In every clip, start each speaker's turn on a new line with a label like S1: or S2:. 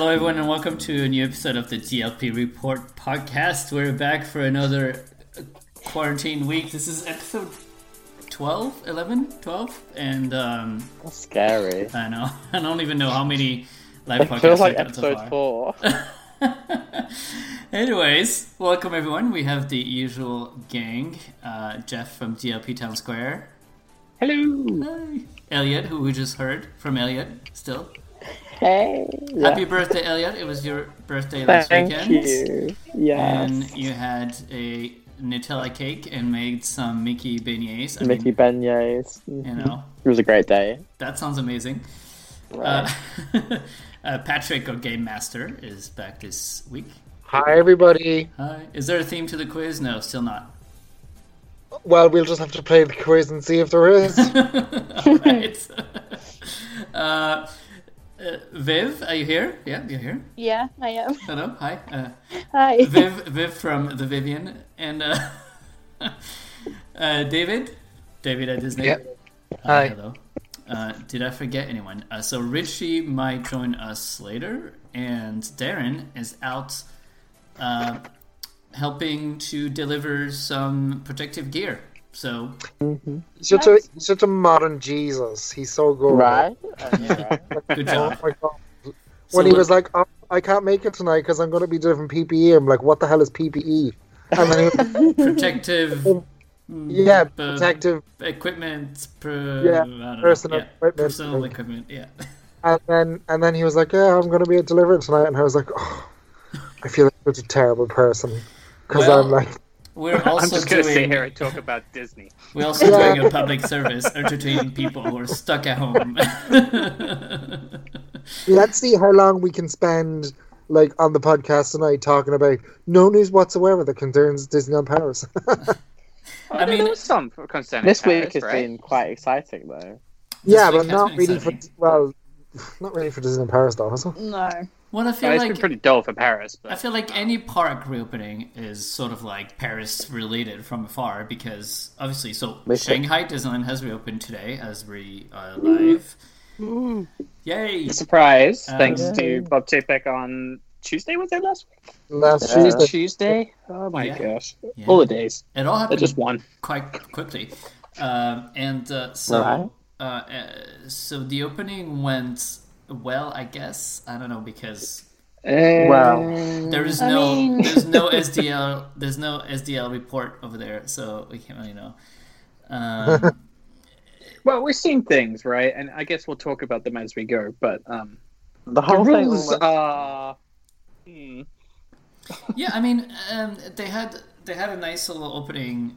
S1: Hello, everyone, and welcome to a new episode of the DLP Report podcast. We're back for another quarantine week. This is episode 12, 11, 12, and um,
S2: That's scary.
S1: I know I don't even know how many live
S2: It
S1: podcasts
S2: feels like
S1: we've done so
S2: episode
S1: far.
S2: four.
S1: Anyways, welcome everyone. We have the usual gang: uh, Jeff from DLP Town Square,
S3: Hello.
S1: Hi. Elliot, who we just heard from Elliot. Still,
S2: hey.
S1: happy birthday, Elliot! It was your birthday last
S2: Thank
S1: weekend.
S2: you. Yes.
S1: And you had a Nutella cake and made some Mickey beignets. I
S2: Mickey
S1: mean,
S2: beignets.
S1: you know,
S2: It was a great day.
S1: that sounds amazing.
S2: Right.
S1: Uh, uh, Patrick, our game master, is back this week.
S4: Hi, everybody.
S1: Hi. Is there a theme to the quiz? No, still not.
S4: Well, we'll just have to play the quiz and see if there is.
S1: Alright. uh, uh, Viv, are you here? Yeah, you're here.
S5: Yeah, I am.
S1: Hello. Hi. Uh,
S5: Hi.
S1: Viv, Viv from the Vivian, and uh, uh, David, David at Disney.
S4: Yep.
S1: Uh,
S4: Hi.
S1: hello. Uh, did I forget anyone? Uh, so Richie might join us later, and Darren is out uh, helping to deliver some protective gear. So
S4: He's such a such a modern Jesus. He's so good.
S2: Right? Uh, yeah, right.
S1: good
S4: Oh
S1: job.
S4: my god.
S1: So
S4: When he
S1: look-
S4: was like, oh, "I can't make it tonight because I'm going to be delivering PPE," I'm like, "What the hell is PPE?" And then he
S1: protective,
S4: yeah,
S1: uh,
S4: protective.
S1: equipment, per,
S4: Yeah,
S1: I don't know,
S4: personal
S1: yeah,
S4: equipment.
S1: personal equipment. Yeah.
S4: And then and then he was like, "Yeah, I'm going to be delivering tonight," and I was like, "Oh, I feel like such a terrible person." Because
S1: Well,
S4: I'm like,
S1: We're
S3: I'm
S1: also
S3: just gonna
S1: doing.
S3: sit here and talk about Disney.
S1: We're also
S4: Yeah.
S1: doing a public service, entertaining people who are stuck at home.
S4: let's see how long we can spend like on the podcast tonight talking about no news whatsoever that concerns Disneyland Paris.
S1: I mean,
S3: there was some for concerning
S2: This
S3: Paris,
S2: week has
S3: right?
S2: been quite exciting, though.
S4: yeah,
S1: week
S4: but not
S1: been
S4: really for well, not really for Disneyland Paris though. Is it?
S5: No.
S1: Well, I
S3: Yeah,
S1: feel
S3: it's
S1: like
S3: been pretty dull for Paris, But, I
S1: feel like any park reopening is sort of like Paris related from afar because obviously, so Shanghai Disneyland has reopened today as we are live. Yay!
S3: surprise!
S1: Um,
S3: thanks
S2: Yeah.
S3: to Bob Chapek on Tuesday. Was it last week?
S4: Last
S2: Yeah.
S4: Tuesday.
S3: Tuesday. Oh my
S1: Yeah.
S3: gosh!
S1: Yeah.
S3: All the days.
S1: It all
S3: I
S1: happened
S3: just won.
S1: quite quickly. Um, and uh, so,
S2: Right.
S1: uh, uh, so the opening went well, I guess. I don't know because
S2: Well,
S1: there is
S5: I
S1: no
S5: mean-
S1: there's no SDL there's no SDL report over there, so we can't really know. Um,
S3: Well, we're seeing things, right? And I guess we'll talk about them as we go. But um,
S2: the
S3: the
S2: whole thing
S3: rules
S2: was
S3: are. Hmm.
S1: yeah, I mean, um, they had they had a nice little opening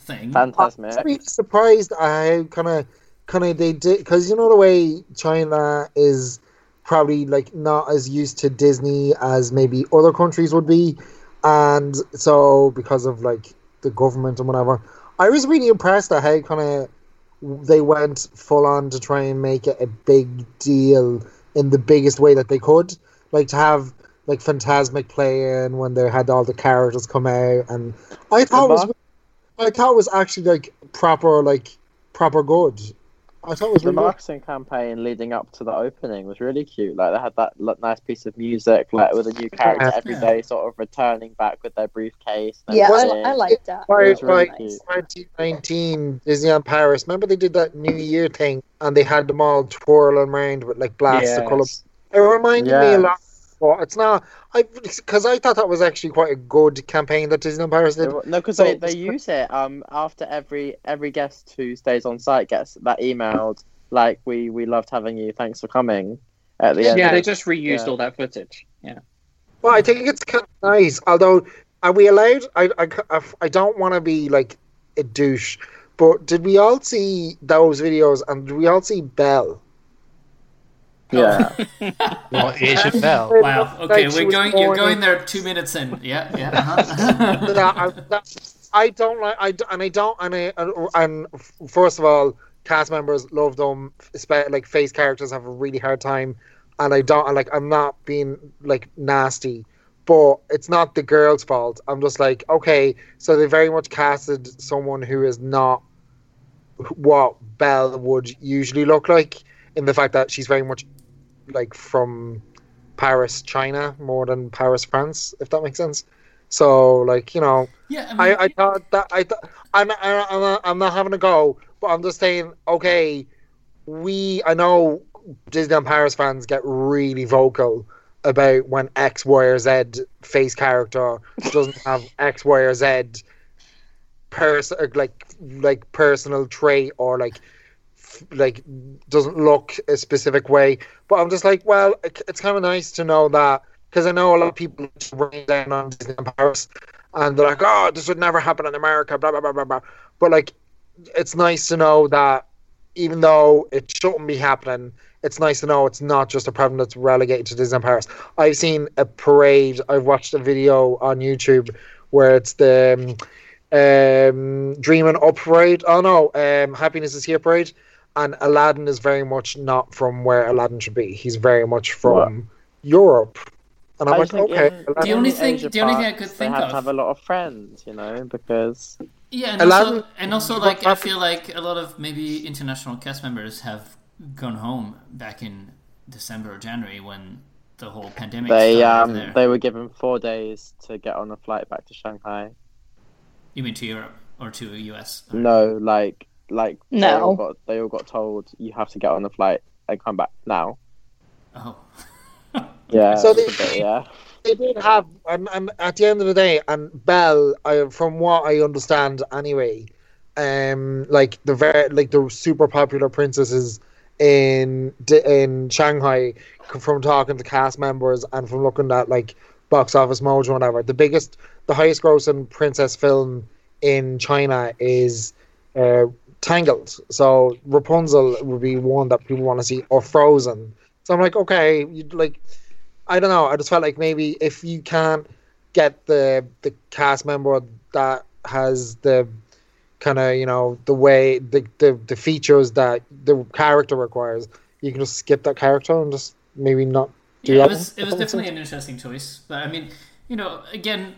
S1: thing.
S4: I'm
S2: phantasmic.
S4: really surprised I kind of kind of they did because you know the way China is probably like not as used to Disney as maybe other countries would be, and so because of like the government and whatever, I was really impressed at how kind of they went full on to try and make it a big deal in the biggest way that they could, like to have like Phantasmic playing when they had all the characters come out, and I thought it was I thought it was actually like proper, like proper good. I thought it was
S2: the
S4: really good.
S2: marketing campaign leading up to the opening was really cute. Like they had that l- nice piece of music, like with a new character
S4: Yeah.
S2: every sort of returning back with their briefcase. and
S5: Yeah,
S2: everything.
S5: I, I like that.
S4: By,
S2: It was really
S4: by
S2: cute.
S4: 2019 Disneyland Paris, remember they did that New Year thing and they had them all twirling around with like blasts of colour. It reminded me a lot. But it's not. I because I thought that was actually quite a good campaign that Disneyland Paris did.
S2: No, because
S4: So-
S2: they, they use it um after every every guest who stays on site gets that emailed like we we loved having you thanks for coming at the end.
S3: Yeah, they just reused
S2: Yeah.
S3: all that footage. Yeah.
S4: Well, I think it's kind of nice. Although, are we allowed? I I, I, I don't want to be like a douche, but did we all see those videos and did we all see Belle?
S2: Yeah.
S6: Well, Asian Belle.
S1: Wow. Okay,
S4: Like,
S1: we're going. You're going there two minutes in. Yeah, yeah. Uh-huh.
S4: that, I, that, I don't like. I d- and I don't. And I and, and first of all, cast members love them. Like face characters have a really hard time, and I don't. Like I'm not being like nasty, but it's not the girl's fault. I'm just like, okay, so they very much casted someone who is not what Belle would usually look like, in the fact that she's very much like from Paris, China, more than Paris, France. If that makes sense. So like you know,
S1: Yeah, I mean,
S4: I, I thought that I th- I'm, I'm, I'm, not, I'm not having a go, but I'm just saying, okay, we I know Disney and Paris fans get really vocal about when X, Y, or Z face character doesn't have X, Y, or Z pers- like like personal trait or like like doesn't look a specific way. But I'm just like, well, it, it's kind of nice to know that because I know a lot of people rain down on Disneyland Paris and they're like, oh, this would never happen in America, blah blah blah blah blah. But like, it's nice to know that even though it shouldn't be happening, it's nice to know it's not just a problem that's relegated to Disneyland Paris. I've seen a parade. I've watched a video on YouTube where it's the um, um, Dreaming Up parade. Oh no, um, Happiness is Here parade. And Aladdin is very much not from where Aladdin should be. He's very much from Europe. And I'm
S2: I
S4: like,
S2: think
S4: okay,
S2: in-
S1: The only thing-
S2: Asia
S1: the only thing I
S2: parks,
S1: could
S2: they
S1: think
S2: have
S1: of-
S2: to have a lot of friends, you know, because
S1: Yeah, and
S4: Aladdin-
S1: also, and also, like I feel like a lot of maybe international cast members have gone home back in December or January when the whole pandemic
S2: they
S1: started
S2: um
S1: there.
S2: they were given four days to get on a flight back to Shanghai.
S1: You mean to Europe or to US?
S2: No, like like they
S5: No.
S2: all got they all got told you have to get on the flight and come back now.
S1: Oh,
S2: Yeah,
S4: So they-
S2: a bit- yeah.
S4: they did have, and, and at the end of the day, and Belle, I, from what I understand anyway, um, like the very like the super popular princesses in in Shanghai, from talking to cast members and from looking at like box office mojo and whatever, the biggest, the highest grossing princess film in China is uh, Tangled. So Rapunzel would be one that people want to see, or Frozen. So I'm like, okay, you'd like. I don't know. I just felt like maybe if you can't get the the cast member that has the kind of you know the way the, the the features that the character requires, you can just skip that character and just maybe not do
S1: yeah,
S4: that.
S1: it was it was
S4: if that makes
S1: definitely
S4: sense.
S1: an interesting choice. But I mean, you know, again,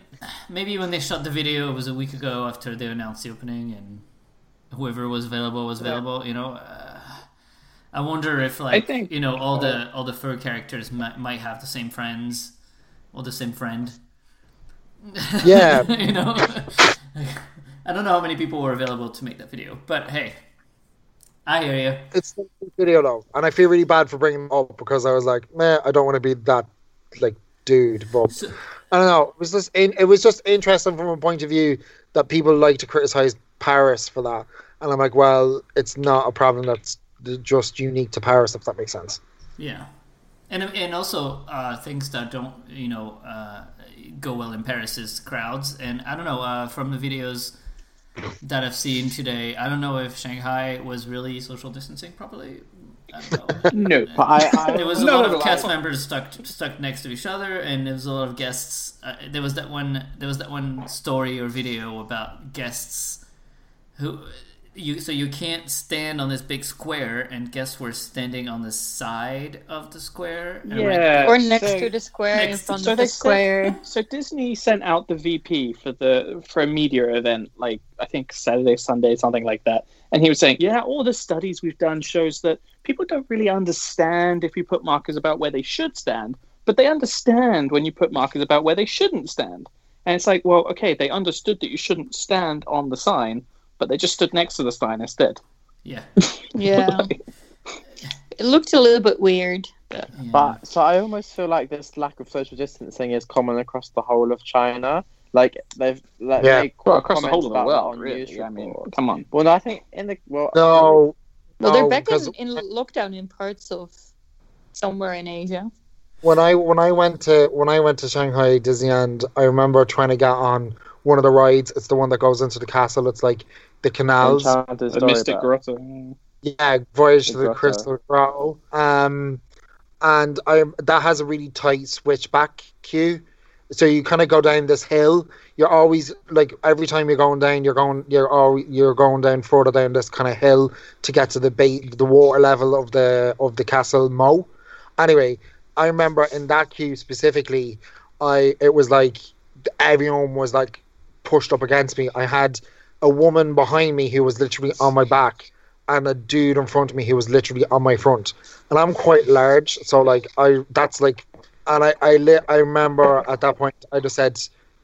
S1: maybe when they shot the video, it was a week ago after they announced the opening, and whoever was available was available. You know, uh, I wonder if like
S3: think-
S1: you know all the all the fur characters might, might have the same friends or the same friend.
S4: Yeah.
S1: you know, I don't know how many people were available to make that video, but hey, I hear you.
S4: It's a video though, and I feel really bad for bringing it up because I was like, man, I don't want to be that like dude, but.
S1: So,
S4: I don't know. It was just in, it was just interesting from a point of view that people like to criticize Paris for that, and I'm like, well, it's not a problem that's just unique to Paris, if that makes sense.
S1: Yeah, and and also uh, things that don't you know uh, go well in Paris is crowds, and I don't know uh, from the videos that I've seen today. I don't know if Shanghai was really social distancing properly. I.
S3: No.
S2: But I, I
S1: There was a
S3: No,
S1: lot
S3: no,
S1: of cast
S3: I-
S1: members stuck stuck next to each other, and there was a lot of guests. Uh, there was that one. There was that one story or video about guests who you. So you can't stand on this big square, and guests were standing on the side of the square. and right-
S3: Yeah.
S5: Or next
S3: so-
S5: to the square, in
S1: next-
S5: front
S3: so
S5: of the
S3: they said-
S5: square.
S3: So Disney sent out the VP for the for a media event, like I think Saturday, Sunday, something like that. And he was saying, "Yeah, all the studies we've done shows that people don't really understand if you put markers about where they should stand, but they understand when you put markers about where they shouldn't stand." And it's like, well, okay, they understood that you shouldn't stand on the sign, but they just stood next to the sign instead.
S1: Yeah.
S5: Yeah. it looked a little bit weird. But
S1: yeah.
S2: But so I almost feel like this lack of social distancing is common across the whole of China. Like they've like
S4: Yeah.
S2: made
S3: Well, across the whole of the
S2: about
S3: world,
S2: on
S3: really.
S2: news
S3: I mean, come on.
S2: Well, no, I think in the well,
S4: No,
S5: well,
S4: no,
S5: they're back in, in lockdown in parts of somewhere in Asia.
S4: when I when I went to when I went to Shanghai Disneyland, I remember trying to get on one of the rides. It's the one that goes into the castle. It's like the canals.
S3: The Mystic Grotto.
S4: Yeah, Voyage to
S2: The
S4: the
S2: Grotto.
S4: Crystal Grotto. Um, and I that has a really tight switchback queue. So you kind of go down this hill. You're always like every time you're going down, you're going you're all you're going down further down this kind of hill to get to the bait the water level of the of the castle Mo. Anyway, I remember in that queue specifically, I it was like everyone was like pushed up against me. I had a woman behind me who was literally on my back, and a dude in front of me who was literally on my front, and I'm quite large, so like I that's like, and I I li- I remember at that point I just said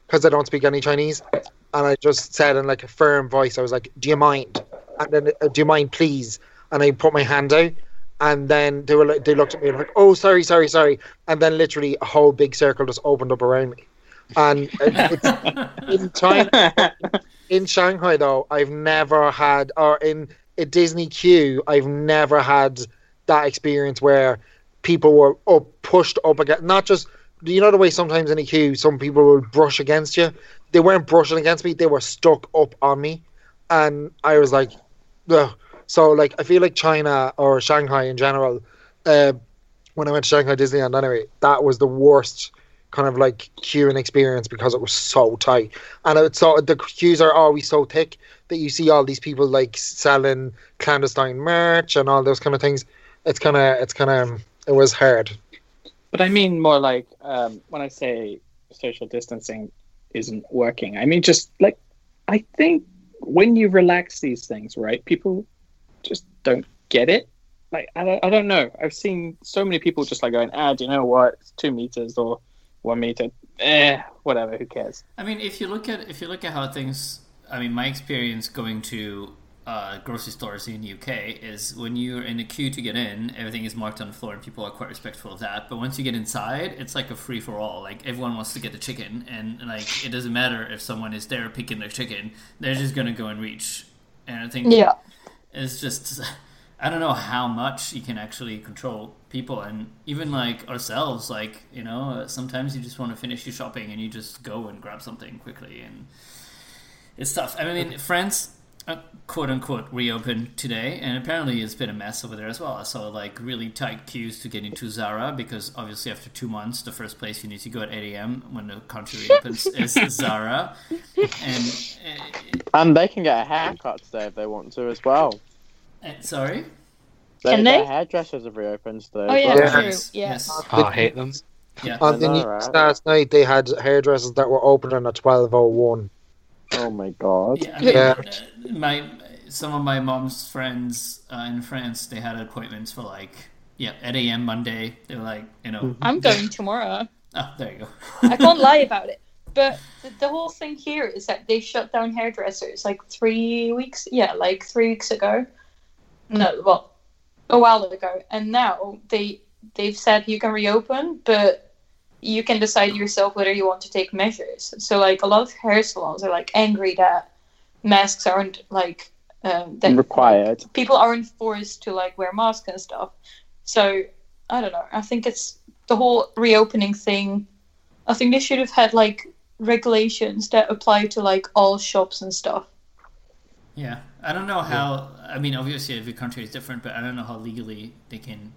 S4: because I don't speak any Chinese, and I just said in like a firm voice I was like, "Do you mind?" And then, uh, "Do you mind, please?" And I put my hand out, and then they were like, they looked at me and like, "Oh, sorry, sorry, sorry," and then literally a whole big circle just opened up around me, and it's in China in Shanghai though, I've never had, or in a Disney queue, I've never had that experience where people were up pushed up against. Not just you know the way sometimes in a queue, some people will brush against you. They weren't brushing against me; they were stuck up on me, and I was like, Ugh. so like I feel like China or Shanghai in general. Uh, when I went to Shanghai Disneyland, anyway, that was the worst kind of like queuing experience because it was so tight and it's so the queues are always so thick that you see all these people like selling clandestine merch and all those kind of things. It's kind of it's kind of it was hard.
S3: But I mean more like um, when I say social distancing isn't working. I mean just like I think when you relax these things, right? People just don't get it. Like I don't, I don't know. I've seen so many people just like going, ah, do you know what? It's two meters or one meter. Eh, whatever. Who cares?
S1: I mean, if you look at if you look at how things, I mean, my experience going to uh, grocery stores in the UK is when you're in a queue to get in, everything is marked on the floor, and people are quite respectful of that. But once you get inside, it's like a free for all. Like everyone wants to get the chicken, and like it doesn't matter if someone is there picking their chicken; they're just gonna go and reach. And I think
S5: Yeah.
S1: it's just I don't know how much you can actually control people and even like ourselves like you know sometimes you just want to finish your shopping and you just go and grab something quickly and it's tough. I mean France uh, quote unquote reopened today and apparently it's been a mess over there as well. I saw like really tight queues to get into Zara because obviously after two months the first place you need to go at 8 a.m when the country reopens is Zara. And uh,
S2: And they can get a haircut today if they want to as well.
S1: Uh, sorry
S2: They,
S5: Can
S2: their
S5: they?
S2: hairdressers have reopened today.
S5: Oh
S2: as
S5: yeah,
S2: well.
S5: true.
S1: yes, yes.
S6: Oh, I hate them.
S1: yeah
S4: On the news
S2: right?
S4: last night, they had hairdressers that were opening at twelve oh one.
S2: Oh my god.
S1: Yeah, I mean,
S4: Yeah.
S1: uh, my some of my mom's friends uh, in France, they had appointments for like yeah at a.m. Monday. They were like, you know,
S5: I'm going tomorrow.
S1: oh, there you go.
S5: I can't lie about it. But the, the whole thing here is that they shut down hairdressers like three weeks. Yeah, like three weeks ago. No, well, a while ago, and now they they've said you can reopen, but you can decide yourself whether you want to take measures. So like a lot of hair salons are like angry that masks aren't like um, that
S2: Required.
S5: people aren't forced to like wear masks and stuff. So I don't know. I think it's the whole reopening thing. I think they should have had like regulations that apply to like all shops and stuff.
S1: Yeah, I don't know how. I mean, obviously every country is different, but I don't know how legally they can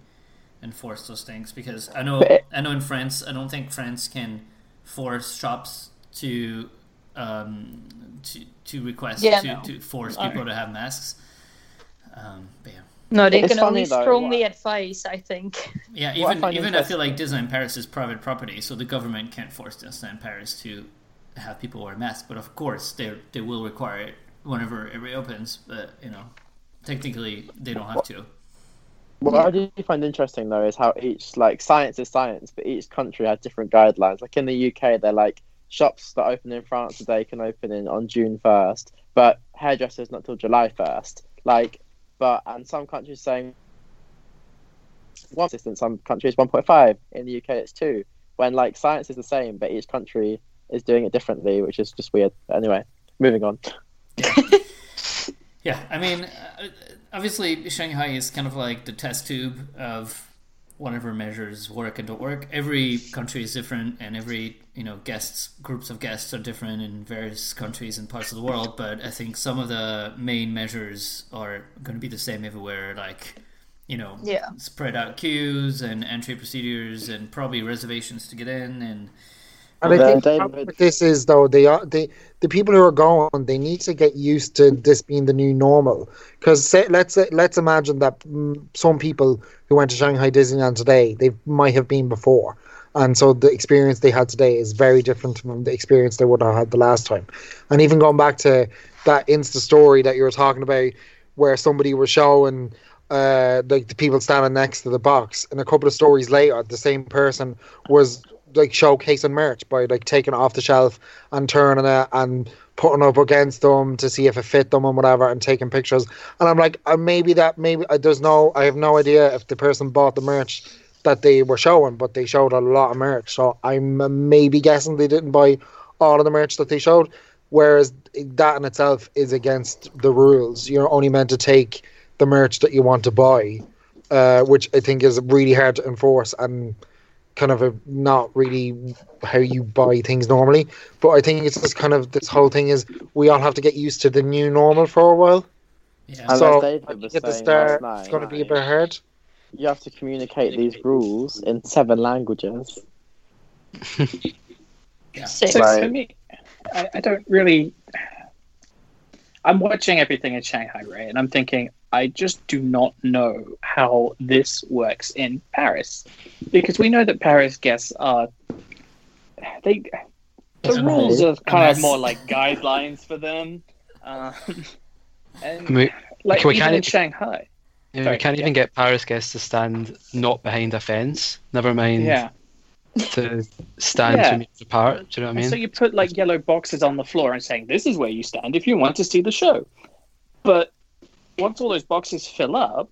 S1: enforce those things because I know
S2: But-
S1: I know in France, I don't think France can force shops to um, to to request
S5: Yeah,
S1: to,
S5: no.
S1: to force
S5: Sorry.
S1: people to have masks. Um, but yeah.
S5: No, they
S2: It's
S5: can only
S2: though,
S5: strongly advise. I think.
S1: Yeah,
S2: What I
S1: even
S2: find
S1: even I feel like Disneyland Paris is private property, so the government can't force Disneyland Paris to have people wear masks. But of course, they they will require it whenever it reopens. But you know, technically, they don't have to.
S2: What I do find interesting though is how each like science is science, but each country has different guidelines. Like in the UK, they're like shops that open in France today can open in on June first, but hairdressers not till July first. Like, but and some countries saying one distance, some countries one point five. In the UK, it's two. When like science is the same, but each country is doing it differently, which is just weird. But anyway, moving on.
S1: Yeah, I mean, uh, obviously, Shanghai is kind of like the test tube of whatever measures work and don't work. Every country is different, and every you know guests groups of guests are different in various countries and parts of the world. But I think some of the main measures are going to be the same everywhere. Like you know,
S5: Yeah.
S1: spread out queues and entry procedures, and probably reservations to get in, and
S4: And I think the with this is though they are they the people who are going they need to get used to this being the new normal. Because let's say, let's imagine that mm, some people who went to Shanghai Disneyland today they might have been before. And so the experience they had today is very different from the experience they would have had the last time. And even going back to that Insta story that you were talking about where somebody was showing uh, like the people standing next to the box, and a couple of stories later, the same person was like showcasing merch by like taking it off the shelf and turning it and putting up against them to see if it fit them and whatever, and taking pictures. And I'm like, uh, maybe that maybe uh, there's no, I have no idea if the person bought the merch that they were showing, but they showed a lot of merch. So I'm uh, maybe guessing they didn't buy all of the merch that they showed. Whereas that in itself is against the rules. You're only meant to take the merch that you want to buy, uh, which I think is really hard to enforce and kind of a, not really how you buy things normally. But I think it's just kind of this whole thing is we all have to get used to the new normal for a while.
S1: Yeah.
S2: And
S4: So,
S2: as David
S4: I
S2: was
S4: think at the start,
S2: last
S4: it's going to be a bit hard.
S2: you have to communicate these rules in seven languages.
S1: Yeah.
S5: Six.
S3: So
S2: Right.
S3: for me, I, I don't really. I'm watching everything in Shanghai, right? And I'm thinking, I just do not know how this works in Paris, because we know that Paris guests are they.
S1: It's
S3: The
S1: a
S3: rules are kind
S1: A
S3: of more like guidelines for them, um, and
S6: I mean,
S3: like
S6: can we
S3: even
S6: kinda-
S3: in Shanghai,
S6: yeah,
S3: Sorry,
S6: we can't
S3: yeah.
S6: even get Paris guests to stand not behind a fence. Never mind
S3: yeah.
S6: to stand
S3: Yeah.
S6: two meters apart. Do you know what I
S3: And
S6: mean?
S3: so you put like yellow boxes on the floor and saying, "This is where you stand if you want to see the show." But once all those boxes fill up,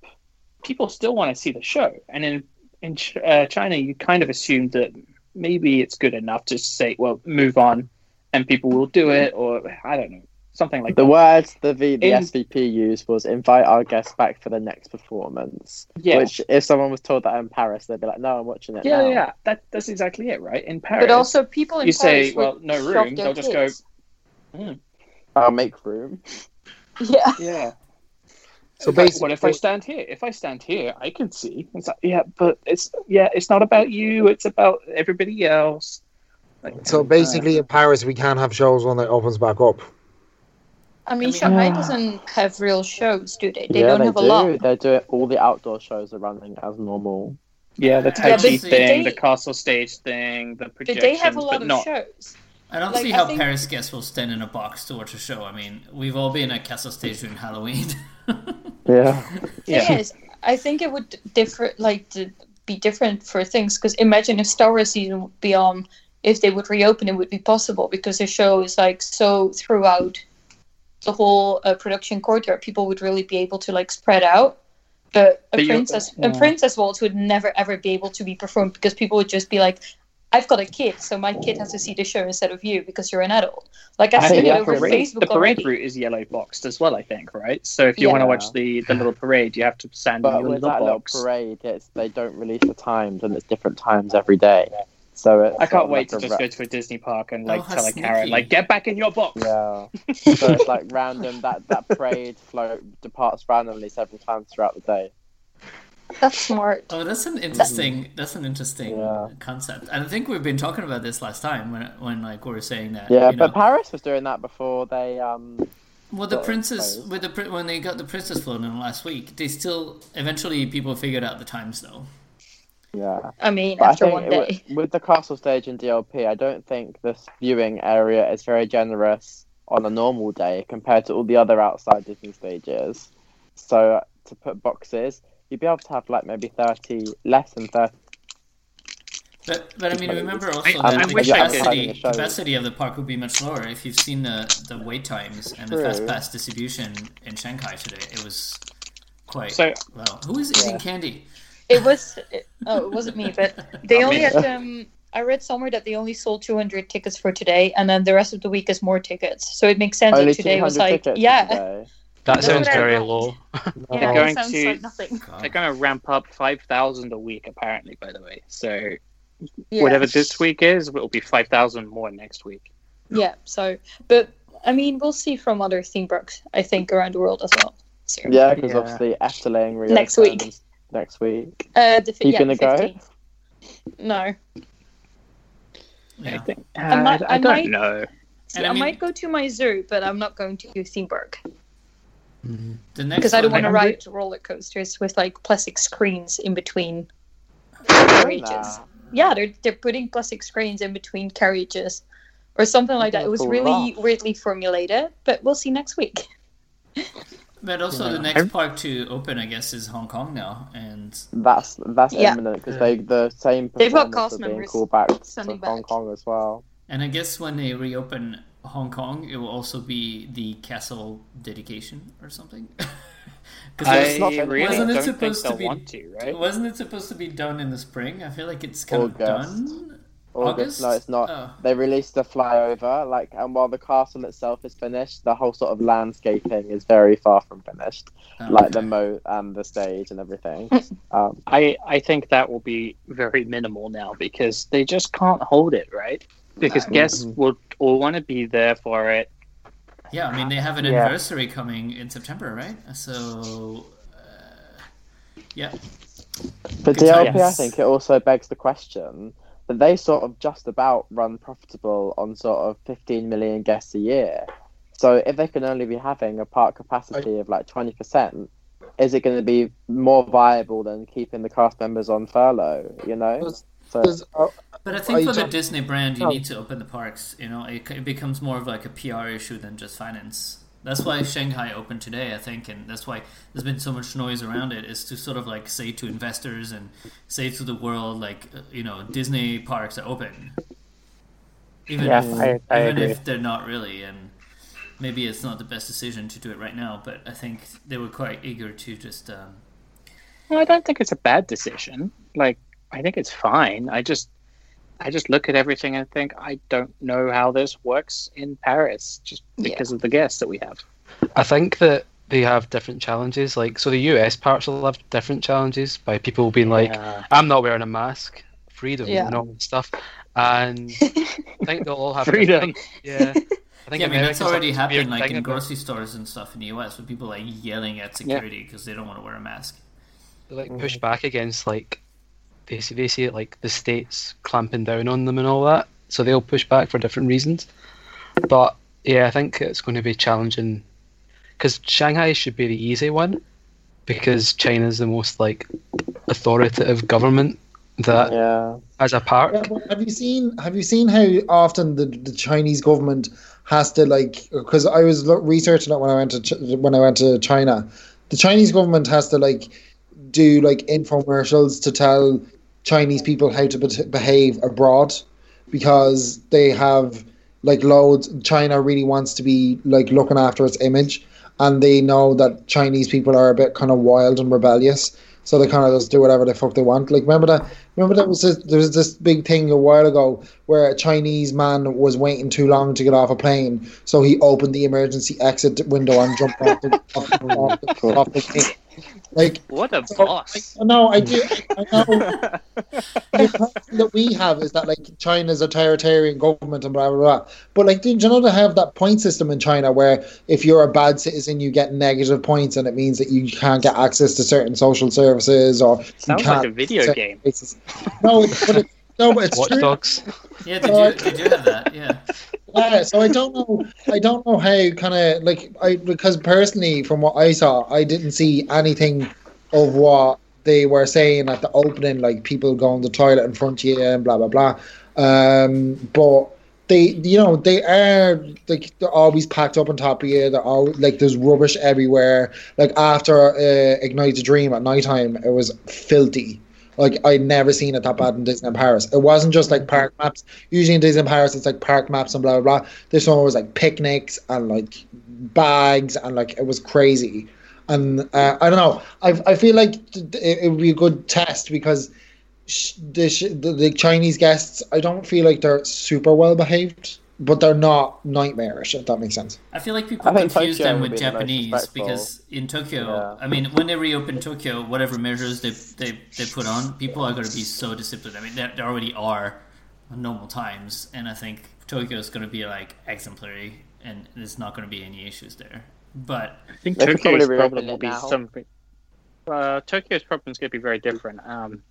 S3: people still want to see the show. And in in Ch- uh, China, you kind of assume that maybe it's good enough to say, "Well, move on," and people will do it, or I don't know, something like
S2: The
S3: that.
S2: words the v, the
S3: In-
S2: SVP used was invite our guests back for the next performance.
S3: Yeah,
S2: Which, if someone was told that in Paris, they'd be like, "No, I'm watching it
S3: yeah,
S2: now."
S3: yeah. That that's exactly it, right? In Paris,
S5: But also, people in
S3: you say,
S5: Paris
S3: well,
S5: would
S3: no room,
S5: their
S3: they'll just go-
S5: kids.
S2: I'll make room.
S5: Yeah.
S3: yeah.
S4: So basically,
S3: what if I stand here? If I stand here, I can see. It's like, yeah, but it's yeah, it's not about you. It's about everybody else. Like,
S4: so
S3: uh,
S4: basically, in Paris, we can't have shows when it opens back up.
S5: I mean, Shanghai
S3: Yeah.
S5: doesn't have real shows, do they? They
S2: yeah,
S5: don't
S2: they
S5: have
S2: do.
S5: a lot.
S2: They do it. all the outdoor shows are running as normal.
S3: yeah, the Tai
S1: Yeah,
S3: Chi
S1: but
S3: thing,
S5: they-
S3: the castle stage thing, the
S5: But
S3: projections,
S5: they have a lot
S3: but
S5: of
S3: not.
S5: shows.
S1: I don't
S5: Like,
S1: see how
S5: think-
S1: Paris guests will stand in a box to watch a show. I mean, we've all been at Castle Stage during Halloween.
S2: Yeah.
S3: Yeah.
S5: Thing is, I think it would differ, like to be different for things. Because imagine if Star Wars season would be on, if they would reopen, it would be possible because the show is like so throughout the whole uh, production courtyard. People would really be able to like spread out. But a
S3: But you-
S5: princess, a princess waltz would never ever be able to be performed because people would just be like, "I've got a kid, so my kid has to see the show instead of you because you're an adult." Like I've
S3: I
S5: seen it
S3: the
S5: over
S3: parade,
S5: Facebook
S3: the parade
S5: already.
S3: route is yellow boxed as well. I think, right? So if you want to watch the, the little parade, you have to stand in
S2: But
S3: your
S2: with
S3: little
S2: that little parade, it's they don't release the times, and it's different times every day. So it's
S3: I can't wait
S2: like
S3: to
S2: a
S3: just
S2: ra-
S3: go to a Disney park and
S1: Oh,
S3: like
S1: how
S3: tell a Karen,
S1: sneaky.
S3: like, get back in your box.
S2: Yeah. so it's like random. That that parade float departs randomly several times throughout the day.
S5: That's smart.
S1: Oh, that's an interesting. That's an interesting
S2: Yeah.
S1: concept. And I think we've been talking about this last time when when like we were saying that.
S2: Yeah,
S1: you
S2: but
S1: know,
S2: Paris was doing that before they um.
S1: well, the
S2: got
S1: princess
S2: closed.
S1: with the when they got the princess flown in last week, they still eventually people figured out the times though.
S2: Yeah.
S5: I mean,
S2: But
S5: after
S2: think
S5: one day.
S2: wa- with the castle stage in DLP, I don't think this viewing area is very generous on a normal day compared to all the other outside Disney stages. So uh, to put boxes, you'd be able to have like maybe thirty, less than thirty.
S1: But but I mean, remember also
S6: I-
S1: that
S6: I
S1: the
S6: wish
S2: I could-
S1: capacity
S2: Yeah, I'm
S1: capacity of the park would be much lower if you've seen the the wait times and the fast pass distribution in Shanghai today. It was quite
S3: So
S1: well. Who is eating
S2: Yeah.
S1: candy?
S5: It was. It, oh, it wasn't me, but they only
S3: me.
S5: had. Um, I read somewhere that they only sold 200 tickets for today, and then the rest of the week is more tickets. So it makes sense
S2: Only
S5: that today was like, yeah,
S2: today.
S6: That sounds
S5: what
S6: very
S5: read.
S6: low.
S5: yeah,
S3: They're going
S5: sounds
S3: to-
S5: like nothing.
S3: They're going to ramp up five thousand a week, apparently. By the way, so
S5: Yeah.
S3: whatever this week is, it will be five thousand more next week.
S5: Yeah. So, but I mean, we'll see from other theme parks. I think around the world as well. So,
S2: Yeah, because
S3: Yeah.
S2: obviously Efteling reopens
S5: Next week.
S2: Next week.
S5: Uh, the, fi-
S2: You
S5: yeah,
S2: gonna
S5: the
S2: go?
S5: 15th. No,
S3: I
S1: Yeah.
S3: think.
S5: I
S3: Uh,
S5: might-
S3: I,
S5: I
S3: don't
S5: might-
S3: know.
S5: See,
S1: And I
S5: I, might go to my zoo, but I'm not going to theme park
S1: The next
S5: because I don't want to
S3: I'm
S5: ride roller coasters with like plastic screens in between carriages. Yeah, they're they're putting plastic screens in between carriages or something like that. It was
S2: Cool
S5: really
S2: laugh.
S5: weirdly formulated, but we'll see next week.
S1: But also,
S3: Yeah.
S1: the next park to open, I guess, is Hong Kong now, and
S2: That's that's
S5: Yeah.
S2: imminent because they the same
S5: They've got
S2: performers
S5: cast
S2: being
S5: members
S2: called back to Hong
S5: back.
S2: Kong as well.
S1: and I guess when they reopen Hong Kong, it will also be the castle dedication or something. Because
S3: I really
S1: wasn't it
S3: don't think
S1: supposed to
S3: they'll
S1: be-
S3: want to, right?
S1: wasn't it supposed to be done in the spring? I feel like it's kind of done.
S2: August?
S1: August?
S2: No, it's not.
S1: Oh.
S2: They released the flyover, like, and while the castle itself is finished, the whole sort of landscaping is very far from finished,
S1: Oh,
S2: like the moat and the stage and everything. um,
S3: I I think that will be very minimal now because they just can't hold it, right? Because
S1: No.
S3: guests will all want to be there for it.
S1: Yeah, I mean they have an
S2: Yeah.
S1: anniversary coming in September, right? So, uh, yeah,
S2: For
S1: Good
S2: DLP, I think it also begs the question that they sort of just about run profitable on sort of 15 million guests a year. So if they can only be having a park capacity of like 20%, is it going to be more viable than keeping the cast members on furlough? You know,
S4: Does-
S2: so
S4: uh,
S1: but I think for the Disney brand, you
S4: Oh.
S1: need to open the parks. You know, it, it becomes more of like a PR issue than just finance. That's why Shanghai opened today, I think, and that's why there's been so much noise around it. Is to sort of like say to investors and say to the world, like you know, Disney parks are open, even
S3: Yeah,
S1: if
S3: I- I
S1: even
S3: agree.
S1: if they're not really. And maybe it's not the best decision to do it right now, but I think they were quite eager to just. Um,
S3: Well, I don't think it's a bad decision. Like I think it's fine. I just I just look at everything and think I don't know how this works in Paris just
S5: Yeah.
S3: because of the guests that we have.
S6: I think that they have different challenges. Like, so the US parks will have different challenges by people being like,
S3: Yeah.
S6: I'm not wearing a mask, freedom,
S5: Yeah.
S6: and all that stuff. And I think they'll all have
S3: Freedom.
S6: Yeah. I think
S1: yeah, I mean that's already happened, like in
S6: about-
S1: grocery stores and stuff in the US, with people like yelling at security because they don't want to wear a mask.
S6: they like push mm. back against like they see they see it like the states clamping down on them and all that, so they'll push back for different reasons. But yeah, I think it's going to be challenging because Shanghai should be the easy one because China's the most like authoritative government that
S2: yeah.
S6: has a park.
S4: Yeah, have you seen have you seen how often the, the Chinese government has to like because I was researching it when I went to Ch- when I went to China, the Chinese government has to like do like infomercials to tell Chinese people how to be- behave abroad because they have like loads. China really wants to be like looking after its image, and they know that Chinese people are a bit kind of wild and rebellious. So they kind of just do whatever the fuck they want. Like remember that? Remember that was this, there was this big thing a while ago where a Chinese man was waiting too long to get off a plane, so he opened the emergency exit window and jumped off the, off the, off the, off the plane. Like
S3: What a
S4: so,
S3: boss.
S4: I, no, I do. I know the problem that we have is that like China's authoritarian government and blah blah blah. But like, did you know they have that point system in China where if you're a bad citizen, you get negative points, and it means that you can't get access to certain social services or you
S3: Sounds
S4: can't
S3: like a video game.
S4: places. No, it, but it, no, but it's
S6: Watch
S4: true.
S6: Dogs.
S1: Yeah, did you did you have that? Yeah.
S4: Yeah, so I don't know. I don't know how kind of like I because personally, from what I saw, I didn't see anything of what they were saying at the opening, like people going to the toilet in front of you and blah blah blah. Um, but they, you know, they are like they're always packed up on top of you. They're all like there's rubbish everywhere. Like after uh, Ignite a Dream at night time, it was filthy. Like I'd never seen it that bad in Disneyland Paris. It wasn't just like park maps. Usually in Disneyland Paris, it's like park maps and blah blah blah. This one was like picnics and like bags and like it was crazy. And uh, I don't know. I I feel like it, it would be a good test because the, the the Chinese guests. I don't feel like they're super well behaved, but they're not nightmarish. If that makes sense.
S1: I feel like people
S2: I think
S1: confuse
S2: Tokyo
S1: them with
S2: be
S1: Japanese because in Tokyo,
S2: Yeah.
S1: I mean, when they reopen Tokyo, whatever measures they they, they put on, people are going to be so disciplined. I mean, they, they already are normal times, and I think Tokyo is going to be like exemplary, and there's not going to be any issues there. But
S3: I think
S2: They
S3: Tokyo's problem will be
S2: now.
S3: something. Uh, Tokyo's problem is going to be very different. Um,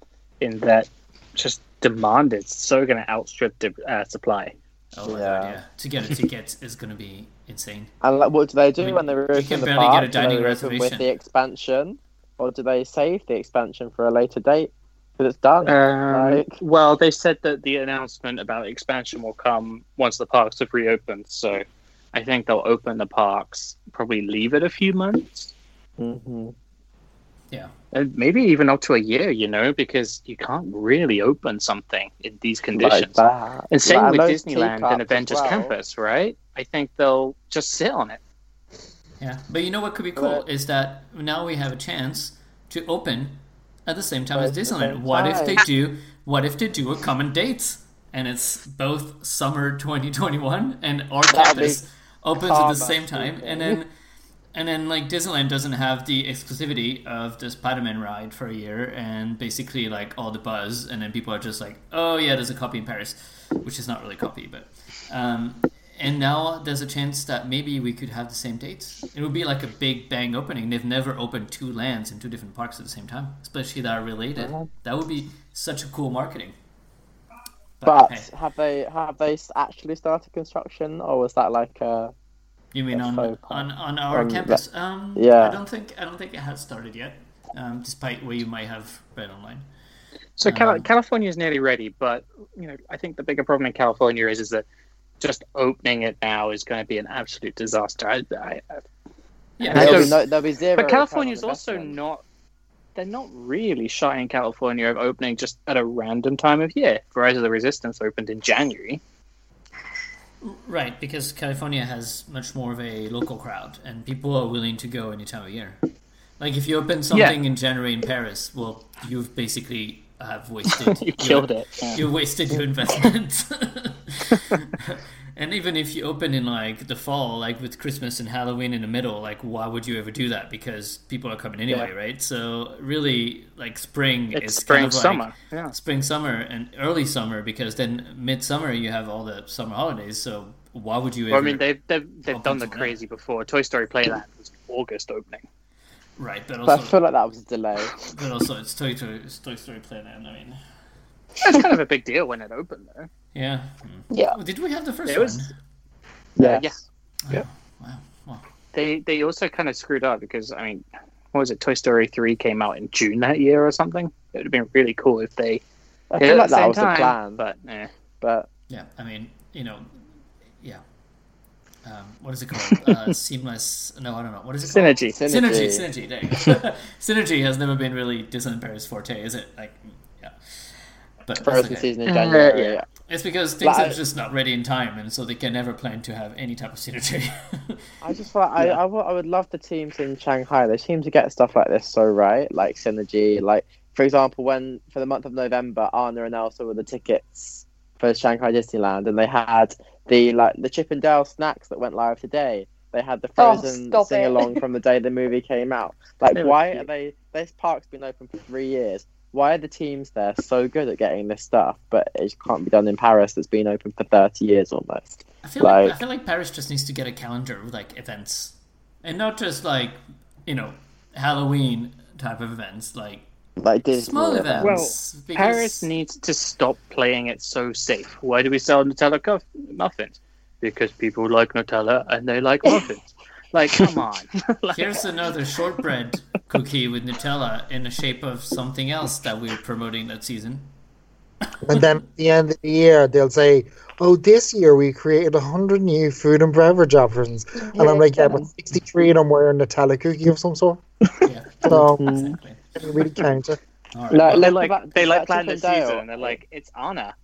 S3: in that, just demand is so going to outstrip the uh, supply.
S1: Oh
S2: Yeah.
S1: god, yeah, to get a ticket is going to be insane.
S2: And like, what do they do
S1: I mean,
S2: when they
S1: you
S2: reopen
S1: can
S2: the
S1: barely
S2: park?
S1: get a dining
S2: reopen with
S1: reservation.
S2: the expansion, or do they save the expansion for a later date? Because it's done.
S3: Um,
S2: Like-
S3: well, they said that the announcement about expansion will come once the parks have reopened. So I think they'll open the parks, probably leave it a few months,
S2: hmm
S1: Yeah.
S3: And maybe even up to a year, you know, because you can't really open something in these
S2: Like
S3: conditions.
S2: that.
S3: and same
S2: Like,
S3: with Disneyland and Avengers
S2: well.
S3: Campus, right? I think they'll just sit on it.
S1: Yeah, but you know what could be cool
S2: But-
S1: is that now we have a chance to open at the same time as Disneyland.
S2: same
S1: What if they do? What if they do a common date and it's both summer 2021 and our
S2: That'd
S1: campus opens at the same time, and then and then like Disneyland doesn't have the exclusivity of the Spider-Man ride for a year, and basically like all the buzz, and then people are just like, oh yeah, there's a copy in Paris, which is not really a copy, but. Um, and now there's a chance that maybe we could have the same dates. It would be like a big bang opening. They've never opened two lands in two different parks at the same time, especially that are related. That would be such a cool marketing.
S2: But
S1: hey,
S2: have they have they actually started construction, or was that like uh
S1: you mean on, on on our
S2: On the-
S1: campus? Um,
S2: yeah.
S1: I don't think I don't think it has started yet. Um, despite what you might have read online.
S3: So Cal-
S1: Um,
S3: California is nearly ready, but you know, I think the bigger problem in California is is that just opening it now is going to be an absolute disaster. I, I, I-
S1: Yeah,
S3: I
S2: there'll
S3: don't-
S2: be, no, there'll be zero.
S3: but
S2: return
S3: California is also not. They're not really shy in California of opening just at a random time of year. Rise of the Resistance opened in January.
S1: Right, because California has much more of a local crowd, and people are willing to go any time of year. Like if you open something in January in Paris, well, you've basically have wasted.
S3: you
S1: your-
S3: killed it. Yeah.
S1: you wasted your investment. and even if you open in like the fall, like with Christmas and Halloween in the middle, like why would you ever do that? Because people are coming anyway,
S3: Yeah.
S1: right? So really, like spring
S3: It's
S1: is
S3: spring,
S1: kind of like
S3: summer. Yeah.
S1: spring, summer, and early summer because then midsummer you have all the summer holidays. So why would you ever?
S3: Well, I mean, they've they've, they've done the
S1: till then.
S3: crazy before. Toy Story Playland was August opening.
S1: right, but
S2: But I feel like that was a delay.
S1: but also it's Toy Story, it's Toy Story Playland. I mean,
S3: That's kind of a big deal when it opened, though.
S1: Yeah.
S5: Yeah.
S1: Oh, Did we have the first
S3: It was-
S1: one?
S2: Yeah.
S3: yeah.
S1: Wow. Wow.
S3: They they also kind of screwed up because I mean, what was it? Toy Story three came out in June that year or something. It would have been really cool if they
S2: I feel like that was
S3: time.
S2: the plan,
S3: But eh.
S2: but
S1: Yeah, I mean, you know, yeah. Um, what is it called? Uh, seamless? No, I don't know. What is it called?
S3: synergy.
S1: Synergy.
S2: Synergy.
S1: Synergy. There you go. Synergy has never been really Disneyland Paris forte, is it? Like, yeah. But that's
S2: Frozen
S1: okay.
S2: season in
S3: Uh,
S2: January.
S3: yeah.
S1: It's because things
S2: Like-
S1: are just not ready in time, and so they can never plan to have any type of synergy.
S2: I just feel like I, I, would, love the teams in Shanghai. They seem to get stuff like this so right, like synergy. Like for example, when for the month of November, Anna and Elsa were the tickets for Shanghai Disneyland, and they had the like the Chip and Dale snacks that went live today. They had the
S5: Oh,
S2: Frozen
S5: stop
S2: sing along from the day the movie came out. Like, why are they? This park's been open for three years. Why are the teams there so good at getting this stuff, but it can't be done in Paris that's been open for thirty years almost?
S1: I feel like, I feel like Paris just needs to get a calendar with like events, and not just like you know Halloween type of events, like
S2: Like Disney
S1: small
S2: events.
S1: events. because-
S3: Paris needs to stop playing it so safe. Why do we sell Nutella cuff- muffins? Because people like Nutella and they like muffins. Like, come on. Like,
S1: Here's another shortbread cookie with Nutella in the shape of something else that we're promoting that season.
S4: And then at the end of the year, they'll say, "Oh, this year we created hundred new food and beverage offerings," and I'm like, "Yeah, but sixty-three of them were a Nutella cookie of some sort."
S1: Yeah,
S4: So
S1: exactly. Mm-hmm.
S4: it really counts it.
S1: All right.
S2: No,
S3: they like they like plan the
S2: Findale.
S3: season. They're like, it's Anna,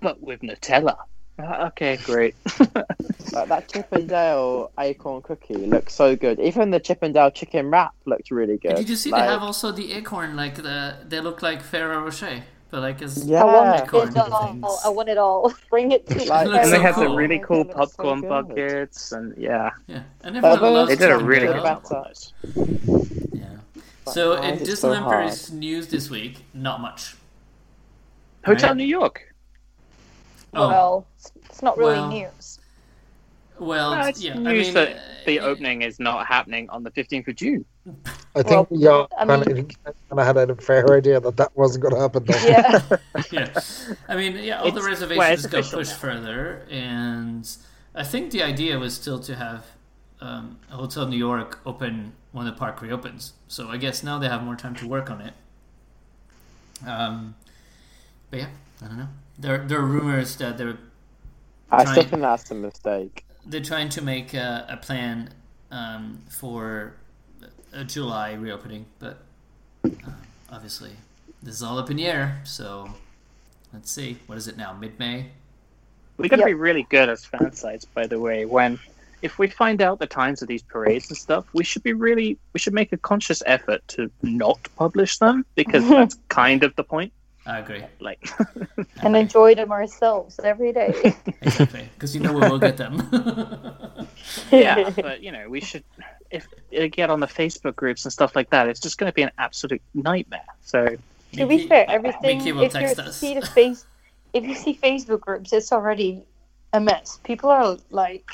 S3: but with Nutella. Okay, great.
S2: Like, that Chip and Dale acorn cookie looks so good. Even the Chip and Dale chicken wrap looked really good.
S1: Did you see
S2: like,
S1: they have also the acorn? Like the they look like Ferrero Rocher, but like as
S2: Yeah.
S5: I want
S1: acorn
S5: it all. I want it all. Bring it to
S2: Like-
S1: It looks
S3: and they
S1: so
S3: have the really oh cool
S2: It looks so
S3: popcorn buckets, and yeah,
S1: Yeah, and everyone
S2: those
S1: loves
S3: they did a really
S2: good
S3: good job on
S2: that.
S1: Yeah. So
S2: why
S1: in
S2: is it so
S1: Disneyland
S2: hard?
S1: Paris news this week, not much.
S3: Hotel
S1: Right.
S3: New York.
S1: Oh,
S5: Well, it's- it's not really
S1: Well,
S5: news.
S1: well,
S3: No, it's
S1: yeah. I
S3: news
S1: mean,
S3: that
S1: uh,
S3: the
S1: uh,
S3: opening is not happening on the 15th of June.
S4: I think
S5: Well,
S4: y'all
S5: I
S4: kind
S5: mean-
S4: of had a fair idea that that wasn't going to happen. Though.
S5: Yeah.
S1: yeah. I mean, yeah, all the reservations
S3: well,
S1: got pushed
S3: now.
S1: further, and I think the idea was still to have um, Hotel New York open when the park reopens. So I guess now they have more time to work on it. Um, but yeah, I don't know. There, there are rumors that they're
S2: I still think that's a mistake.
S1: they're trying to make a, a plan um, for a July reopening, but uh, obviously this is all up in the air. So let's see. What is it now? Mid May.
S3: We got to
S5: Yep.
S3: be really good as fan sites, by the way. When if we find out the times of these parades and stuff, we should be really we should make a conscious effort to not publish them because that's kind of the point.
S1: I agree.
S3: Like,
S5: and enjoy them ourselves every day.
S1: Exactly, because you know we will get them.
S3: yeah, but you know, we should if uh, get on the Facebook groups and stuff like that. It's just going to be an absolute nightmare. So
S5: to be fair, everything
S1: Mickey will
S5: if you see the face, if you see Facebook groups, it's already a mess. People are like,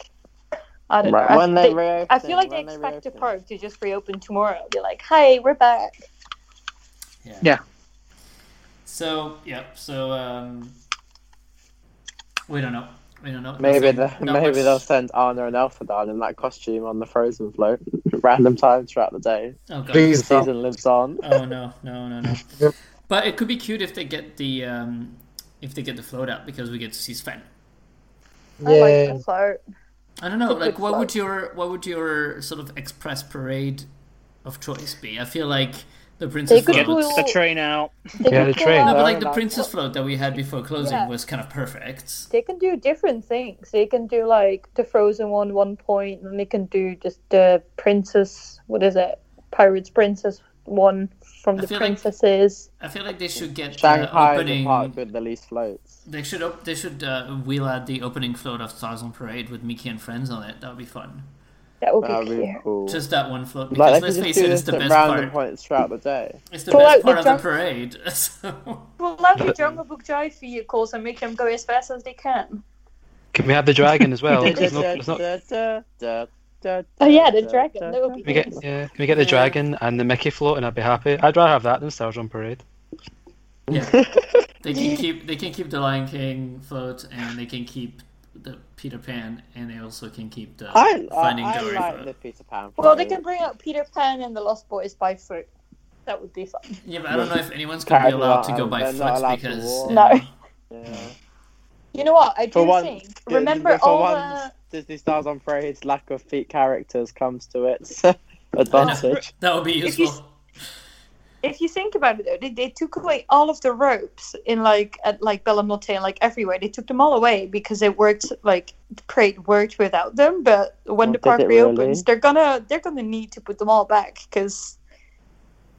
S5: I don't
S2: Right,
S5: know.
S2: when
S5: I,
S2: they
S5: they-
S2: reopen,
S5: I feel like they
S2: when
S5: expect the
S2: reopen.
S5: park to just reopen tomorrow. Be like, "Hi, we're back."
S1: Yeah.
S3: Yeah.
S1: So yeah. So um, we don't know. We don't know.
S2: Maybe
S1: Nothing-
S2: the, maybe
S1: much-
S2: they'll send Anna and Elsa down in that costume on the Frozen float, random times throughout the day.
S1: Oh god.
S2: The
S4: Please stop.
S2: season lives on.
S1: Oh no, no, no, no. But it could be cute if they get the um, if they get the float out because we get to see Sven.
S5: I like
S4: Yeah.
S5: the float.
S1: I don't know.
S5: It's
S1: Like, what
S5: float.
S1: would your what would your sort of express parade of choice be? I feel like the princess
S5: They could
S1: float.
S5: pull-
S3: the train out.
S5: They
S6: Yeah, the
S5: pull
S6: train.
S1: No, but like the princess float that we had before closing
S5: Yeah.
S1: was kind of perfect.
S5: They can do different things. They can do like the Frozen one, one point, and they can do just the Princess. What is it? Pirates Princess one from
S1: I
S5: the
S1: feel like-
S5: princesses.
S1: I feel like they should get the
S2: Shanghai is
S1: opening.
S2: the park with the least floats.
S1: They should op- they should uh, wheel out the opening float of Stars on Parade with Mickey and friends on it. That would be fun.
S5: That would be
S2: That would
S5: cute.
S2: be cool.
S1: Just that one float because
S2: like
S1: let's
S2: could
S1: face
S2: just
S1: it,
S2: do
S1: it's
S2: this
S1: the
S2: at
S1: best
S2: random
S1: part.
S2: points throughout the day.
S1: It's the
S5: Pull
S1: best
S5: out
S1: part
S5: the
S1: of the
S5: junk-
S1: parade. So
S5: Pull out the Jungle Book Jive vehicles and make them go as fast as they can.
S6: Can we have the dragon as well? There's no, there's not,
S5: Oh yeah, the dragon. That would be
S6: can we get yeah, can we get the dragon and the Mickey float, and I'd be happy. I'd rather have that than Stars on Parade.
S1: yeah, they can keep they can keep the Lion King float and they can keep the Peter Pan and they also can keep the
S2: I, I,
S1: Finding
S2: I
S1: Dory
S2: like the Peter Pan.
S5: Well, they can bring out Peter Pan and the Lost Boys by foot. That would be fun.
S1: Yeah, but I don't know if anyone's gonna be allowed to go by
S2: they're
S1: foot because
S5: No.
S2: Yeah.
S5: You know what? I do
S2: For
S5: think.
S2: yeah,
S5: Remember
S2: for
S5: all
S2: once,
S5: the.
S2: Disney Stars on Parade's lack of feet characters comes to its advantage.
S1: that would be useful.
S5: If you think about it, though, they, they took away all of the ropes in like at like Bellamote and like everywhere. They took them all away because it worked like the parade worked without them. But when
S2: Well,
S5: the park reopens,
S2: really?
S5: they're gonna they're gonna need to put them all back because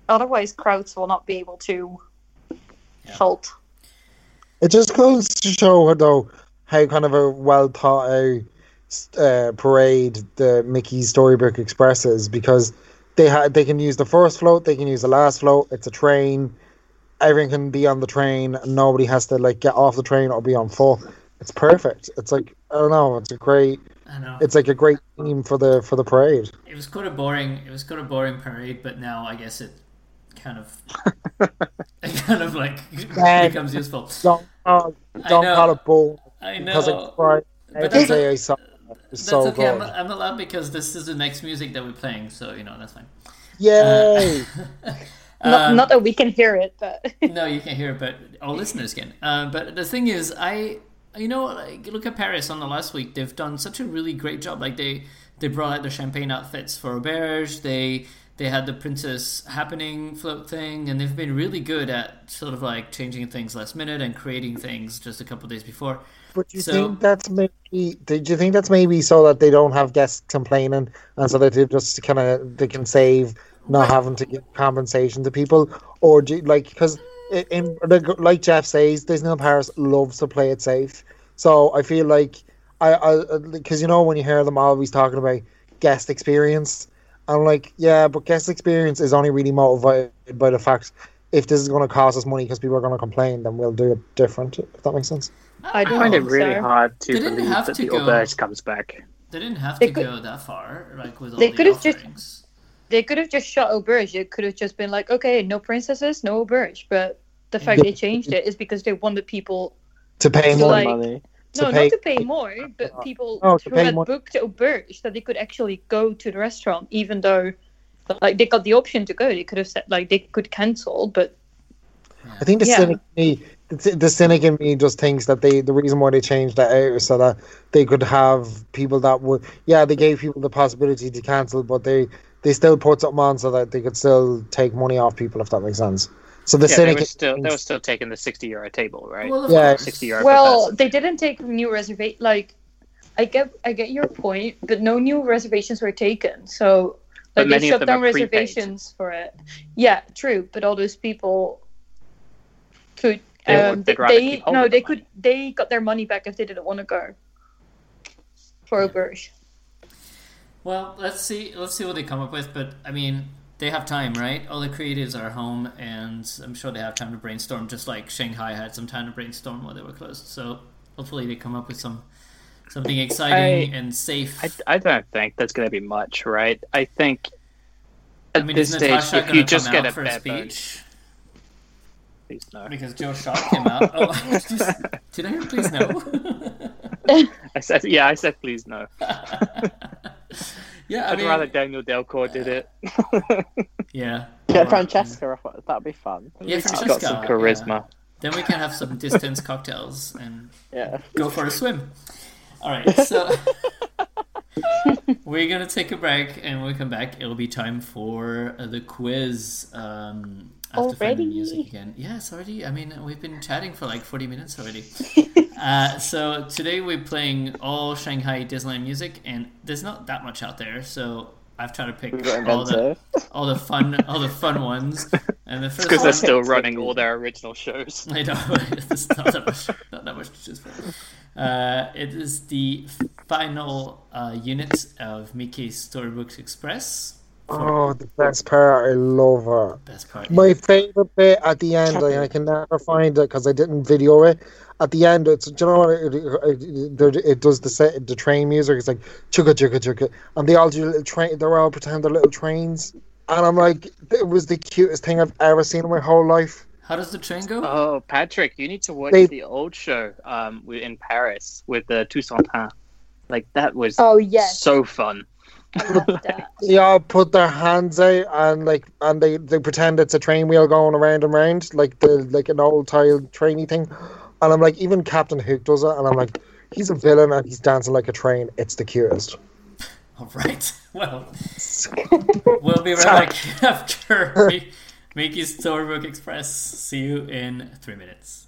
S5: otherwise crowds will not be able to
S1: Yeah.
S5: halt.
S4: It just goes to show, though, how kind of a well thought out uh, parade the Mickey Storybook Express is because they ha- they can use the first float, they can use the last float. It's a train. Everyone can be on the train, nobody has to like get off the train or be on foot. It's perfect. It's like I don't know. It's a great.
S1: I know.
S4: It's like a great theme for the for the parade.
S1: It was quite a boring. It was quite a boring parade, but now I guess it kind of, it kind of like becomes useful.
S4: Don't uh,
S1: I
S4: don't call it bull
S1: I
S4: because I
S1: know.
S4: cried
S1: But
S4: every
S1: that's,
S4: I saw. It. It was
S1: that's
S4: so
S1: okay. I'm. I'm allowed because this is the next music that we're playing, so you know that's fine.
S4: Yay!
S5: Not,
S1: Um,
S5: not that we can hear it, but
S1: no, you can hear it, but our listeners can. Uh, but the thing is, I, you know, like look at Paris on the last week. They've done such a really great job. Like they they brought out the champagne outfits for Auberge. They they had the princess happening float thing, and they've been really good at sort of like changing things last minute and creating things just a couple days before.
S4: But you
S1: So-
S4: think that's maybe? Did you think that's maybe so that they don't have guests complaining, and so that they just kind of they can save not having to give compensation to people, or do you, like because in, like Jeff says, Disneyland Paris loves to play it safe. So I feel like I I uh, because you know when you hear them always talking about guest experience, I'm like yeah, but guest experience is only really motivated by the fact if this is going to cost us money because people are going to complain, then we'll do it different. If that makes sense.
S5: I
S3: I
S5: don't
S3: find it really
S5: so.
S3: hard to
S1: They
S3: believe
S1: have
S3: that
S1: to
S3: the
S1: go-
S3: auberge comes back.
S1: They didn't have
S5: They
S1: to
S5: could-
S1: go that far, like with all
S5: They
S1: the
S5: could have just- They could have just shot Auberge. It could have just been like, okay, no princesses, no Auberge. But the fact they changed it is because they wanted people
S4: To pay
S5: It's
S4: more
S5: like-
S2: money.
S5: No,
S4: pay-
S5: not to pay more, but people
S4: Oh,
S5: who had
S4: more-
S5: booked Auberge that they could actually go to the restaurant, even though, like, they got the option to go. They could have said, like, they could cancel, but
S4: I think the
S5: Yeah.
S4: cynic me, the, the cynic in me, just thinks that they the reason why they changed that out is so that they could have people that would, yeah, they gave people the possibility to cancel, but they they still put something on so that they could still take money off people, if that makes sense. So the
S3: Yeah, they were
S4: syndicate,
S3: still they were still taking the sixty euro table, right?
S1: Well, of
S4: Yeah.
S1: course.
S3: sixty euro.
S5: Well, they didn't take new reservation. Like, I get, I get your point, but no new reservations were taken. So, like,
S3: many
S5: they
S3: of
S5: shut
S3: them
S5: down
S3: are prepaid.
S5: reservations for it. Yeah, true. But all those people could.
S3: They
S5: Um, they,
S3: they'd rather
S5: they
S3: keep hold
S5: no, they could. They got their money back if they didn't want to go. For Auberge.
S1: Well, let's see. Let's see what they come up with. But I mean, they have time, right? All the creatives are home, and I'm sure they have time to brainstorm. Just like Shanghai had some time to brainstorm while they were closed. So hopefully, they come up with some something exciting and safe.
S3: I, I don't think that's going to be much, right? I think
S1: I
S3: at
S1: mean,
S3: this
S1: is
S3: stage, if you just get a
S1: for a
S3: bare
S1: speech?
S3: Please no.
S1: Because Joe Shock came out. Oh, just, did I hear please no?
S3: I said, yeah, I said please no.
S1: yeah, I
S3: I'd
S1: mean,
S3: rather Daniel Delcourt did it.
S1: yeah.
S2: Get
S1: Or,
S2: Francesca off. That'd be fun.
S1: Yeah,
S3: He's
S1: Francesca.
S3: got some charisma.
S1: yeah. Then we can have some distance cocktails and
S2: Yeah.
S1: go for a swim. All right, so we're gonna take a break, and when we come back, it'll be time for uh, the quiz. Um, after finding
S5: Already?
S1: music again. Yes, already. I mean, we've been chatting for like forty minutes already. uh, so today we're playing all Shanghai Disneyland music, and there's not that much out there. So I've tried to pick all the all the fun all the fun ones. And the first
S3: Because they're still running all their original shows.
S1: I know it's not that much, not that much to choose from. Uh, it is the final uh, unit of Mickey's Storybook Express.
S4: Oh, the best part, I love her.
S1: Best part.
S4: My favorite bit at the end, and I can never find it because I didn't video it. At the end, it's do you know what it, it, it, it does the set, the train music. It's like chugga chugga chugga, and they all do little train. They're all pretend they're little trains, and I'm like, it was the cutest thing I've ever seen in my whole life.
S1: How does the train go?
S3: Oh, Patrick, you need to watch
S4: They-
S3: the old show um, wi- in Paris with the Toussaint. Like that was
S5: Oh yes,
S3: so fun.
S4: They all put their hands out and like, and they, they pretend it's a train wheel going around and round, like the like an old tile trainy thing. And I'm like, even Captain Hook does it, and I'm like, he's a villain and he's dancing like a train. It's the cutest.
S1: All right. Well, we'll be right back after Mickey's Storybook Express. See you in three minutes.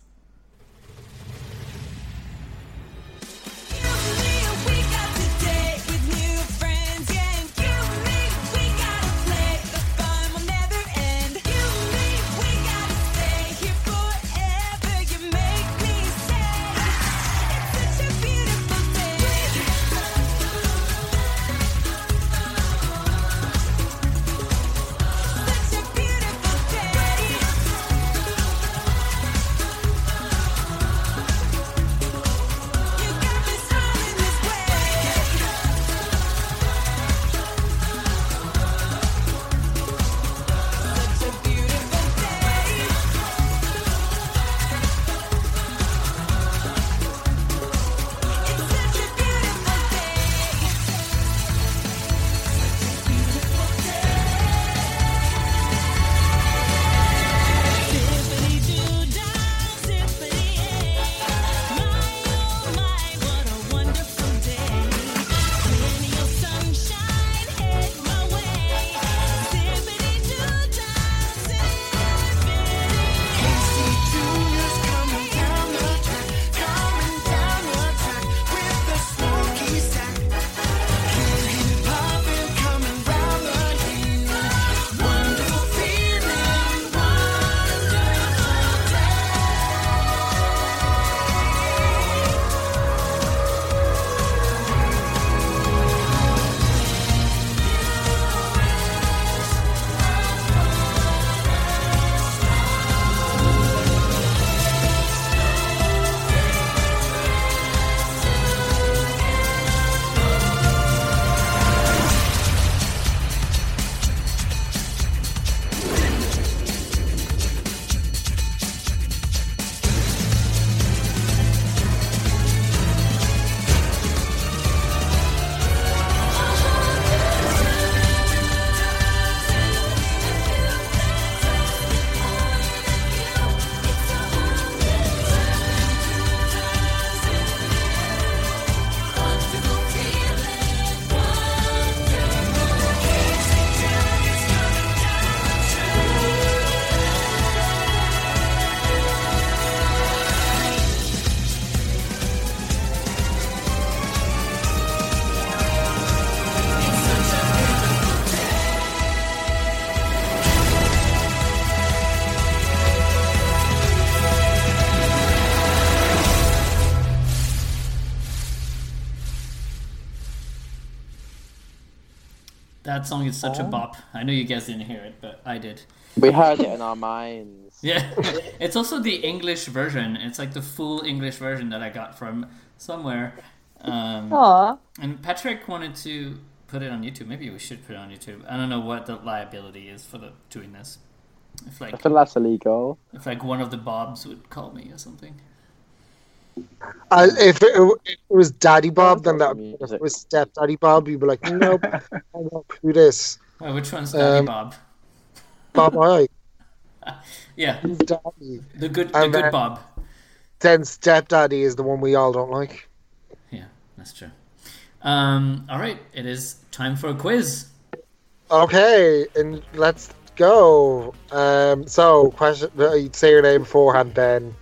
S1: That song is such a
S2: Oh.
S1: bop. I know you guys didn't hear it, but I did.
S2: We heard it in our minds.
S1: Yeah, it's also the English version. It's like the full English version that I got from somewhere. Um,
S5: Aw.
S1: and Patrick wanted to put it on YouTube. Maybe we should put it on YouTube. I don't know what the liability is for the doing this. If
S2: I
S1: like
S2: feel that's illegal.
S1: if like one of the Bobs would call me or something.
S4: I, if, it, if it was Daddy Bob, then that.
S2: Music.
S4: If it was Step Daddy Bob, you'd be like, nope, I won't do this.
S1: Well, which one's Daddy
S4: Um,
S1: Bob?
S4: Bob, I.
S1: Yeah,
S4: Daddy.
S1: the good the
S4: And
S1: good
S4: then-
S1: Bob.
S4: Then Step Daddy is the one we all don't like.
S1: Yeah, that's true. Um, all right, it is time for a quiz.
S4: Okay, and let's go. Um, so, question. uh, you say your name beforehand, Ben.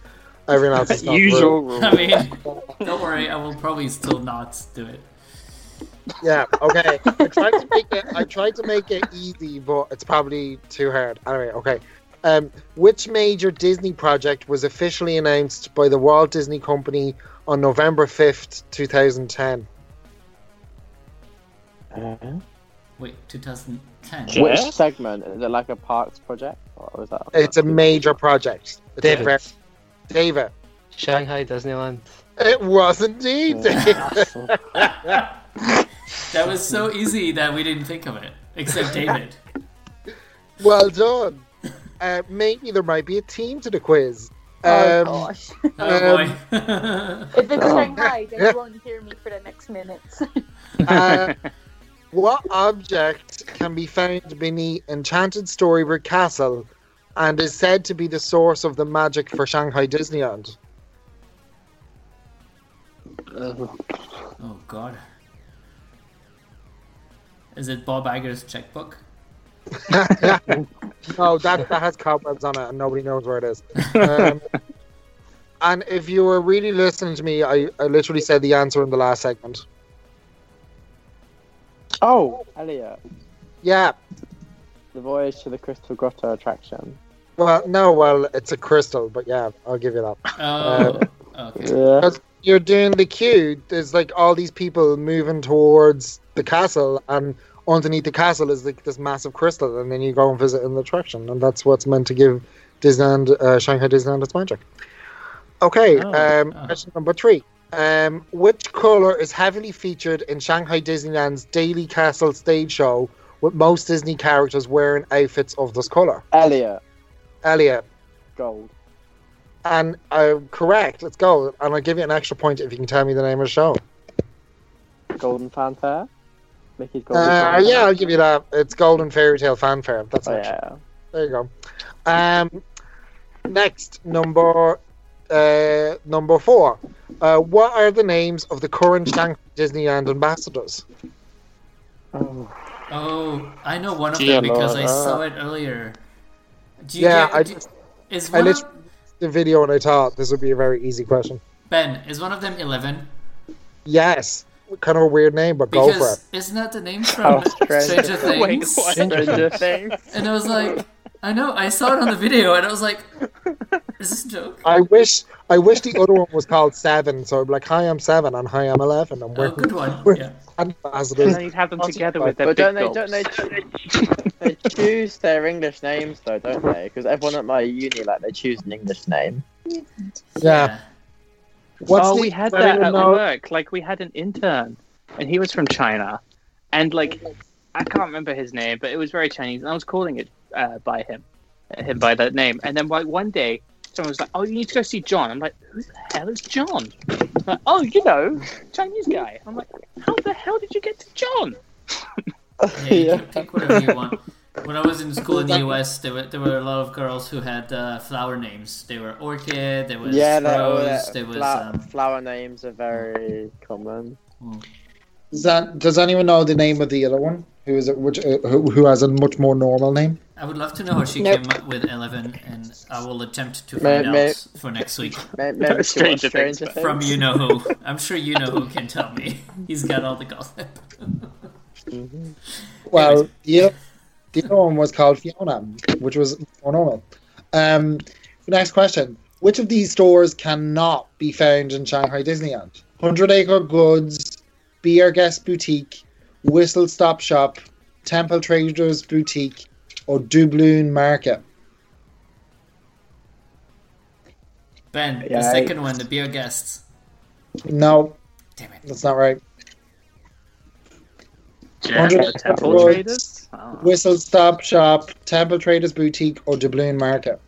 S4: Everyone else is not
S3: Usual
S4: rude.
S3: rule.
S1: I mean, don't worry, I will probably still not do it.
S4: Yeah. Okay. I tried to make it. I tried to make it easy, but it's probably too hard. Anyway. Okay. Um, which major Disney project was officially announced by the Walt Disney Company on November fifth, two thousand ten?
S1: Wait, 2010.
S2: Which segment? Is it like a parks project? Or was that?
S4: It's a major project. It's a
S6: David.
S4: Very- David.
S6: Shanghai Disneyland.
S4: It was indeed. David.
S1: That was so easy that we didn't think of it, except David.
S4: well done. Uh, maybe there might be a team to the quiz.
S5: Oh
S4: Um,
S5: gosh.
S1: Oh
S4: Um,
S1: boy.
S5: If it's Shanghai, then you won't hear me for the next minutes.
S4: uh, what object can be found beneath Enchanted Storybook Castle and is said to be the source of the magic for Shanghai Disneyland?
S1: oh god. Is it Bob Iger's checkbook?
S4: no, that, that has cobwebs on it and nobody knows where it is. Um, and if you were really listening to me, I, I literally said the answer in the last segment.
S2: Oh, Elliot.
S4: Yeah.
S2: The voyage to the Crystal Grotto attraction.
S4: Well, no, well, it's a crystal, but yeah, I'll give you that.
S1: Oh, okay.
S2: Yeah.
S4: You're doing the queue. There's like all these people moving towards the castle, and underneath the castle is like this massive crystal, and then you go and visit an attraction, and that's what's meant to give Disneyland, uh, Shanghai Disneyland, its magic. Okay,
S2: Oh,
S4: um,
S1: oh.
S4: question number three. Um, which color is heavily featured in Shanghai Disneyland's daily castle stage show, with most Disney characters wearing outfits of this color?
S2: Elliot.
S4: Elliot.
S2: Gold.
S4: And uh, correct, let's go. And I'll give you an extra point if you can tell me the name of the show.
S2: Golden Fanfare. Mickey's Golden
S4: Uh,
S2: Fanfare.
S4: yeah, I'll give you that. It's Golden Fairy Tale Fanfare. That's
S2: Oh,
S4: it.
S2: yeah.
S4: There you go. Um, next, number uh, number four. Uh, what are the names of the current Shanghai Disneyland ambassadors?
S2: Oh.
S1: Oh, I know one of
S2: Dear
S1: them because I
S2: Lord,
S1: saw
S2: uh.
S1: it earlier. Do you
S4: Yeah,
S1: get,
S4: I
S1: do-
S4: just
S1: is
S4: I
S1: one of,
S4: the video and I thought this would be a very easy question.
S1: Ben, is one of them 11?
S4: Yes, kind of a weird name, but go for it.
S1: Because isn't that the name from
S2: Oh, Stranger-
S1: Stranger
S3: Wait,
S1: Things?
S3: what?
S2: Stranger Things.
S1: And I was like, I know, I saw it on the video, and I was like, is this a joke?
S4: I wish I wish the other one was called Seven, so I'd be like, "Hi, I'm Seven," and "Hi, I'm 11. and we're
S1: Oh, good one.
S4: we're
S1: Yeah.
S4: ambassadors.
S3: And then you'd have them together with their
S2: But
S3: big
S2: don't they, don't they, choo- they choose their English names though, don't they? Because everyone at my uni, like, they choose an English name.
S4: Yeah. What's
S3: oh,
S4: the-
S3: we had that at
S4: know.
S3: work. Like we had an intern, and he was from China, and like I can't remember his name, but it was very Chinese, and I was calling it uh, by him, him by that name. And then like one day, someone was like, "Oh, you need to go see John." I'm like, "Who the hell is John?" Like, oh, you know, Chinese guy. I'm like, "How the hell did you get to John?"
S1: Yeah, you can pick whatever you want. When I was in school in the US, there were there were a lot of girls who had uh, flower names. They were orchid, there was
S2: yeah, they're all
S1: rose, there was
S2: flower,
S1: um,
S2: flower names are very common.
S4: Does, that, does anyone know the name of the other one? Who is it? Which uh, who, who has a much more normal name?
S1: I would love to know how she
S5: Nope.
S1: came up with eleven, and I will attempt to find
S2: may-
S1: out for next week
S2: May- Maybe she
S3: Stranger
S2: watched
S3: Things,
S1: from you know who. I'm sure you know who can tell me. He's got all the gossip.
S2: Mhm.
S4: Well, the, the other one was called Fiona, which was more normal. Um, next question: Which of these stores cannot be found in Shanghai Disneyland? Hundred Acre Goods, Be Our Guest Boutique, Whistle Stop Shop, Temple Traders Boutique, or Dublin Market?
S1: Ben, the
S2: Yeah, I-
S1: second one, the beer guests.
S4: No,
S1: Damn it.
S4: that's not right.
S3: Yeah, Temple
S4: Wonder-
S3: Traders. Oh.
S4: Whistle Stop Shop, Temple Traders Boutique, or Dublin Market?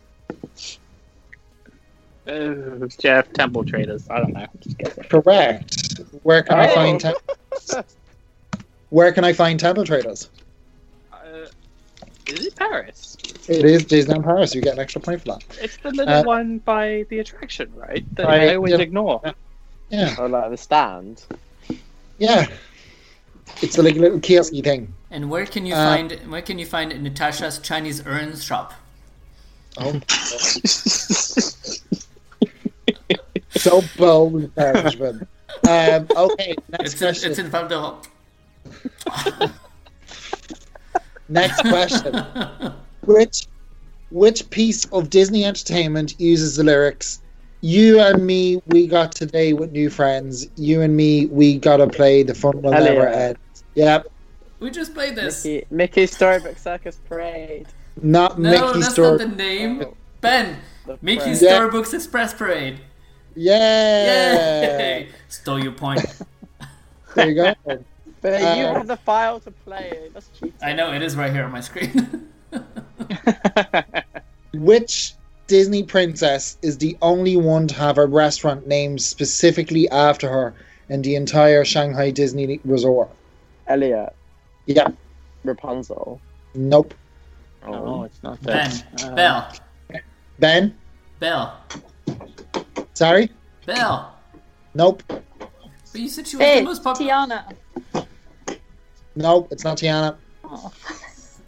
S3: Uh, yeah, Temple Traders. I don't know. Just.
S4: Correct. Where can I
S2: Oh.
S4: find tem- Where can I find Temple Traders?
S3: Is it Paris?
S4: It is Disneyland Paris. You get an extra point for that.
S3: It's the little
S4: Uh,
S3: one by the attraction, right? That
S4: Right,
S3: I always
S4: yeah.
S3: ignore.
S4: Yeah,
S2: Or like the stand.
S4: yeah. It's a like, little kiosky thing.
S1: And where can you
S4: Uh,
S1: find where can you find Natasha's Chinese urns shop?
S4: Oh, so bold encouragement. Um, okay, next
S1: It's in,
S4: question.
S1: it's in Val d'Europe.
S4: Next question. Which which piece of Disney entertainment uses the lyrics You and me, we got today with new friends. You and me, we gotta play. The fun will
S2: Elliot.
S4: never end. Yep,
S1: we just played this.
S2: Mickey, Mickey's Storybook Circus Parade.
S4: not
S1: No,
S4: Mickey
S1: that's
S4: Story.
S1: not the name. Ben,
S2: The
S1: Mickey's
S2: parade.
S4: Yeah.
S1: Storybooks Express Parade.
S4: Yeah,
S1: Yay! Stole your point.
S4: there you go.
S2: But you
S4: Um,
S2: have the file to play it. That's cheating.
S1: I know it is right here on my screen.
S4: Which Disney princess is the only one to have a restaurant named specifically after her in the entire Shanghai Disney resort?
S2: Elliot.
S4: Yeah,
S2: Rapunzel.
S4: nope.
S3: Oh, it's not
S1: ben,
S3: that. Uh,
S1: Belle,
S4: Ben,
S1: Belle,
S4: sorry,
S1: Belle.
S4: nope,
S1: But you said she was
S5: Hey,
S1: the most popular.
S5: Tiana.
S4: Nope. It's not Tiana.
S5: Oh.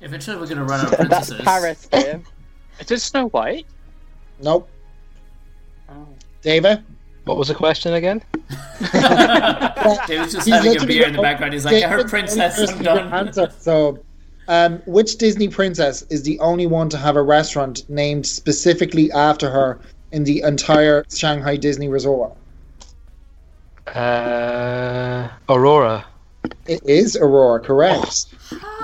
S1: Eventually, we're gonna run out of princesses.
S2: That's
S1: princesses.
S2: Paris, Dave.
S3: Is it Snow White?
S4: Nope.
S3: Oh.
S4: David.
S6: What was the question again?
S1: David's just
S4: He's
S1: having a
S4: literally
S1: beer in the background. He's like, I heard princess,
S4: only
S1: I'm
S4: person who
S1: done.
S4: answer. So, um, which Disney princess is the only one to have a restaurant named specifically after her in the entire Shanghai Disney resort?
S6: Uh, Aurora.
S4: It is Aurora, correct.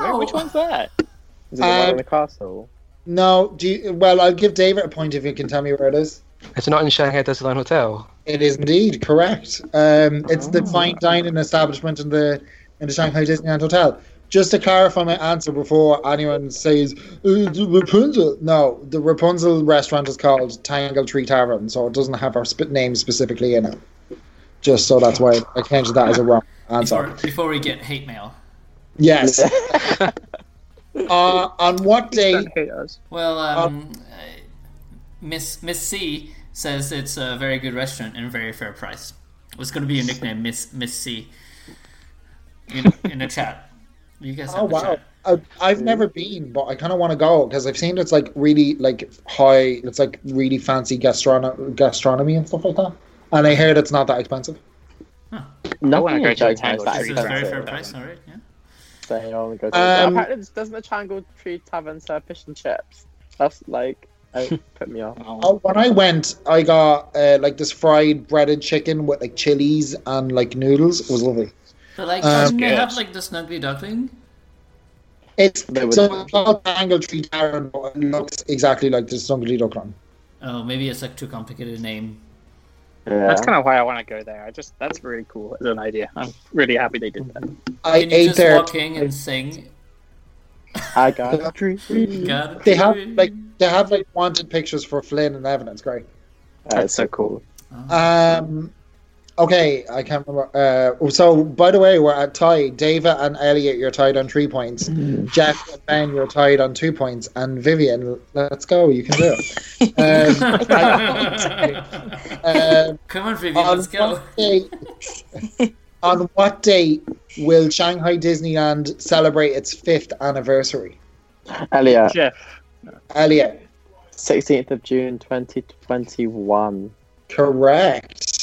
S3: Wait, which one's that?
S2: Is it the one
S4: Um,
S2: in the castle?
S4: No, do you, well, I'll give David a point if you can tell me where it It's
S6: Is not in Shanghai Disneyland Hotel?
S4: It is indeed correct. Um, it's the fine dining establishment in the in the Shanghai Disneyland Hotel. Just to clarify my answer before anyone says uh, the Rapunzel. No, the Rapunzel restaurant is called Tangle Tree Tavern, so it doesn't have our sp- name specifically in it. Just so that's why I changed that as a wrong
S1: Before,
S4: answer.
S1: before we get hate mail.
S4: Yes. uh, on what day?
S3: Don't hate us.
S1: Well, um, uh, Miss Miss C says it's a very good restaurant and very fair price. What's going to be your nickname, Miss Miss C? In, in the chat. You guys have
S4: Oh wow!
S1: chat.
S4: I, I've never been, but I kind of want to go because I've seen it's like really like high. It's like really fancy gastronomy, gastronomy and stuff like that. And I heard it's not that expensive.
S2: Nothing
S3: go
S2: in
S3: to
S2: Shanghai
S3: Tangle
S2: is that
S1: This a very fair price, alright, yeah.
S2: So I only go to
S4: Um,
S2: Apparently, doesn't the Tangle Tree Tavern serve fish and chips? That's like, oh, put me off.
S4: Oh, when I went, I got uh, like this fried breaded chicken with like chilies and like noodles. It was lovely.
S1: But like,
S4: Um,
S1: doesn't it
S3: Good.
S1: have like the snuggly duckling?
S4: It's so it's called Tangle Tree Tavern, but it looks exactly like the Snuggly Duck one.
S1: Oh, maybe it's like too complicated a name.
S2: Yeah.
S3: That's kind of why I want to go there. I just that's really cool as an idea. I'm really happy they did that.
S4: I
S1: Can you
S4: ate
S1: just
S4: there.
S1: walk in and sing?
S2: I got a tree.
S1: Got a
S4: They have
S1: tree.
S4: like they have like wanted pictures for Flynn and Evan. It's great.
S2: That's so cool.
S4: Um, okay, I can't remember. Uh, so, by the way, we're at tie. David and Elliot, you're tied on three points. Jeff and Ben, you're tied on two points. And Vivian, let's go. You can do it. Um, um,
S1: Come on, Vivian,
S4: on,
S1: let's go.
S4: day, on what day will Shanghai Disneyland celebrate its fifth anniversary?
S2: Elliot,
S3: Jeff,
S4: Elliot,
S2: 16th of June 2021.
S4: correct.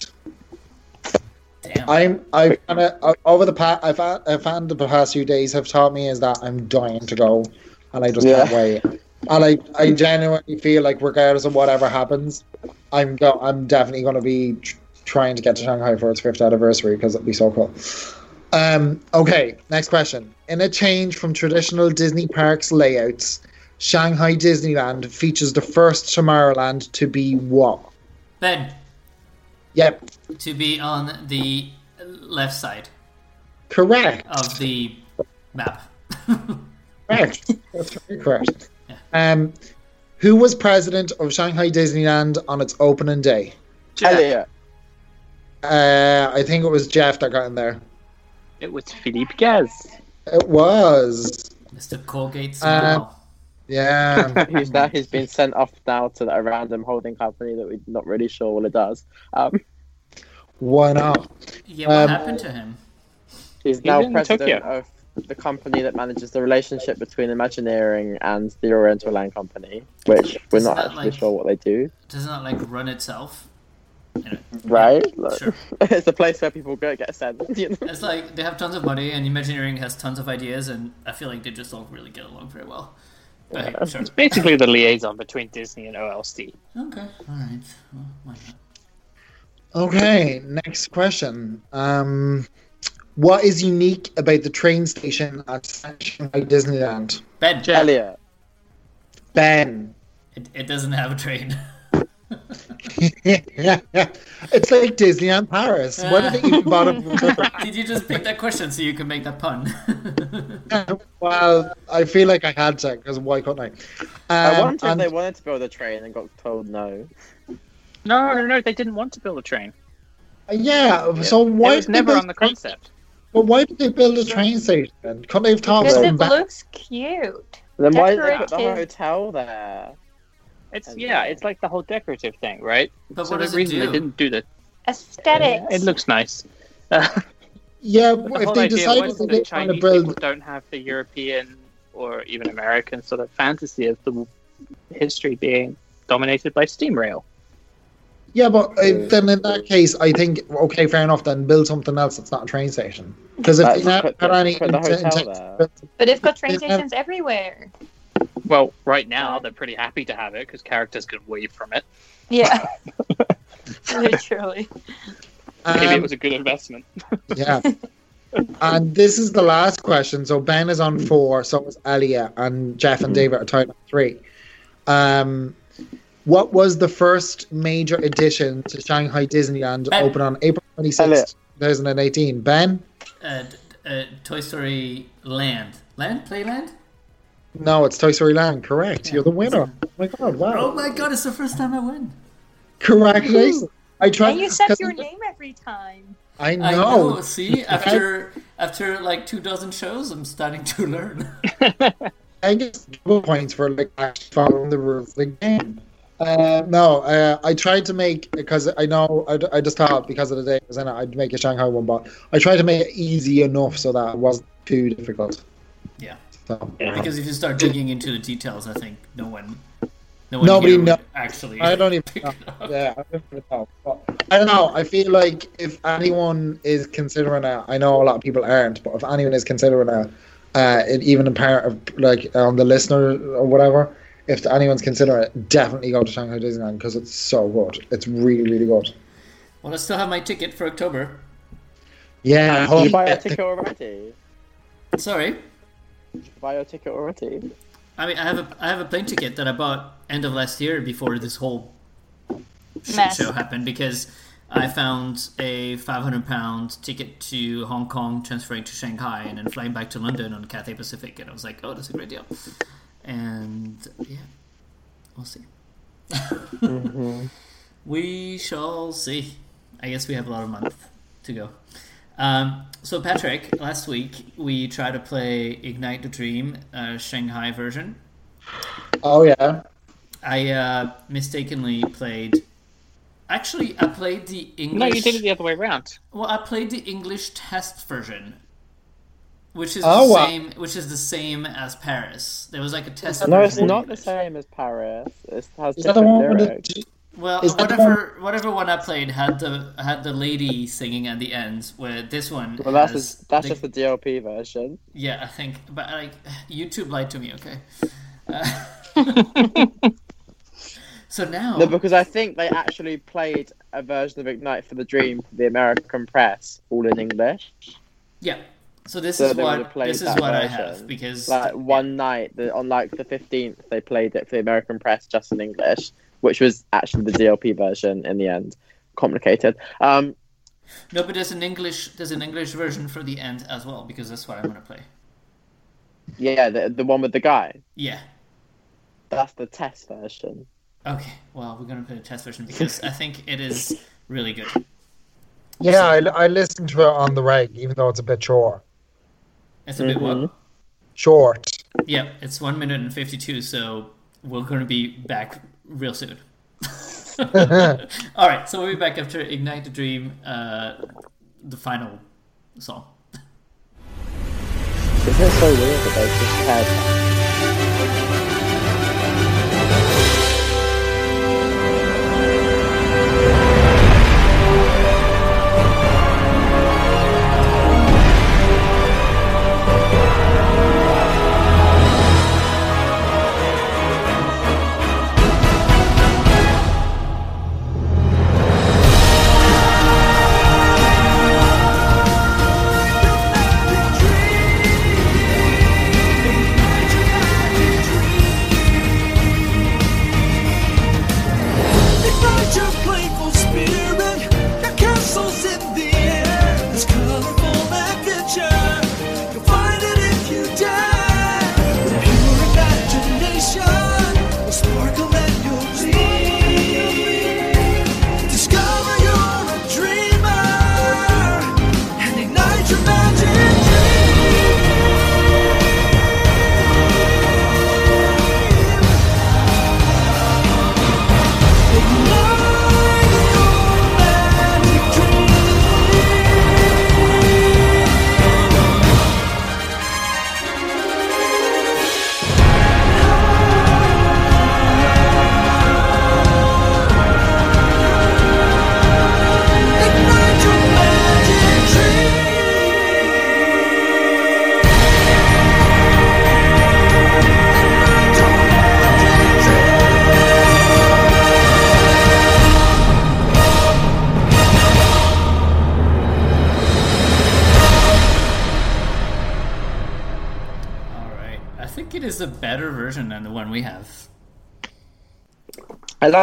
S1: Damn.
S4: I'm I've kind of over the past I've had- I've found the past few days have taught me is that I'm dying to go, and I just can't wait. And I I genuinely feel like regardless of whatever happens, I'm go I'm definitely going to be tr- trying to get to Shanghai for its fifth anniversary because it'll be so cool. Um, okay, next question. In a change from traditional Disney parks layouts, Shanghai Disneyland features the first Tomorrowland to be what?
S1: Ben,
S4: Yep,
S1: to be on the left side
S4: correct.
S1: of the map.
S4: Correct. That's very correct. Um, who was president of Shanghai Disneyland on its opening day?
S2: Elliot.
S4: Uh, I think it was Jeff that got in there.
S3: It was Philippe Gas.
S4: It was.
S1: Mr. Colgate.
S4: Uh,
S1: Wow.
S4: Yeah.
S2: He's now he's been sent off now to a random holding company that we're not really sure what it does. Um,
S4: Why not?
S1: yeah, what
S4: um,
S1: happened to him?
S2: he's now
S3: in
S2: president
S3: Tokyo.
S2: of the company that manages the relationship between Imagineering and the Oriental Land Company, which we're
S1: Isn't
S2: not actually
S1: like-
S2: sure what they do.
S1: Doesn't that like run itself? Anyway,
S2: Right? Like,
S1: Sure.
S2: it's a place where people go get sent. You know?
S1: It's like they have tons of money, and Imagineering has tons of ideas, and I feel like they just don't really get along very well. But hey.
S3: It's basically the liaison between Disney and OLC.
S1: Okay, all right. Well.
S4: Okay, next question. Um, what is unique about the train station at Shanghai Disneyland?
S1: Ben,
S2: Elliot.
S4: Ben.
S1: it, it doesn't have a train.
S4: yeah, yeah. It's like Disneyland Paris. Why did they even bother?
S1: Did you just pick that question so you can make that pun?
S4: well, I feel like I had to because why couldn't I?
S2: I
S4: Um,
S2: wonder if
S4: and-
S2: they wanted to build a train and got told no.
S3: No, no, no, they didn't want to build a train.
S4: yeah, so why
S3: it was
S4: did they
S3: never
S4: build
S3: on the concept.
S4: But why did they build a train station? Couldn't they have thought of
S5: Because it
S4: back?
S5: looks cute.
S2: Then why did they put the hotel there?
S3: It's
S2: And-
S3: yeah, it's like the whole decorative thing, right?
S1: but
S3: so
S1: what
S3: the
S1: does it
S3: reason
S1: do?
S3: they didn't do the
S5: Aesthetics.
S3: it looks nice. Uh,
S4: Yeah,
S3: the
S4: if they
S3: idea
S4: decided
S3: was
S4: they
S3: that
S4: didn't want
S3: Chinese
S4: to build,
S3: people don't have the European or even American sort of fantasy of the history being dominated by steam rail.
S4: yeah, but uh, then in that case, I think okay, fair enough. Then build something else that's not a train station. Because if
S2: Like,
S4: they never
S2: put
S4: had any
S2: put the
S4: intent-
S2: hotel.
S5: But they've got train stations everywhere.
S3: Well, right now they're pretty happy to have it because characters can wave from it.
S5: Yeah. Literally.
S3: Maybe
S4: Um,
S3: it was a good investment.
S4: Yeah. and this is the last question. So Ben is on four, so is Elliot, and Jeff and David are tied on three. Um, what was the first major addition to Shanghai Disneyland
S1: Ben.
S4: open on April twenty
S2: Elliot.
S4: sixth, 2018? Ben?
S1: Uh, uh, Toy Story Land. Land? Playland?
S4: No, it's Toy Story Land. Correct. You're the winner. Oh my god, wow.
S1: Oh my god, it's the first time I win.
S4: Congratulations. I try.
S5: And you said
S4: 'cause
S5: your name every time.
S4: I
S1: I
S4: know.
S1: know. See, after after like two dozen shows, I'm starting to learn.
S4: I get double points for like actually following the rules of the game. Uh, no, uh, I tried to make because I know I, I just thought because of the day I was in it, I'd make a Shanghai one, but I tried to make it easy enough so that it wasn't too difficult.
S1: Yeah.
S4: So,
S1: because if you start digging into the details, I think no one, no one
S4: Nobody
S1: here would
S4: know-
S1: actually.
S4: I don't even know. Yeah, I don't really know. But I don't know. I feel like if anyone is considering it, I know a lot of people aren't, but if anyone is considering it, uh, it, even a part of like on the listener or whatever, if anyone's considering it, definitely go to Shanghai Disneyland because it's so good. It's really, really good.
S1: Well, I still have my ticket for October.
S4: Yeah,
S2: Did you buy
S4: yeah,
S2: a ticket already?
S1: Sorry,
S2: Did you buy your ticket already?
S1: I mean I have a I have a plane ticket that I bought end of last year before this whole shit show happened because I found a 500 pound ticket to Hong Kong, transferring to Shanghai, and then flying back to London on Cathay Pacific, and I was like, oh, that's a great deal. And yeah, we'll see. Mm-hmm. We shall see. I guess we have a lot of month to go. Um, so Patrick, last week we tried to play Ignite the Dream uh, Shanghai version.
S4: Oh yeah.
S1: I uh, mistakenly played. Actually, I played the English.
S3: No, you did it the other way around.
S1: Well, I played the English test version, which is
S4: Oh,
S1: the
S4: wow.
S1: same. Which is the same as Paris. There was like a test.
S2: No, it's not the same as Paris. It has
S4: Is that the
S2: different
S4: one with
S2: lyrics.
S4: the?
S1: Well,
S4: Is that the
S1: whatever whatever one I played had the had the lady singing at the end. Where this one.
S2: Well, that's
S1: has
S2: just, that's
S1: the-
S2: just the DLP version.
S1: Yeah, I think, but like YouTube lied to me. Okay. Uh, so now,
S2: No, because I think they actually played a version of Ignite for the Dream for the American press, all in English.
S1: Yeah. So this
S2: So
S1: is what this is
S2: that
S1: what I have because
S2: Like one night, the, on like the fifteenth, they played it for the American press just in English, which was actually the DLP version in the end. Complicated. Um,
S1: no, but there's an English there's an English version for the end as well because that's what I'm gonna play.
S2: yeah, the the one with the guy.
S1: Yeah.
S2: That's the test version.
S1: Okay. Well, we're gonna play the test version because I think it is really good.
S4: Yeah, I, I listened to it on the reg, even though it's a bit short.
S1: It's a bit what?
S2: Mhm.
S4: Short.
S1: Yeah, it's one minute and fifty two, so we're gonna be back real soon. All right, so we'll be back after Ignite the Dream, uh, the final song.
S2: Isn't it so weird that they just had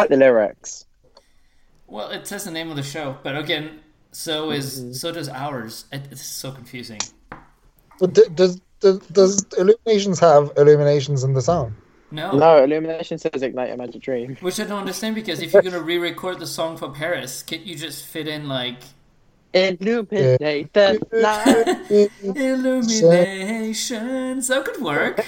S2: like the lyrics.
S1: Well, it says the name of the show, but again, so is mm-hmm. so does ours. It, it's so confusing.
S4: But d- does, does does Illuminations have Illuminations in the song?
S1: No,
S2: No, Illumination says ignite a magic dream.
S1: which I don't understand because if you're gonna re-record the song for Paris, can't you just fit in like
S2: Illuminate the night.
S1: illuminations? That could work.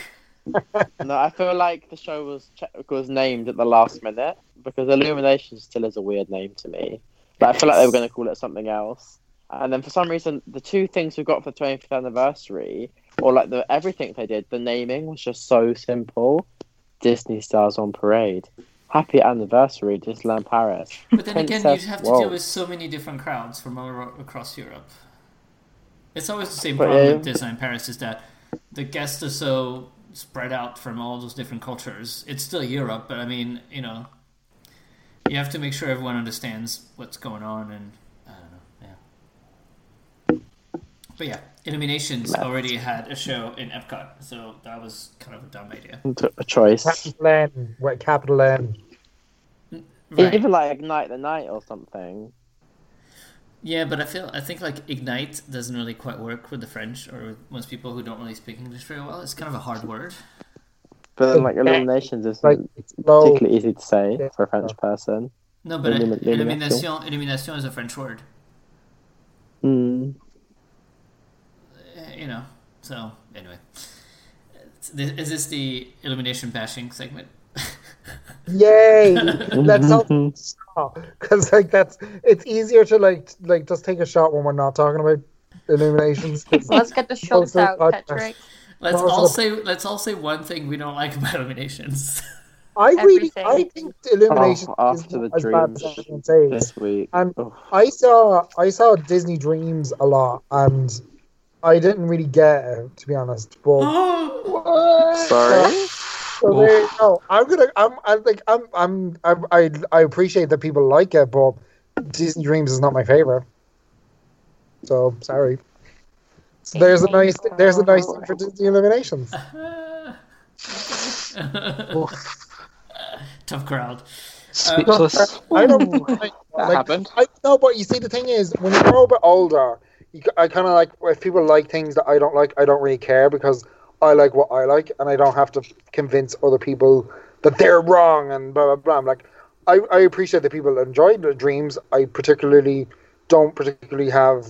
S2: No, I feel like the show was was named at the last minute because Illumination still is a weird name to me. But I feel like they were going to call it something else. And then for some reason, the two things we got for the 25th anniversary, or like the everything they did, the naming was just so simple. Disney Stars on Parade. Happy anniversary, Disneyland Paris.
S1: But then again, you'd have to deal with so many different crowds from all across Europe. It's always the same
S2: But,
S1: problem
S2: yeah.
S1: with Disneyland Paris is that the guests are so spread out from all those different cultures. It's still Europe, but I mean, you know, you have to make sure everyone understands what's going on, and I don't know, yeah. But yeah, Illuminations
S2: Math.
S1: already had a show in Epcot, so that was kind of a dumb idea.
S2: A choice.
S4: Capital N, with capital N.
S1: Mm, right.
S2: Even like Ignite the Night or something.
S1: Yeah, but I feel I think like ignite doesn't really quite work with the French or with most people who don't really speak English very well. It's kind of a hard word.
S2: But then like Illuminations isn't
S4: Like, slow.
S2: particularly easy to say
S4: Yeah.
S2: for a French person.
S1: No, but
S2: Illumin-
S1: illumination, illumination is a French word.
S2: Hmm.
S1: Uh, You know. So anyway, is this the illumination bashing segment?
S4: Yay! Let's all because like that's it's easier to like like just take a shot when we're not talking about Illuminations.
S5: Let's get the shots out. Patrick.
S1: Let's
S4: Also-
S1: all say let's all say one thing we don't like about illuminations.
S4: I really
S5: Everything.
S4: I think Illuminations
S2: Oh,
S4: is
S2: after the
S4: not as bad
S2: dreams
S4: as everyone says.
S2: this week.
S4: And. I saw I saw Disney Dreams a lot, and I didn't really get it to be honest. But
S2: Sorry.
S4: so there you go. I'm gonna I'm I'm like I'm I'm, I'm I I appreciate that people like it, but Disney Dreams is not my favorite. So sorry. So there's a nice there's a nice thing for Disney Illuminations.
S1: Tough crowd.
S6: Uh, Speechless.
S4: I don't I,
S3: That
S4: like,
S3: happened.
S4: I no, but you see, the thing is, when you grow a bit older, you, c- I kind of like if people like things that I don't like, I don't really care because I like what I like, and I don't have to convince other people that they're wrong and blah blah blah. I'm like, I, I appreciate that people enjoy the dreams. I particularly don't particularly have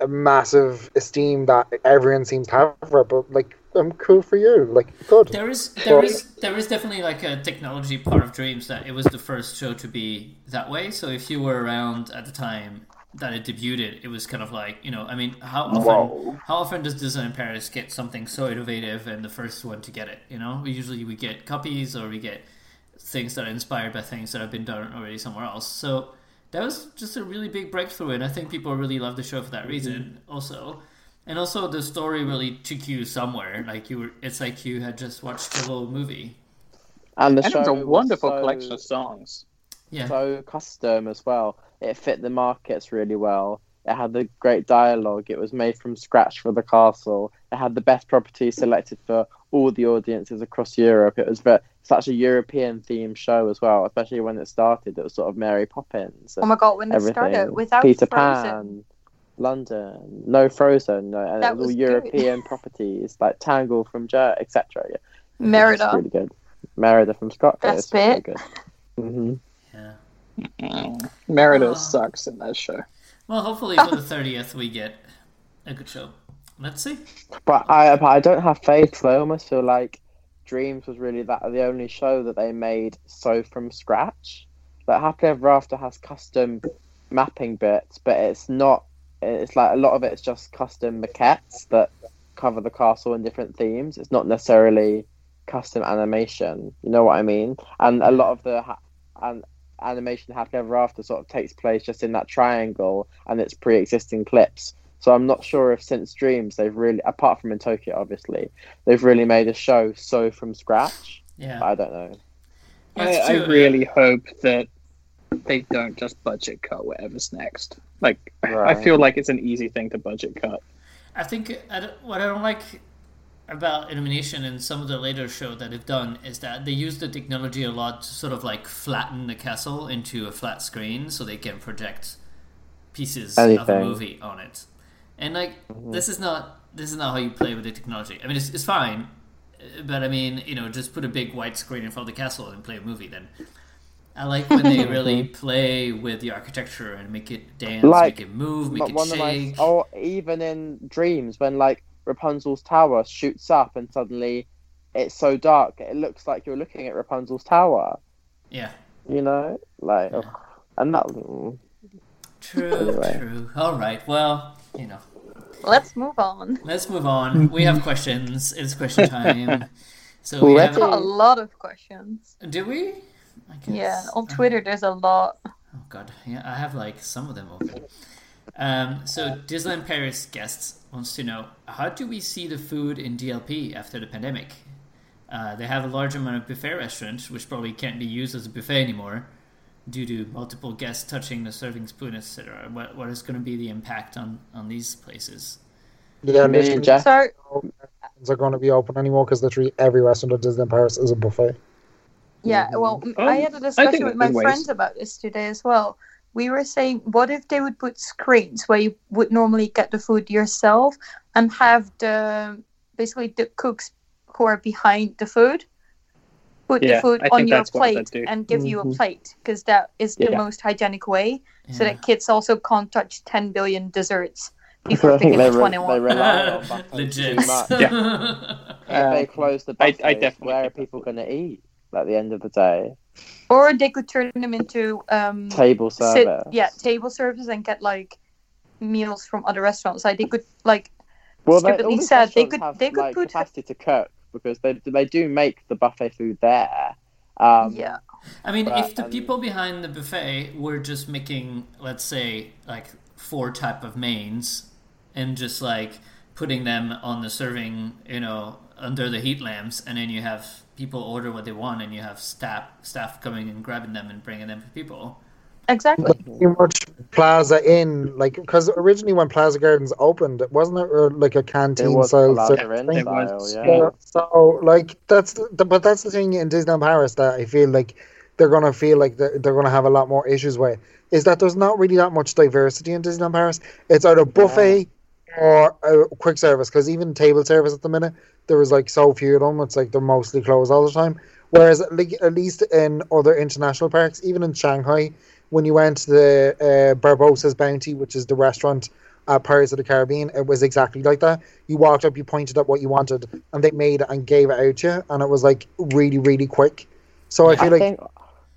S4: a massive esteem that everyone seems to have for it, but like, I'm cool for you. Like, good.
S1: There is there is there is definitely like a technology part of Dreams that it was the first show to be that way. So if you were around at the time that it debuted, it was kind of like you know, I mean, how often
S2: Whoa.
S1: how often does Disney in Paris get something so innovative and the first one to get it? You know, we usually we get copies or we get things that are inspired by things that have been done already somewhere else. So that was just a really big breakthrough, and I think people really love the show for that reason. Mm-hmm. Also, and also the story really took you somewhere. Like you were, it's like you had just watched a little movie.
S2: And the
S3: And
S2: show
S3: it's a
S2: was
S3: wonderful
S2: so-
S3: collection of songs.
S1: Yeah,
S2: so custom as well. It fit the markets really well. It had the great dialogue. It was made from scratch for the castle. It had the best properties selected for all the audiences across Europe. It was very, such a European themed show as well, especially when it started. It was sort of Mary Poppins.
S5: Oh my god, when it
S2: everything.
S5: started without
S2: Peter
S5: Frozen.
S2: Pan, London, no Frozen, no, and
S5: That
S2: it was all
S5: was good.
S2: European properties like Tangle from Jer, etc. Yeah,
S5: Merida.
S2: It's really good. Merida from Scotland.
S5: That's
S2: it's really
S5: bit.
S2: good. hmm
S1: yeah.
S3: Merida
S1: Oh.
S3: sucks in that show.
S1: Well, hopefully for the thirtieth we get a good show. Let's see.
S2: But I, but I don't have faith. 'cause I almost feel like Dreams was really that the only show that they made so from scratch. Like Happily Ever After has custom mapping bits, but it's not. It's like a lot of it's just custom maquettes that cover the castle in different themes. It's not necessarily custom animation. You know what I mean? And a lot of the ha- and animation Happily Ever After sort of takes place just in that triangle and it's pre-existing clips. So I'm not sure if since Dreams they've really, apart from in Tokyo, obviously, they've really made a show so from scratch.
S1: Yeah,
S2: I don't know.
S3: I, I really hope that they don't just budget cut whatever's next. Like, I feel like it's an easy thing to budget cut.
S1: I think I what I don't like about Illumination and some of the later show that they've done is that they use the technology a lot to sort of like flatten the castle into a flat screen so they can project pieces of a movie on it. And like this is not this is not how you play with the technology. I mean, it's, it's fine, but I mean, you know, just put a big white screen in front of the castle and play a movie. Then I like when they really play with the architecture and make it dance,
S2: Like,
S1: make it move, make it
S2: of my,
S1: shake.
S2: or even in Dreams when like Rapunzel's tower shoots up and suddenly it's so dark it looks like you're looking at Rapunzel's tower.
S1: Yeah.
S2: You know, like,
S1: Yeah.
S2: and that. mm,
S1: True,
S2: Anyway.
S1: true. All right. Well, you know,
S5: Let's move on.
S1: let's move on. We have questions. It's question time. So we
S2: Let's-
S1: have.
S5: A lot of questions.
S1: Do we? I guess.
S5: Yeah, on Twitter there's a lot.
S1: Oh god, yeah, I have like some of them open. Um, so Disneyland Paris guests wants to know how do we see the food in DLP after the pandemic? Uh, they have a large amount of buffet restaurants, which probably can't be used as a buffet anymore due to multiple guests touching the serving spoon, etc. What what is going to be the impact on on these places?
S4: Yeah,
S2: Me and
S4: literally,
S2: Jeff.
S5: So
S4: are going to be open anymore because literally every restaurant at Disney Paris is a buffet.
S5: yeah, well,
S3: Oh,
S5: I had a discussion with my friends about this today as well. We were saying, what if they would put screens where you would normally get the food yourself and have the basically the cooks who are behind the food put
S3: Yeah,
S5: the food
S3: I
S5: on your plate
S3: they'd do.
S5: and give you a
S2: Mhm.
S5: plate because that is the
S2: Yeah.
S5: most hygienic way, so that kids also can't touch ten billion desserts before
S2: I think
S5: picking
S2: they,
S5: the
S2: re- they
S5: one.
S2: rely on buffets
S1: Legit.
S2: too much. If they
S3: Um,
S2: close the
S3: I- I
S2: buffets,
S3: definitely
S2: where are people going to eat at the end of the day?
S5: Or they could turn them into um,
S2: Table
S5: sit,
S2: service.
S5: yeah, table service and get like meals from other restaurants. Like they could like
S2: Well, they,
S5: stupidly
S2: all these
S5: said, they could-
S2: have,
S5: they could
S2: like,
S5: put-
S2: capacity to cook because they they do make the buffet food there. Um,
S5: yeah.
S1: I mean,
S2: But,
S1: if the
S2: um,
S1: people behind the buffet were just making, let's say, like four type of mains, and just like putting them on the serving, you know, under the heat lamps, and then you have people order what they want, and you have staff staff coming and grabbing them and bringing them to people.
S5: Exactly.
S4: pretty much Plaza Inn, like because originally when Plaza Gardens opened, it wasn't it uh, like a
S2: It
S4: canteen
S2: was
S4: style
S2: Plaza
S4: service
S2: Inn
S4: thing?
S3: It was,
S2: style,
S3: yeah.
S2: yeah.
S4: Yeah, so like that's the, but that's the thing in Disneyland Paris that I feel like they're gonna feel like they're, they're gonna have a lot more issues with is that there's not really that much diversity in Disneyland Paris. It's either buffet or a quick service because even table service at the minute there was like so few of them. It's like they're mostly closed all the time. Whereas like at least in other international parks, even in Shanghai, when you went to the uh, Barbossa's Bounty, which is the restaurant at Pirates of the Caribbean, it was exactly like that. You walked up, you pointed at what you wanted, and they made it and gave it out to you, and it was like really, really quick. So I
S2: I
S4: feel like
S2: think,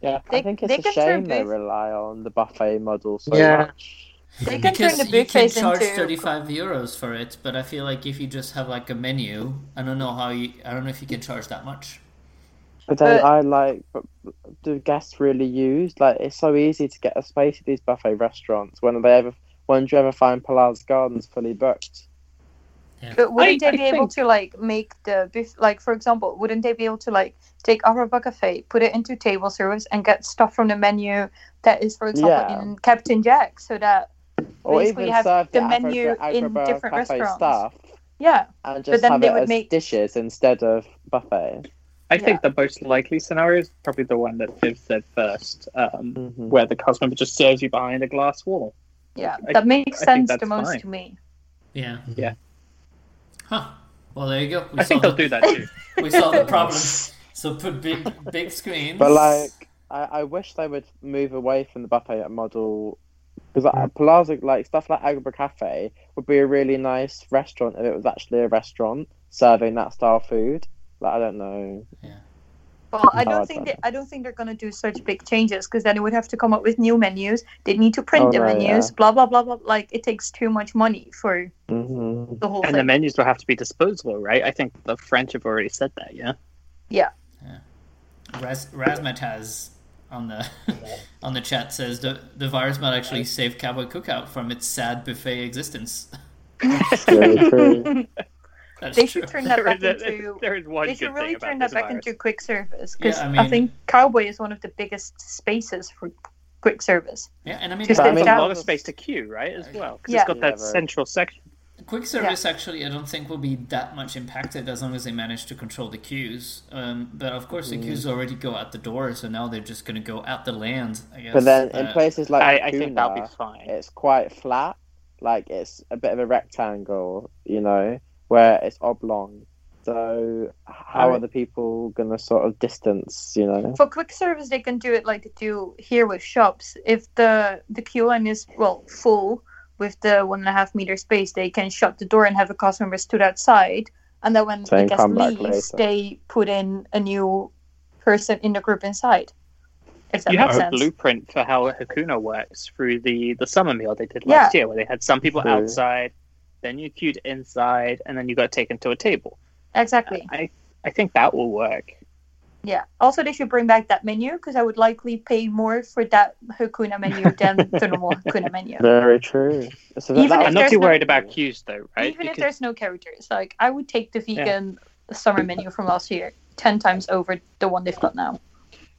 S3: Yeah.
S2: I
S5: They-
S2: think
S5: they
S2: it's a
S5: can turn
S2: shame they rely on the buffet model so
S4: Yeah.
S2: much.
S5: They can
S1: because
S5: turn the
S1: you can charge
S5: into
S1: 35 euros for it, but I feel like if you just have like a menu, I don't know how you, I don't know if you can charge that much.
S2: But then
S5: But-
S2: I like, but do guests really use like? It's so easy to get a space at these buffet restaurants. When they ever, when do you ever find Plaza Gardens fully booked?
S5: But wouldn't
S3: I-
S5: they be
S3: I
S5: able
S3: think-
S5: to like make the buff- like for example, wouldn't they be able to like take our buffet, put it into table service, and get stuff from the menu that is, for example,
S2: Yeah.
S5: in Captain Jack, so that
S2: Or
S5: Basically
S2: even
S5: have
S2: serve
S5: the
S2: the
S5: menu in different restaurants.
S2: stuff
S5: yeah,
S2: and just
S5: then
S2: have
S5: they
S2: it
S5: would
S2: as
S5: make-
S2: dishes instead of buffet.
S3: I
S5: Yeah.
S3: think the most likely scenario is probably the one that Viv said first, um,
S2: Mhm.
S3: where the cast member just serves you behind a glass wall.
S5: yeah,
S3: I-
S5: that makes
S3: I
S5: sense
S3: that's
S5: the most
S3: fine.
S5: to me.
S1: Yeah.
S3: Yeah.
S1: Huh. Well, there you go. We
S3: I think
S1: solved
S3: they'll
S1: the,
S3: do that too.
S1: We solved the problem. So put big, big screens.
S2: But like, I, I wish they would move away from the buffet model because like, Plaza, like stuff like Agrabah Cafe, would be a really nice restaurant if it was actually a restaurant serving that style food. Like I don't know. Yeah.
S5: Well, I don't think they, I don't think they're gonna do such big changes because then they would have to come up with new menus. They need to print
S2: Oh,
S5: the
S2: no,
S5: menus.
S2: yeah.
S5: Blah blah blah blah. Like it takes too much money for
S2: hmm
S5: the whole
S3: And
S5: thing.
S3: the menus will have to be disposable, right? I think the French have already said that, yeah?
S1: Raz, Razmat has on the on the chat says the the virus might actually save Cowboy Cookout from its sad buffet existence.
S2: Really true.
S1: That's
S5: they
S1: true.
S5: should turn that
S3: There
S5: back
S3: is,
S5: into.
S3: there is one
S5: They should really turn that back
S3: virus.
S5: into quick service because
S1: Yeah, I
S5: I, think Cowboy is one of the biggest spaces for quick service.
S1: Yeah, and I mean,
S5: Just
S2: I
S3: I
S2: mean,
S3: mean, a lot of space to queue, right, as well? Because
S5: Yeah.
S3: it's got that
S2: Yeah,
S3: central section.
S1: quick service actually, I don't think will be that much impacted as long as they manage to control the queues. Um, but of course, the
S2: Mm.
S1: queues already go out the door, so now they're just going to go out the land. I guess.
S2: But then in
S1: Uh,
S2: places like
S3: I, I think that'll be fine.
S2: it's quite flat. Like it's a bit of a rectangle, you know, where it's oblong. So how
S3: I-
S2: are the people gonna sort of distance, you know?
S5: For quick service, they can do it like they do here with shops. If the the queue line is well full with the one and a half meter space, they can shut the door and have the customer stood outside. And then when
S2: Then
S5: the guest leaves, they put in a new person in the group inside. If that
S3: you
S5: makes
S3: have a blueprint for how Hakuna works through the, the summer meal they did last year, where they had some people
S2: True.
S3: outside, then you queued inside, and then you got taken to a table.
S5: Exactly.
S3: I, I think that will work.
S5: Yeah. Also, they should bring back that menu because I would likely pay more for that Hakuna menu than the normal Hakuna menu.
S2: Very true. So
S5: Even
S2: that
S3: I'm not
S5: there's
S3: too
S5: no-
S3: worried about queues, though, right?
S5: Even if there's no characters, like I would take the vegan summer menu from last year ten times over the one they've got now.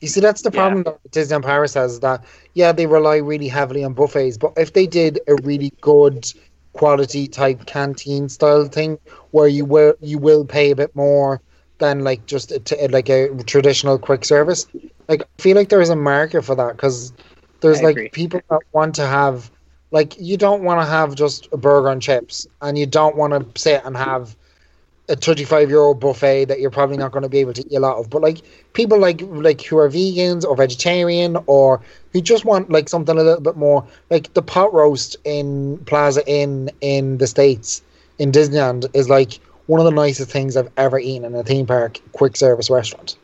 S4: You see, that's the
S3: Yeah.
S4: problem that Disneyland Paris has. Is that yeah, they rely really heavily on buffets, but if they did a really good quality type canteen style thing, where you will you will pay a bit more than like just a t- like a traditional quick service, like I feel like there is a market for that because there's
S3: I
S4: like
S3: agree.
S4: people that want to have like you don't want to have just a burger and chips, and you don't want to sit and have a 35 euro buffet that you're probably not going to be able to eat a lot of but like people like like who are vegans or vegetarian or who just want like something a little bit more like the pot roast in Plaza Inn in the states in Disneyland is like one of the nicest things I've ever eaten in a theme park quick service restaurant.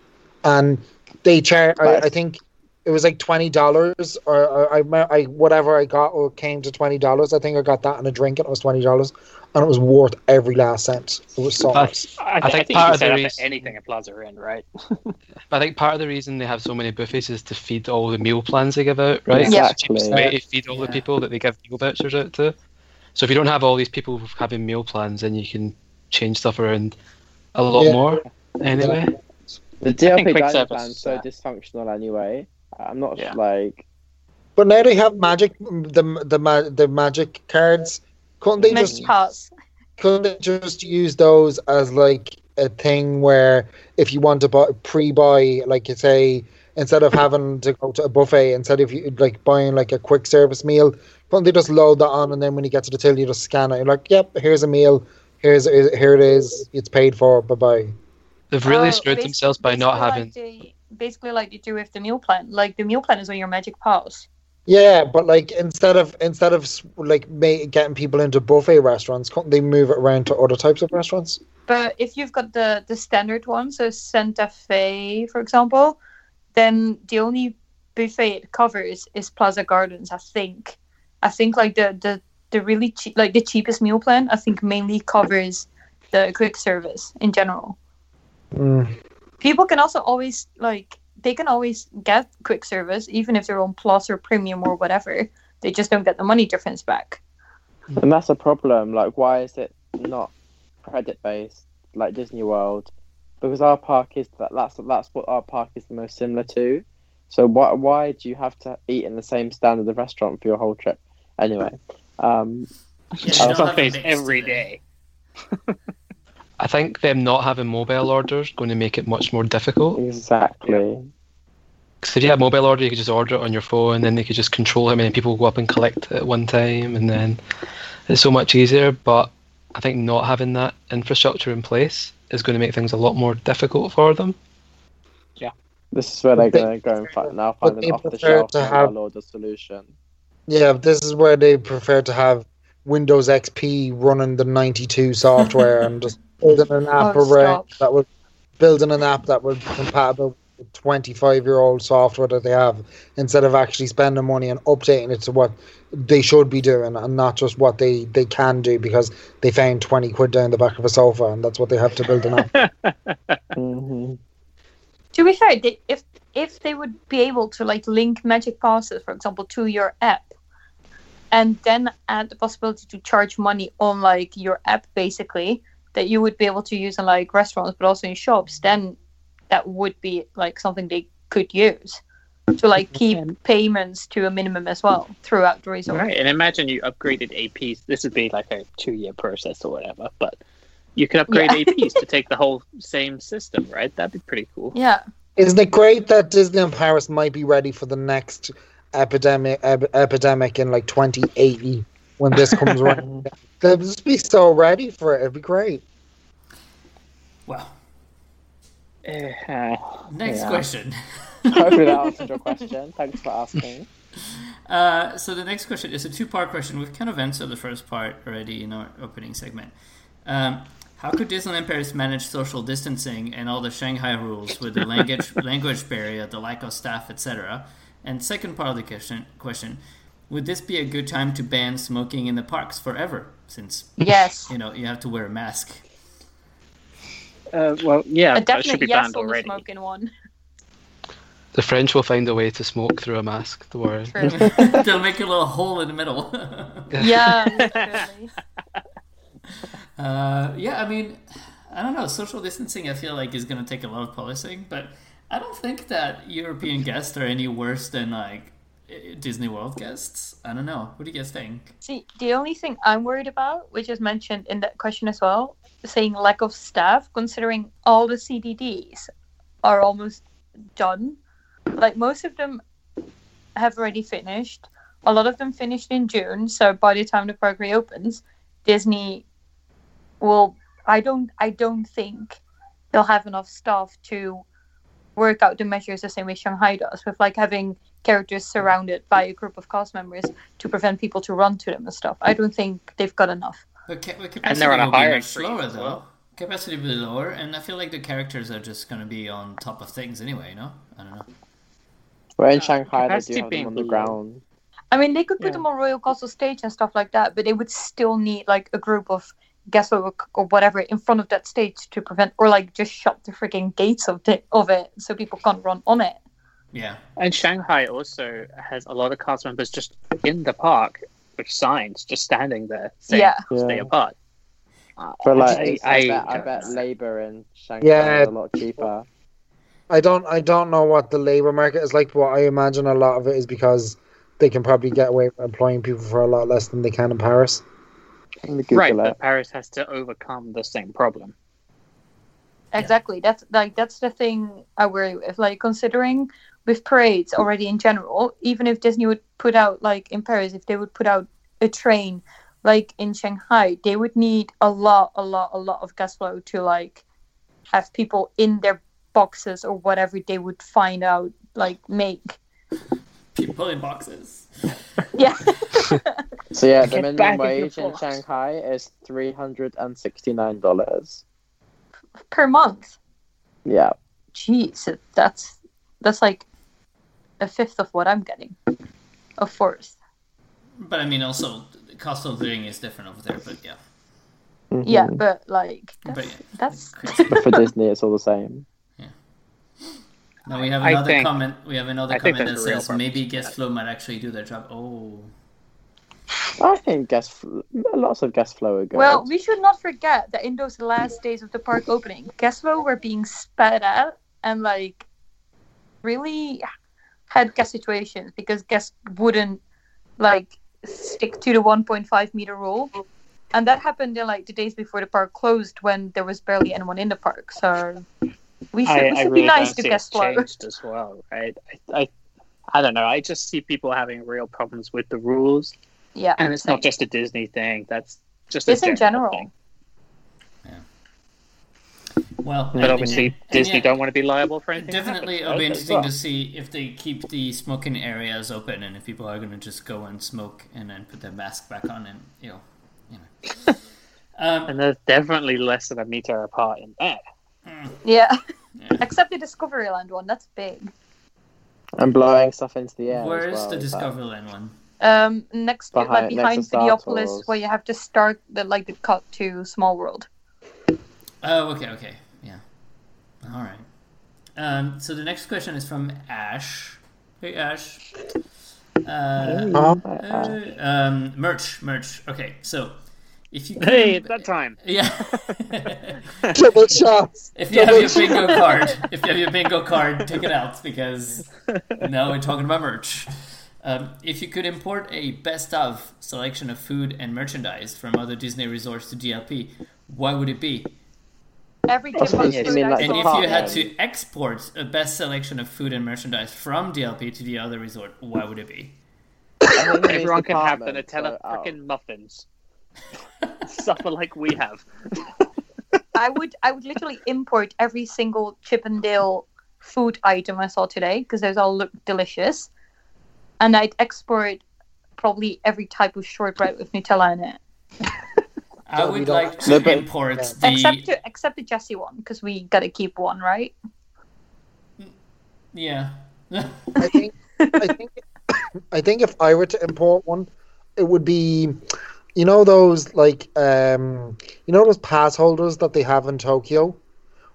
S4: And they charge I, I think it was like twenty dollars or, or I, I whatever I got or came to twenty dollars. I think I got that and a drink and it was twenty dollars and it was worth every last cent it was so nice
S3: I,
S6: I think
S3: think
S6: part
S3: you
S6: of the reason-
S3: anything at Plaza Inn, right?
S6: I think part of the reason they have so many buffets is to feed all the meal plans they give out, right?
S5: Yeah.
S6: It's the way to feed all the people that they give meal vouchers out to. So if you don't have all these people having meal plans, then you can change stuff around a lot
S4: Yeah.
S6: more. Anyway,
S2: The DLP
S3: quick
S2: dining plan's so
S3: that.
S2: dysfunctional anyway. I'm not
S3: Yeah.
S2: like
S4: But now they have magic, the the the magic cards. Couldn't they
S5: Magic
S4: just
S5: pass.
S4: couldn't they just use those as like a thing where if you want to buy, pre-buy, like you say, instead of having to go to a buffet, instead of you like buying like a quick service meal, couldn't they just load that on and then when you get to the till, you just scan it? You're like, yep, here's a meal. Here's here it is. It's paid for. Bye bye.
S6: They've really
S5: Oh,
S6: screwed themselves by not
S5: basically
S6: having.
S5: Like they, basically, like you do with the meal plan. Like the meal plan is on your magic pass.
S4: Yeah, but like instead of instead of like getting people into buffet restaurants, couldn't they move it around to other types of restaurants?
S5: But if you've got the the standard one, so Santa Fe, for example, then the only buffet it covers is Plaza Gardens. I think. I think like the the the really cheap, like the cheapest meal plan. I think mainly covers the quick service in general.
S4: Mm.
S5: People can also always like they can always get quick service even if they're on plus or premium or whatever. They just don't get the money difference back.
S2: And that's a problem. Like, why is it not credit based like Disney World? Because our park is that. That's that's what our park is the most similar to. So why why do you have to eat in the same standard of restaurant for your whole trip? Anyway, um,
S1: Yeah,
S2: I
S1: they
S2: was
S1: don't
S3: on face
S1: mix
S3: day.
S6: I think them not having mobile orders going to make it much more difficult.
S2: exactly.
S6: Because if you have mobile order, you could just order it on your phone, and then they could just control how many people go up and collect it at one time, and then it's so much easier. But I think not having that infrastructure in place is going to make things a lot more difficult for them.
S2: Yeah, this is where they're
S4: They-
S2: gonna go and find, now find
S4: they
S2: an off-the-shelf
S4: to
S2: mobile
S4: have-
S2: order solution.
S4: Yeah, this is where they prefer to have Windows XP running the 92 software and just building an app
S5: Oh,
S4: around
S5: stop.
S4: that would building an app that would be compatible with 25 year old software that they have instead of actually spending money and updating it to what they should be doing and not just what they, they can do because they found 20 quid down the back of a sofa and that's what they have to build an app.
S2: hmm
S5: To be fair, they, if if they would be able to like link magic passes, for example, to your app, and then add the possibility to charge money on like your app, basically that you would be able to use in like restaurants, but also in shops, then that would be like something they could use to like keep payments to a minimum as well throughout the resort.
S3: Right, and imagine you upgraded APs. This would be like a two-year process or whatever, but you could upgrade
S5: Yeah.
S3: APs to take the whole same system, right? That'd be pretty cool.
S5: Yeah.
S4: Isn't it great that Disneyland Paris might be ready for the next epidemic ep- epidemic in like 2080 when this comes around? They'll just be so ready for it. It'd be great.
S1: Well,
S3: Eh, uh,
S1: next
S3: Yeah.
S1: question.
S2: Hopefully that answered your question. Thanks for asking.
S1: Uh, so the next question is a two-part question. We've kind of answered the first part already in our opening segment. Um, how could Disneyland Paris manage social distancing and all the Shanghai rules with the language language barrier, the lack of staff, etc.? And second part of the question, question: Would this be a good time to ban smoking in the parks forever? Since
S5: Yes.
S1: you know you have to wear a mask.
S3: uh, well, yeah,
S5: a
S3: but it should be
S5: yes
S3: banned
S5: on the
S3: already.
S5: smoking one.
S6: The French will find a way to smoke through a mask. Don't worry.
S1: They'll make a little hole in the middle.
S5: yeah.
S1: Uh, yeah, I mean, I don't know. Social distancing, I feel like, is going to take a lot of policing, but I don't think that European guests are any worse than like Disney World guests. I don't know. What do you guys think?
S5: See, the only thing I'm worried about, which is mentioned in that question as well, saying lack of staff, considering all the CDDs are almost done. Like most of them have already finished. A lot of them finished in June, so by the time the park reopens, Disney will. I don't. I don't think they'll have enough staff to work out the measures the same way Shanghai does, with like having characters surrounded by a group of cast members to prevent people to run to them and stuff. I don't think they've got enough.
S1: But ca- but
S3: And they're on a
S1: capacity will be
S3: hiring
S1: much slower,
S3: as
S1: though.
S3: well.
S1: Capacity will be lower, and I feel like the characters are just going to be on top of things anyway. You know, I don't know.
S2: Well, in
S3: Uh,
S2: Shanghai, they
S3: capacity
S2: do have them on the ground.
S5: I mean, they could put
S3: Yeah.
S5: them on Royal Castle stage and stuff like that, but they would still need like a group of guests or, or whatever in front of that stage to prevent, or like just shut the freaking gates of the, of it so people can't run on it.
S1: Yeah,
S3: And Shanghai also has a lot of cast members just in the park with signs, just standing there saying
S5: Yeah.
S3: "Stay
S2: Yeah.
S3: apart." Uh,
S2: But like,
S3: I,
S2: I,
S3: I-
S2: bet, I bet labor in Shanghai
S4: Yeah.
S2: is a lot cheaper.
S4: I don't I don't know what the labor market is like, but I imagine a lot of it is because they can probably get away with employing people for a lot less than they can in Paris.
S2: Let me Google
S3: Right, but Paris has to overcome the same problem.
S5: Exactly. That's like that's the thing I worry with. Like considering with parades already in general, even if Disney would put out like in Paris, if they would put out a train like in Shanghai, they would need a lot, a lot, a lot of guest flow to like have people in their boxes or whatever they would find out like make.
S1: People in boxes.
S5: Yeah.
S2: So yeah, the minimum wage in. Shanghai is three hundred and sixty nine dollars.
S5: per month.
S2: Yeah.
S5: Jeez, that's that's like a fifth of what I'm getting. A fourth.
S1: But I mean, also, the cost of living is different over there, but yeah.
S5: Yeah,
S2: Mhm.
S5: but like that's,
S1: But yeah,
S5: that's.
S2: But for Disney, it's all the same. Yeah.
S1: Now we have another
S3: think-
S1: comment. We have another
S3: I
S1: comment that
S3: there's a real
S1: says maybe guest flow might actually do their job. Oh,
S2: I think guest fl- lots of guest flow are good.
S5: Well, we should not forget that in those last days of the park opening, guests were being spat at and like really had guest situations because guests wouldn't like stick to the 1.5 meter rule. And that happened in like the days before the park closed when there was barely anyone in the park. So we should,
S3: I,
S5: we
S3: I
S5: should
S3: really
S5: be nice to
S3: see
S5: guest flow.
S3: changed as well, right? I, I, I don't know. I just see people having real problems with the rules,
S5: Yeah.
S3: and it's
S5: same.
S3: not just a Disney thing. That's just a
S5: It's in general.
S3: thing.
S1: well.
S3: But obviously,
S1: and
S3: Disney
S1: yeah,
S3: don't want to be liable for anything.
S1: Definitely, it'll be
S3: right?
S1: interesting to see if they keep the smoking areas open and if people are going to just go and smoke and then put their mask back on and you know, you know. um,
S3: And there's definitely less than a meter apart in there.
S5: Yeah.
S1: Yeah.
S5: Except the Discoveryland one, that's big.
S2: and blowing stuff into the air. as
S1: where's
S2: well,
S1: the
S2: is that-
S1: Discoveryland one?
S5: Um, next
S2: Behind-
S5: like
S2: next
S5: behind
S2: to
S5: Videopolis, where you have to start the like the cut to Small World.
S1: Oh, okay, okay, yeah. All right. Um, so the next question is from Ash. Hey, Ash. Uh,
S4: Um,
S1: uh, um, merch, merch. Okay, so if you could,
S3: Hey, it's that time.
S1: yeah.
S4: Triple shots.
S1: If you have your bingo card, if you have your bingo card, take it out because now we're talking about merch. Um, if you could import a best of selection of food and merchandise from other Disney resorts to DLP, what would it be?
S5: Every tip
S2: so
S5: on
S2: you
S5: food
S2: mean like
S1: And if you had to export a best selection of food and merchandise from DLP to the other resort, what would it be?
S2: I think
S3: Everyone can have the
S2: department,
S3: Nutella
S2: so- oh.
S3: freaking muffins. Suffer like we have.
S5: I would I would literally import every single Chip and Dale food item I saw today because those all look delicious, and I'd export probably every type of shortbread with Nutella in it,
S1: I would like to
S2: No, but-
S1: import
S2: Yeah.
S5: except
S1: the
S5: to, except the Jessie one because we gotta keep one, right?
S1: yeah.
S4: I think I think I think if I were to import one, it would be you know those like um you know those pass holders that they have in Tokyo?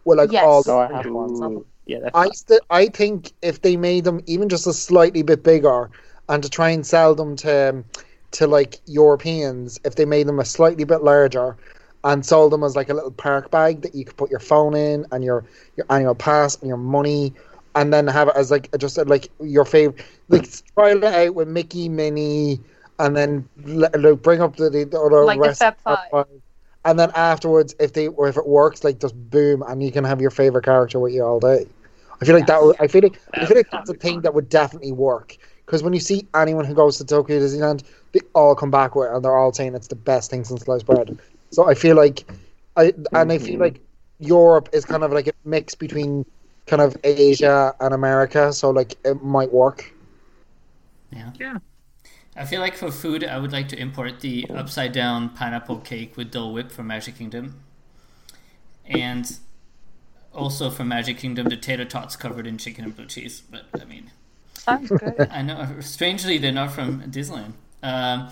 S4: Where like
S5: Yes.
S4: all
S2: So I have one.
S3: Ooh, yeah,
S4: I st- I think if they made them even just a slightly bit bigger and to try and sell them to um, to like Europeans, if they made them a slightly bit larger and sold them as like a little park bag that you could put your phone in and your your annual pass and your money and then have it as like just like your favorite like try it out with Mickey, Minnie, and then let, like, bring up the, the other
S5: Like the
S4: rest
S5: Fab
S4: of
S5: Five.
S4: And then afterwards, if they or if it works, like just boom, and you can have your favorite character with you all day. I feel like that. Would, I feel like I feel like that's a thing that would definitely work. Because when you see anyone who goes to Tokyo Disneyland, they all come back with it and they're all saying it's the best thing since sliced bread. So I feel like, I and I feel like Europe is kind of like a mix between kind of Asia and America. So like it might work.
S1: Yeah.
S3: Yeah.
S1: I feel like for food, I would like to import the upside down pineapple cake with Dole Whip from Magic Kingdom. And also from Magic Kingdom, the tater tots covered in chicken and blue cheese. But I mean,
S5: Sounds good.
S1: I know, strangely, they're not from Disneyland. Um,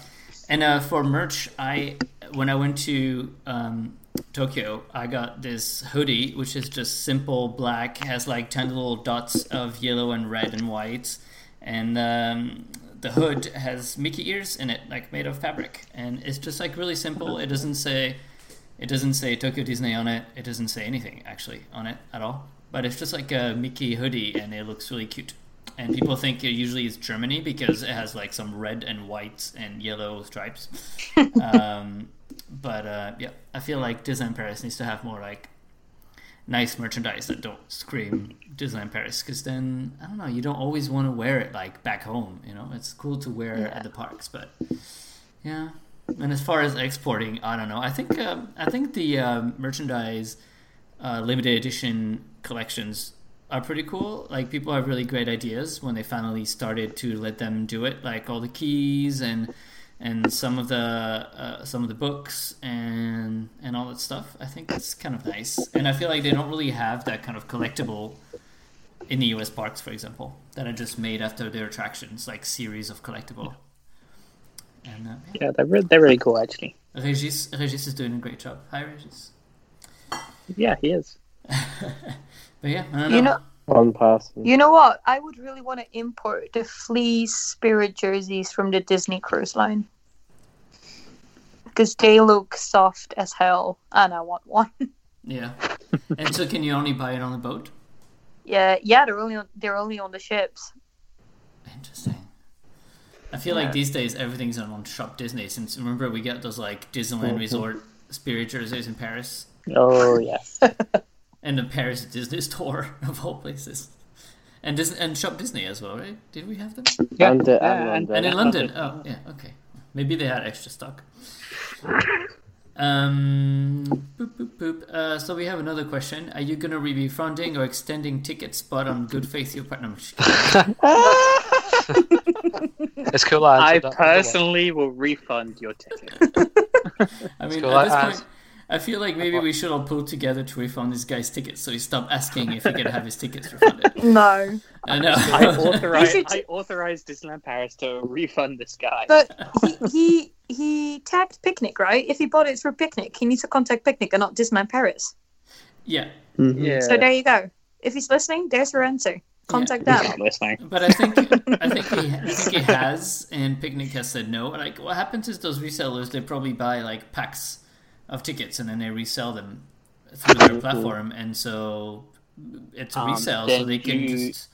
S1: and uh, for merch, I when I went to um, Tokyo, I got this hoodie, which is just simple black, has like ten little dots of yellow and red and white, and um, the hood has Mickey ears in it, like made of fabric, and it's just like really simple. It doesn't say, it doesn't say Tokyo Disney on it. It doesn't say anything actually on it at all. But it's just like a Mickey hoodie, and it looks really cute. and people think it usually it's Germany because it has like some red and white and yellow stripes. um, but uh, yeah, I feel like Disneyland Paris needs to have more like nice merchandise that don't scream Disneyland Paris because then I don't know you don't always want to wear it like back home you know? It's cool to wear
S5: Yeah.
S1: at the parks but yeah. And as far as exporting I don't know. I think um, I think the um, merchandise uh, limited edition collections are pretty cool. Like people have really great ideas when they finally started to let them do it. Like all the keys and and some of the uh, some of the books and and all that stuff. I think it's kind of nice, and I feel like they don't really have that kind of collectible in the U.S. parks, for example, that are just made after their attractions, like series of collectible. And uh, yeah.
S3: Yeah, they're re- they're really cool actually.
S1: Regis, Regis is doing a great job. Hi, Regis.
S3: Yeah, he is.
S1: But yeah, I don't know.
S5: You know,
S2: One person.
S5: you know what? I would really want to import the fleece spirit jerseys from the Disney Cruise Line because they look soft as hell, and I want one.
S1: Yeah. and so, can you only buy it on the boat?
S5: yeah, yeah, they're only on, they're only on the ships.
S1: Interesting. I feel like these days everything's on, on Shop Disney. Since remember we get those like Disneyland mm-hmm. Resort spirit jerseys in Paris,
S3: Oh yes.
S1: and the Paris Disney Store of all places, and Dis- and Shop Disney as well, right? Did we have them?
S3: Yeah,
S2: And, uh,
S3: yeah,
S2: and
S3: and-
S1: And in
S3: London.
S1: London, oh yeah, okay. Maybe they had extra stock. Um, boop, boop, boop. Uh, so we have another question. Are you gonna be refunding or extending tickets bought on good faith your partner? I'm just kidding.
S6: It's cool. I,
S3: I
S6: answered that, by the way.
S3: personally will refund your ticket.
S1: I mean,
S6: So
S1: at this point,
S6: asked-
S1: I feel like maybe we should all pull together to refund this guy's tickets, so he stop asking if he can have his tickets refunded.
S5: No,
S1: I know.
S3: I authorize
S5: should-
S3: I authorize Disneyland Paris to refund this guy.
S5: but he he he tagged Picnic right. If he bought it through Picnic, he needs to contact Picnic and not Disneyland Paris.
S1: yeah, mm-hmm.
S3: yeah,
S5: So there you go. If he's listening, there's your answer. Contact
S3: he's
S5: them.
S3: not listening.
S1: but I think I think he I think he has, and Picnic has said no. Like, what happens is those resellers they probably buy like packs of tickets and then they resell them through their platform, and so it's a
S3: Um,
S1: resale, so they can
S3: you-
S1: just.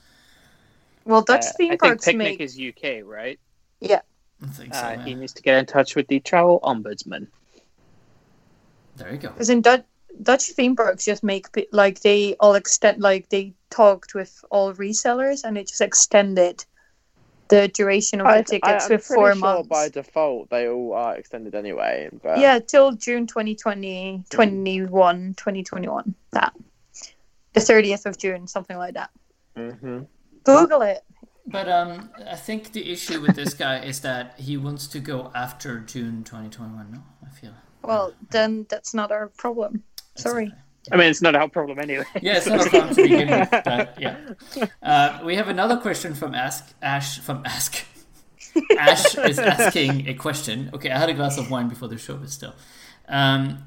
S5: Well, Dutch
S3: Uh,
S5: theme
S3: I think
S5: parks
S3: Picnic
S5: make
S3: is UK, right?
S1: Yeah, I think so.
S3: Uh, he needs to get in touch with the travel ombudsman.
S1: There you go.
S5: Because in Dutch, Dutch theme parks just make like they all extend like they talked with all resellers and it just extended the duration of the
S2: I,
S5: tickets
S2: am
S5: with
S2: pretty
S5: four
S2: sure
S5: months.
S2: by default they all are extended anyway. But
S5: yeah, till June 2020, 21, 2021. That the 30th of June, something like that.
S2: hmm
S5: Google it.
S1: But um, I think the issue with this guy is that he wants to go after June 2021. No, I feel.
S5: Well, then that's not our problem.
S1: That's
S5: Sorry.
S1: okay.
S3: I mean, it's not our problem anyway.
S1: Yeah, it's not a problem to begin with, but yeah. Uh, we have another question from Ask Ash from Ask. Ash is asking a question. Okay, I had a glass of wine before the show, but still. Um,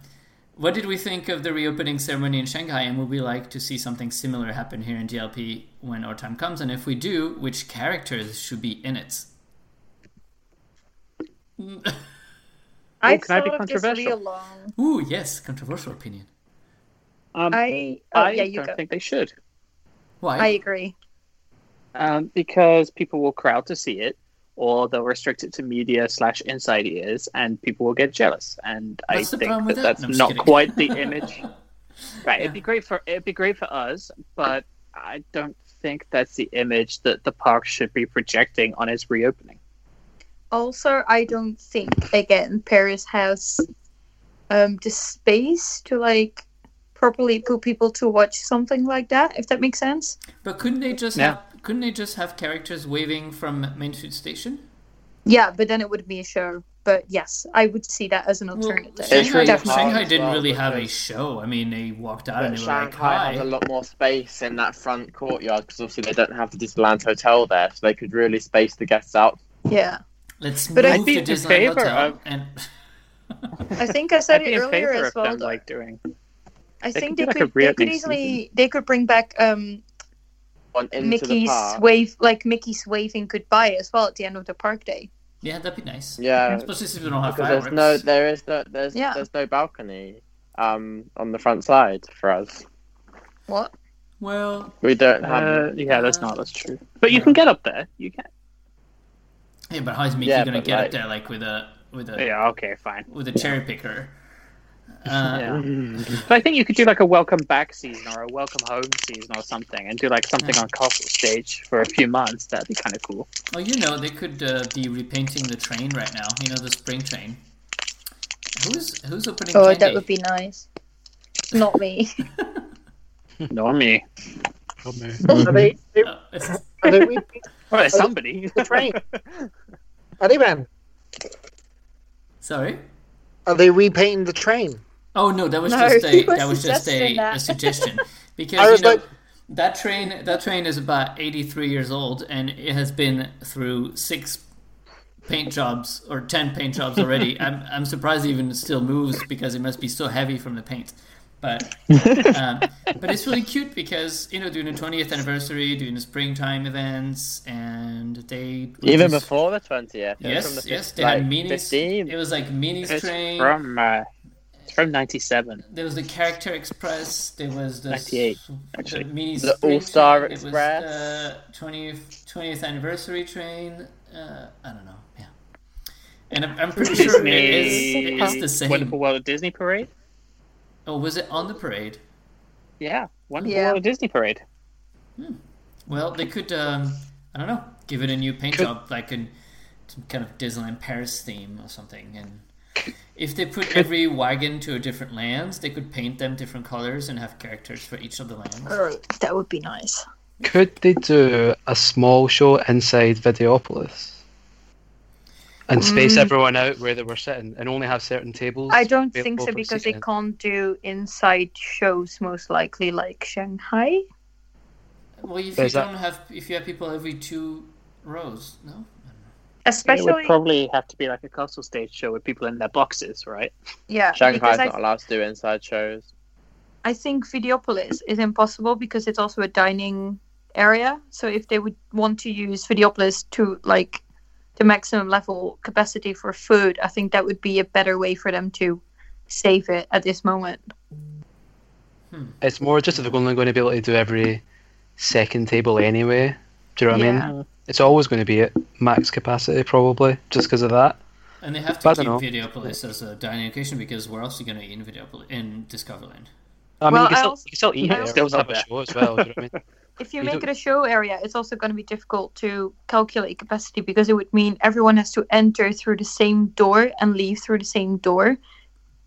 S1: what did we think of the reopening ceremony in Shanghai, and would we like to see something similar happen here in DLP when our time comes? And if we do, which characters should be in it?
S5: I
S3: can I be
S5: thought this
S3: controversial?
S5: long.
S1: Ooh, yes, controversial opinion.
S3: Um,
S5: I oh,
S3: I
S5: yeah, you
S3: don't
S5: go.
S3: think they should,
S1: Why?
S5: I agree.
S3: um, because people will crowd to see it, or they'll restrict it to media slash inside ears, and people will get jealous. And
S1: What's
S3: I think that
S1: that?
S3: that's
S1: No,
S3: not
S1: kidding.
S3: quite the image. right?
S1: Yeah.
S3: It'd be great for it'd be great for us, but I don't think that's the image that the park should be projecting on its reopening.
S5: Also, I don't think again Paris has um the space to like properly put people to watch something like that. If that makes sense.
S1: But couldn't they just
S3: Yeah.
S1: have, couldn't they just have characters waving from Main Street Station?
S5: Yeah, but then it would be a show. But yes, I would see that as an
S1: Well,
S5: alternative.
S1: Shanghai,
S2: really
S5: Definitely.
S1: Shanghai didn't
S2: well,
S1: really have a show. I mean, they walked out
S2: But
S1: and they were like,
S2: Shanghai has a lot more space in that front courtyard because obviously they don't have the Disneyland Hotel there, so they could really space the guests out.
S5: Yeah,
S1: Let's
S5: But
S1: move
S5: I'd
S3: be in
S1: Disneyland
S3: favor
S1: Hotel
S3: of-
S1: and
S5: I think I said
S3: I'd be
S5: it
S3: in
S5: earlier
S3: favor
S5: as
S3: of
S5: well.
S3: them like doing.
S5: I
S3: they
S5: think
S3: could
S5: they
S3: do like
S5: could, they could
S3: reopening
S5: easily they could bring back um
S2: On into the
S5: Mickey's
S2: park.
S5: wave like Mickey's waving goodbye as well at the end of the park day.
S1: yeah, that'd be nice.
S2: Yeah,
S1: Especially since we don't have
S2: because
S1: fireworks.
S2: there's no, there is no, there's,
S5: Yeah.
S2: there's no balcony um on the front side for us.
S5: What?
S1: Well,
S2: We don't have.
S3: Uh, yeah, that's not. That's true. But you can get up there. You can.
S1: yeah, but how's Mickey
S2: Yeah,
S1: gonna get
S2: like-
S1: up there like with a with a
S3: Yeah. Okay. Fine.
S1: with a cherry picker? Uh,
S3: Yeah. But I think you could do like a welcome back season or a welcome home season or something, and do like something on Castle Stage for a few months. That'd be kind of cool.
S1: Well, you know, they could uh, be repainting the train right now. You know, the spring train. Who's who's opening?
S5: Oh,
S1: candy?
S5: that would be nice. Not me.
S3: Not me.
S6: God, no.
S4: Are they, they, are they repainting
S3: Well, somebody.
S4: the train? Are they, Ben?
S1: sorry.
S4: Are they repainting the train?
S1: Oh no, that was
S5: No,
S1: just a
S5: was
S1: that was just a,
S5: that.
S1: a suggestion because you know
S4: like-
S1: that train that train is about eighty three years old and it has been through six paint jobs or ten paint jobs already. I'm I'm surprised it even still moves because it must be so heavy from the paint. But um, but it's really cute because you know doing the twentieth anniversary, doing the springtime events, and they
S2: Even
S1: just-
S2: before the twentieth.
S1: Yes, yes, they
S2: like,
S1: had minis.
S2: 15.
S1: It was like minis
S3: It's
S1: train.
S3: from uh, it's from '97.
S1: There was the Character Express. There was the
S3: 98,
S1: s-
S3: actually.
S1: the
S2: The All-Star
S1: train.
S2: Express.
S1: It was the 20th, 20th anniversary train. Uh, I don't know. Yeah, and I'm, I'm pretty sure it is, it is the same.
S3: Wonderful World of Disney Parade.
S1: Oh, was it on the parade?
S3: Yeah, Wonderful
S5: Yeah.
S3: World of Disney Parade.
S1: Well, they could. Um, I don't know. Give it a new paint
S6: Could-
S1: job, like an some kind of Disneyland Paris theme or something. And if they put every wagon to a different lands, they could paint them different colors and have characters for each of the lands.
S5: that would be nice.
S6: Could they do a small show inside Videopolis? And space
S5: Mm.
S6: everyone out where they were sitting and only have certain tables?
S5: I don't think so because they can't do inside shows most likely like Shanghai.
S1: Well, if you
S6: There's that-
S1: don't have, if you have people every two rows, no.
S3: Especially, it would probably have to be like a castle stage show with people in their boxes, right?
S5: yeah,
S2: Shanghai's
S5: because I,
S2: not allowed to do inside shows.
S5: I think Videopolis is impossible because it's also a dining area. So if they would want to use Videopolis to like the maximum level capacity for food, I think that would be a better way for them to save it at this moment. Hmm.
S6: It's more just if they're only going to be able to do every second table anyway. Do you know what I mean? It's always going to be at max capacity, probably, just because of that.
S1: And they have to
S6: I
S1: keep
S6: don't
S1: Videopolis as a dining location because where else are you going to eat in Videopolis in Discoveryland?
S6: I mean,
S5: Well,
S6: you, can still,
S5: also-
S6: you can still eat
S5: I
S6: there,
S5: also-
S6: still have a show as well. Do you know what I mean?
S5: If you
S6: You
S5: make
S6: don't-
S5: it a show area, it's also going to be difficult to calculate capacity because it would mean everyone has to enter through the same door and leave through the same door.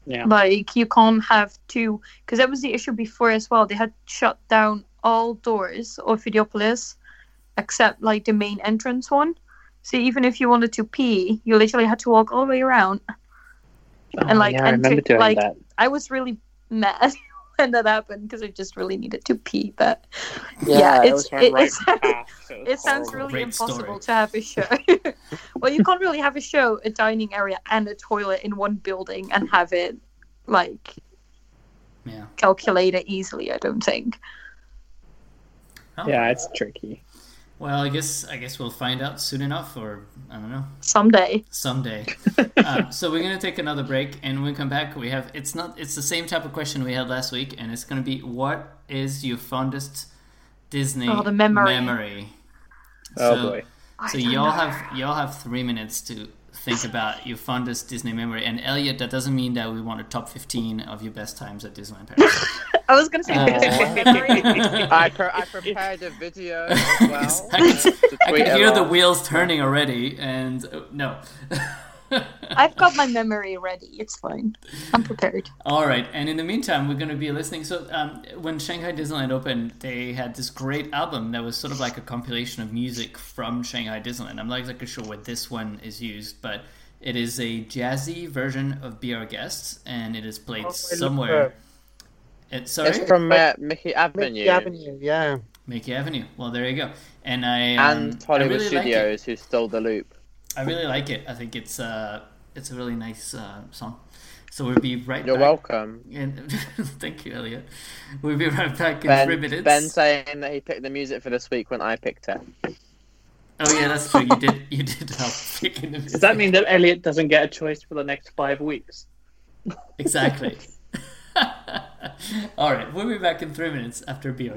S3: Yeah.
S5: Like you can't have two because that was the issue before as well. They had shut down all doors of Videopolis except like the main entrance one. So even if you wanted to pee, you literally had to walk all the way around. Oh, and, like,
S3: Oh, yeah, I remember
S5: enter-
S3: doing
S5: like-
S3: that.
S5: I was really mad when that happened because I just really needed to pee. But yeah,
S3: it
S5: it's
S3: was
S5: it,
S3: right
S5: it's
S3: path. It
S5: it sounds really
S1: Great story.
S5: impossible to have a show. well, you can't really have a show, a dining area, and a toilet in one building and have it like
S1: Yeah.
S5: calculated easily. I don't think.
S1: Oh.
S3: Yeah, it's tricky.
S1: Well, I guess I guess we'll find out soon enough, or I don't know,
S5: Someday.
S1: someday. uh, so we're gonna take another break, and when we come back, we have it's not it's the same type of question we had last week, and it's gonna be what is your fondest Disney
S5: Oh, the memory.
S1: memory?
S3: Oh
S1: So-
S3: boy.
S1: So y'all
S5: know.
S1: have y'all have three minutes to think about your fondest Disney memory. And Elliot, that doesn't mean that we want a top fifteen of your best times at Disneyland Paris.
S5: I was gonna say
S1: Uh,
S5: memory.
S2: I, pre- I prepared a video as well.
S1: I can, I can hear the wheels turning already, and uh, no.
S5: I've got my memory ready. It's fine. I'm prepared.
S1: All right, and in the meantime, we're going to be listening. So, um, when Shanghai Disneyland opened, they had this great album that was sort of like a compilation of music from Shanghai Disneyland. I'm not exactly sure where this one is used, but it is a jazzy version of Be Our Guest, and it is played
S4: Oh,
S1: somewhere. It, sorry,
S2: It's from uh, Mickey Avenue
S4: Mickey Avenue, yeah.
S1: Mickey Avenue. Well, there you go. And I um,
S2: and Hollywood
S1: I really like.
S2: Studios, who stole the loop.
S1: I really like it. I think it's uh, it's a really nice uh, song. So we'll be right back
S2: You're
S1: back.
S2: welcome.
S1: And thank you, Elliot. We'll be right back in three minutes.
S2: ben saying that he picked the music for this week when I picked it.
S1: Oh yeah, that's true. You did. You did help picking the
S3: Does that mean that Elliot doesn't get a choice for the next five weeks?
S1: exactly? All right, we'll be back in three minutes after Be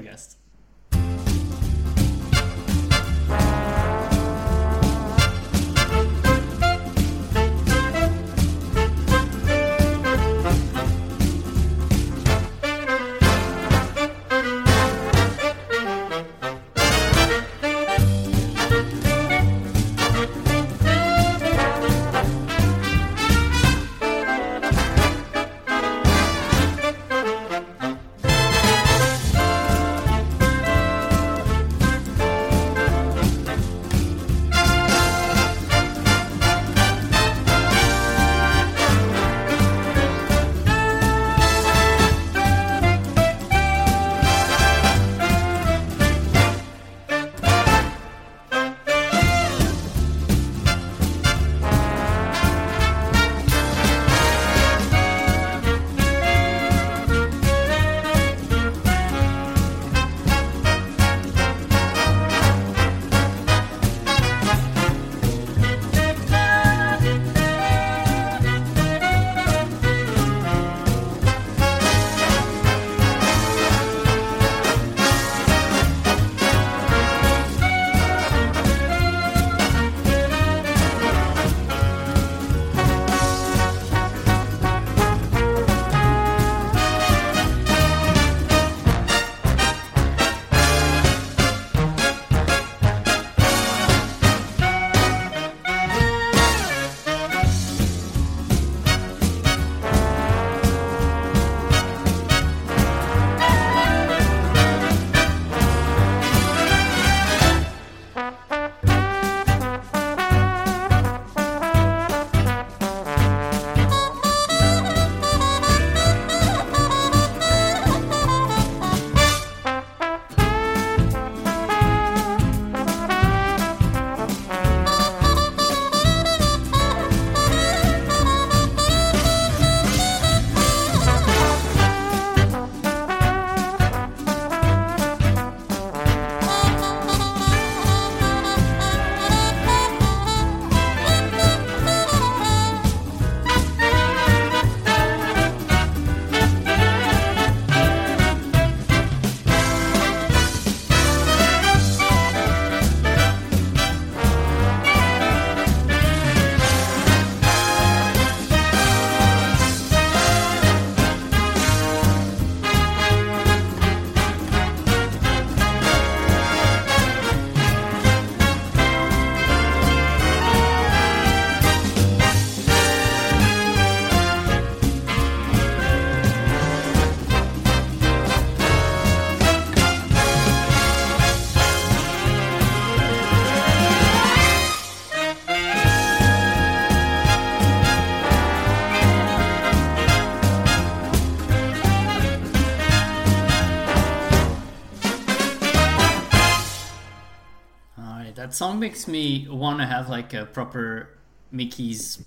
S1: song makes me want to have like a proper Mickey's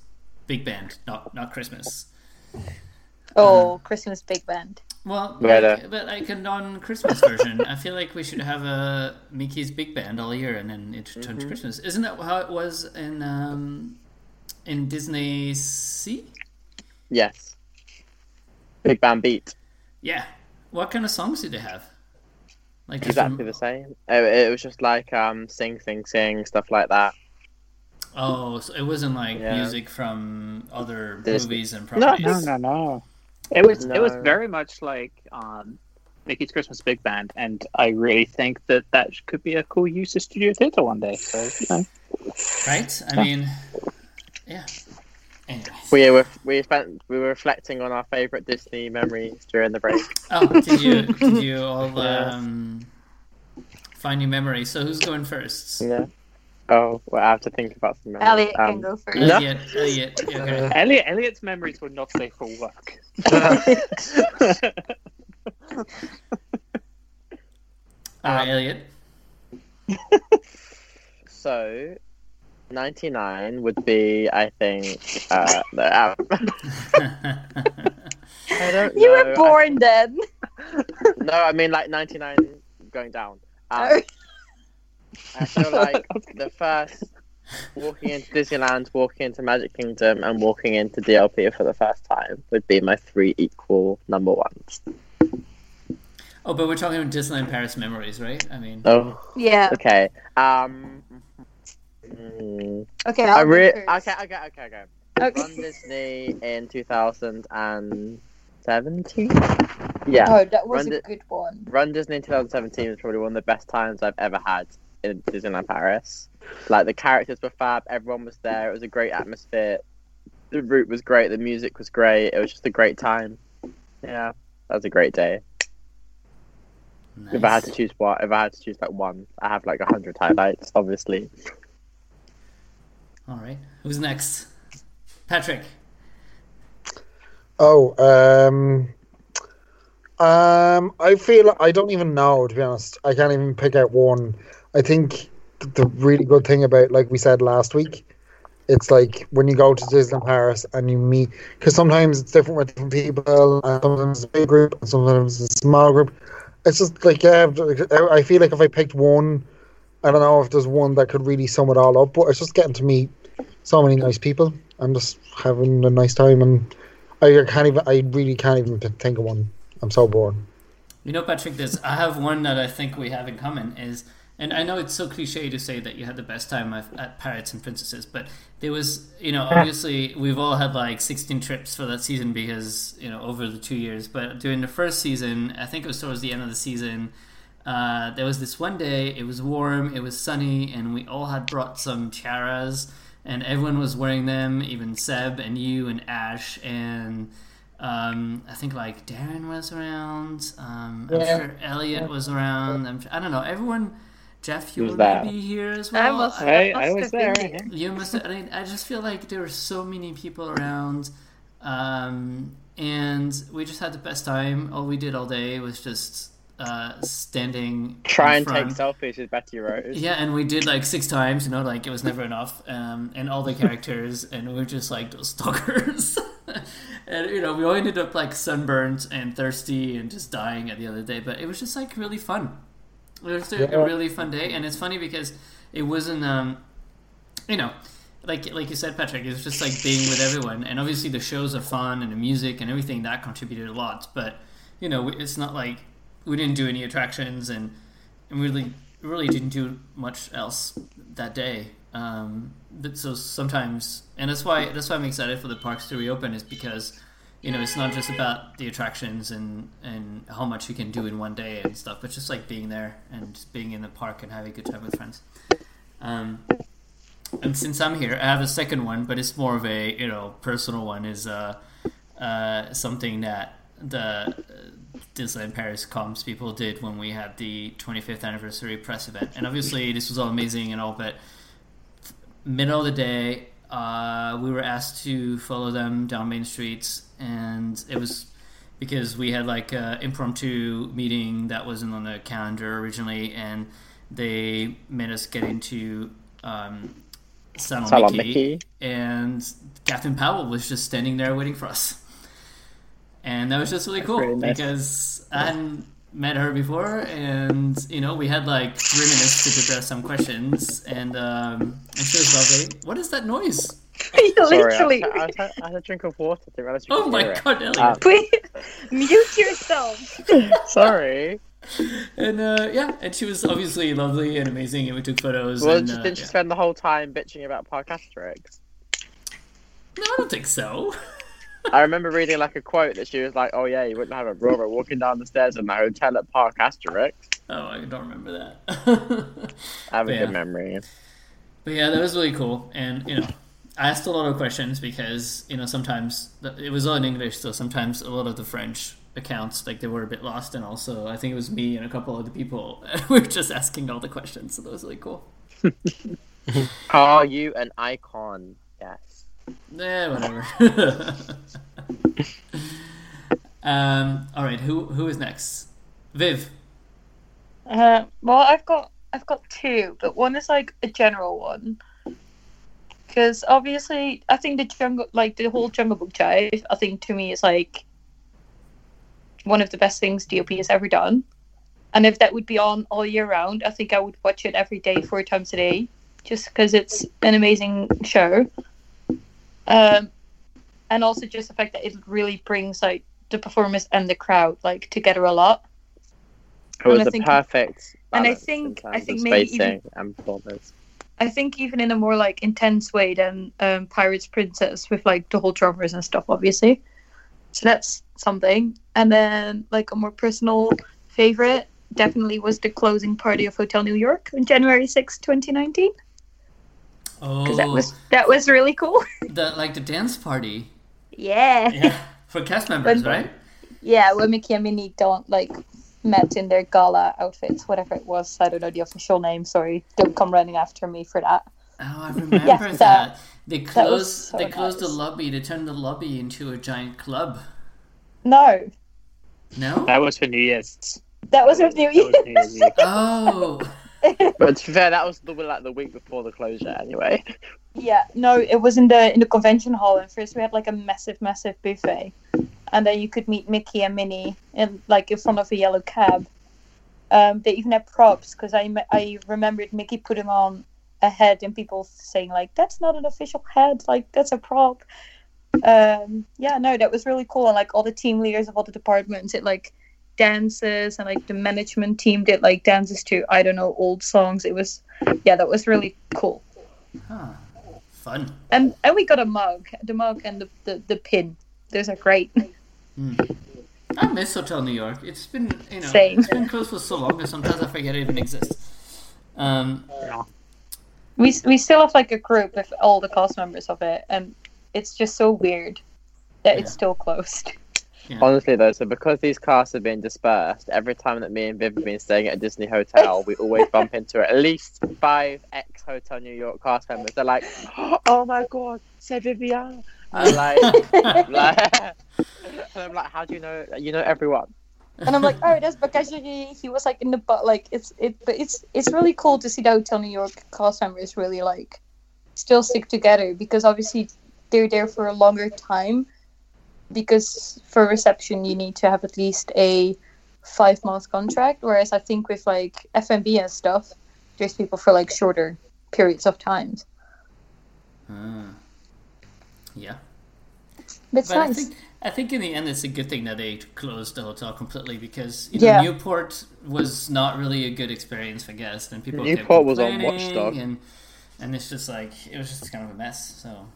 S1: big band, not not Christmas.
S5: Oh, Christmas big band.
S1: Well,
S2: Right,
S1: like,
S2: uh,
S1: but like a non-Christmas version. I feel like we should have a Mickey's big band all year, and then it turns to Christmas. Isn't that how it was in um, in Disney Sea?
S2: Yes. Big Band Beat.
S1: Yeah. What kind of songs did they have? Like
S2: Exactly
S1: rem-
S2: the same. It, it was just like um, sing, sing, sing, stuff like that.
S1: Oh, so it wasn't like
S2: Yeah.
S1: music from other
S2: Disney.
S1: movies and
S3: No,
S1: properties.
S3: no, no, no. It was it was very much like um, Mickey's Christmas Big Band, and I really think that that could be a cool use of Studio Theatre one day. So you know.
S1: Right? I mean, yeah. Anyways.
S2: We were we spent we were reflecting on our favorite Disney memories during the break.
S1: Oh, did you did you all
S2: Yeah.
S1: um, find new memories? So who's going first?
S2: Yeah. Oh, well, I have to think about some memories.
S5: Elliot can
S2: Um,
S5: go first.
S2: No.
S1: Elliot, Elliot, okay.
S3: Elliot Elliot's memories were not safe for work.
S1: All right, Elliot.
S2: So, 99 would be, I think, uh, the, uh, I don't
S5: You
S2: know.
S5: were born then.
S2: No, I mean like 99 going down. Um,
S5: Oh.
S2: I feel like the first walking into Disneyland, walking into Magic Kingdom, and walking into DLP for the first time would be my three equal number ones.
S1: oh, but we're talking about Disneyland Paris memories, right? I mean,
S2: Oh,
S5: Yeah.
S2: okay. Um, mm,
S5: Okay.
S2: I
S5: I'll go
S2: re-
S5: first.
S2: okay, okay, okay, okay.
S5: Okay.
S2: Run Disney in 2017. Yeah,
S5: Oh, that was
S2: Run
S5: a
S2: it-
S5: good one.
S2: Run Disney in 2017 was probably one of the best times I've ever had in Disneyland Paris. Like the characters were fab, everyone was there. It was a great atmosphere. The route was great. The music was great. It was just a great time. Yeah, that was a great day. If I had to
S1: nice.
S2: choose one, if I had to choose like one, I have like a hundred highlights, obviously.
S1: All right, who's next? Patrick.
S4: Oh, um, um, I feel I don't even know to be honest. I can't even pick out one. I think the really good thing about, like we said last week, it's like when you go to Disneyland Paris and you meet, because sometimes it's different with different people, and sometimes it's a big group, and sometimes it's a small group. It's just like yeah, I I feel like if I picked one, I don't know if there's one that could really sum it all up, but it's just getting to meet so many nice people and just having a nice time and. I can't even. I really can't even think of one. I'm so bored.
S1: You know, Patrick, this I have one that I think we have in common is, and I know it's so cliche to say that you had the best time at, at Pirates and Princesses, but there was, you know, obviously we've all had like 16 trips for that season because you know over the two years. But during the first season, I think it was towards the end of the season. Uh, there was this one day. It was warm. It was sunny, and we all had brought some tiaras, and everyone was wearing them. Even Seb and you and Ash and um, I think like Darren was around. Um, I'm
S4: Yeah.
S1: sure Elliot was around. I'm, I don't know. Everyone. Jeff, you
S2: Who's
S1: were
S2: that?
S1: maybe here as
S5: I
S1: well.
S5: must,
S3: I-
S5: I
S3: I was
S5: have been
S3: there,
S5: here.
S1: You must. I, mean, I just feel like there were so many people around, um, and we just had the best time. All we did all day was just uh, standing.
S2: Try and take selfies with Betty Rose.
S1: Yeah, and we did like six times. You know, like it was never enough. Um, and all the characters, and we were just like those stalkers. and you know, we all ended up like sunburned and thirsty and just dying at the other day. But it was just like really fun. It was a,
S4: Yeah.
S1: a really fun day, and it's funny because it wasn't, um, you know, like like you said, Patrick. It was just like being with everyone, and obviously the shows are fun and the music and everything that contributed a lot. But you know, it's not like we didn't do any attractions and and really really didn't do much else that day. Um, so sometimes, and that's why that's why I'm excited for the parks to reopen is because you know it's not just about the attractions and and how much you can do in one day and stuff, but just like being there and just being in the park and having a good time with friends. Um, and since I'm here, I have a second one, but it's more of a you know personal one. Is uh, uh, something that the Disneyland Paris comms people did when we had the 25th anniversary press event, and obviously this was all amazing and all, but middle of the day, uh, we were asked to follow them down Main streets, and it was because we had like an impromptu meeting that wasn't on the calendar originally, and they made us get into um, Salon,
S2: Salon
S1: Mickey,
S2: Mickey.
S1: and Catherine Powell was just standing there waiting for us. And that was just really cool
S2: pretty nice.
S1: because I hadn't met her before, and you know we had like three minutes to prepare some questions, and um, and she was lovely. What is that noise?
S2: Sorry,
S5: Literally.
S2: I, I, I, I had a drink of water. Didn't realize
S1: Oh my god, Elliot!
S2: Um,
S5: Please mute yourself.
S2: Sorry.
S1: And uh, yeah, and she was obviously lovely and amazing, and we took photos.
S2: Well,
S1: and,
S2: just,
S1: uh,
S2: didn't you
S1: yeah.
S2: spend the whole time bitching about Park Asterix?
S1: No, I don't think so.
S2: I remember reading like a quote that she was like, "Oh yeah, you wouldn't have a brother walking down the stairs in the hotel at Park Asterix."
S1: Oh, I don't remember that.
S2: I have a
S1: Yeah.
S2: good memory.
S1: but yeah, that was really cool, and you know, I asked a lot of questions because you know sometimes the- it was all in English, so sometimes a lot of the French accounts like they were a bit lost, and also I think it was me and a couple of the people we were just asking all the questions, so that was really cool.
S2: Are you an icon? Yes.
S1: Eh, whatever. um, all right, who who is next? Viv.
S5: Uh, well, I've got I've got two, but one is like a general one. Because obviously, I think the jungle, like the whole Jungle Book jive, I think to me is like one of the best things DLP has ever done. And if that would be on all year round, I think I would watch it every day, four times a day, just because it's an amazing show. Um, and also just the fact that it really brings like the performers and the crowd like together a lot.
S2: It was
S5: I
S2: the
S5: think-
S2: perfect.
S5: and I think- I think maybe even-
S2: and performance.
S5: I think even in a more like intense way than um, Pirates Princess with like the whole drummers and stuff, obviously. So that's something. And then like a more personal favorite definitely was the closing party of Hotel New York on January sixth, 2019.
S1: Oh,
S5: that was that was really cool.
S1: the like the dance party.
S5: yeah.
S1: Yeah, for cast members,
S5: When-
S1: right?
S5: Yeah, when Mickey and Minnie don't like met in their gala outfits, whatever it was. I don't know the official name. Sorry, don't come running after me for that.
S1: Oh, I remember
S5: Yeah,
S1: that.
S5: that-
S1: They
S5: was
S1: closed.
S5: so
S1: they closed the lobby. They turned the lobby into a giant club.
S5: No,
S1: No.
S3: That was for New Year's.
S5: that was for New
S3: That was New Year's
S5: Year's.
S1: Oh,
S2: But to be fair, that was the like the week before the closure, anyway.
S5: Yeah, no, it was in the in the convention hall, and first we had like a massive, massive buffet, and then you could meet Mickey and Minnie in like in front of a yellow cab. Um, they even had props because I I remembered Mickey putting on a head, and people saying like that's not an official head, like that's a prop. Um, yeah, no, that was really cool, and like all the team leaders of all the departments, it like dances, and like the management team did like dances to I don't know old songs. It was, yeah, that was really cool
S1: huh. fun.
S5: and and we got a mug the mug and the, the, the pin those are great
S1: I miss Hotel New York. It's been you know
S5: Same.
S1: it's been closed for so long that sometimes I forget it even exists. Um,
S5: we we still have like a group with all the cast members of it and it's just so weird that it's still closed
S2: Honestly, though, so because these casts have been dispersed, every time that me and Viv have been staying at a Disney hotel, we always bump into at least five ex Hotel New York cast members. They're like, "Oh my god, c'est Vivian!" I'm like, like and I'm like, "How do you know? You know everyone."
S5: and i'm like oh that's because he, he was like in the but like it's it but it's it's really cool to see the hotel new york cast members really like still stick together because obviously they're there for a longer time because for reception you need to have at least a five month contract whereas i think with like fmb and stuff there's people for like shorter periods of times
S1: uh, yeah.
S5: that's
S1: But I
S5: nice
S1: think I think in the end it's a good thing that they closed the hotel completely because you know,
S5: Yeah.
S1: Newport was not really a good experience for guests and people kept
S2: Newport was on
S1: complaining
S2: Watchdog.
S1: and and it's just like it was just kind of a mess. So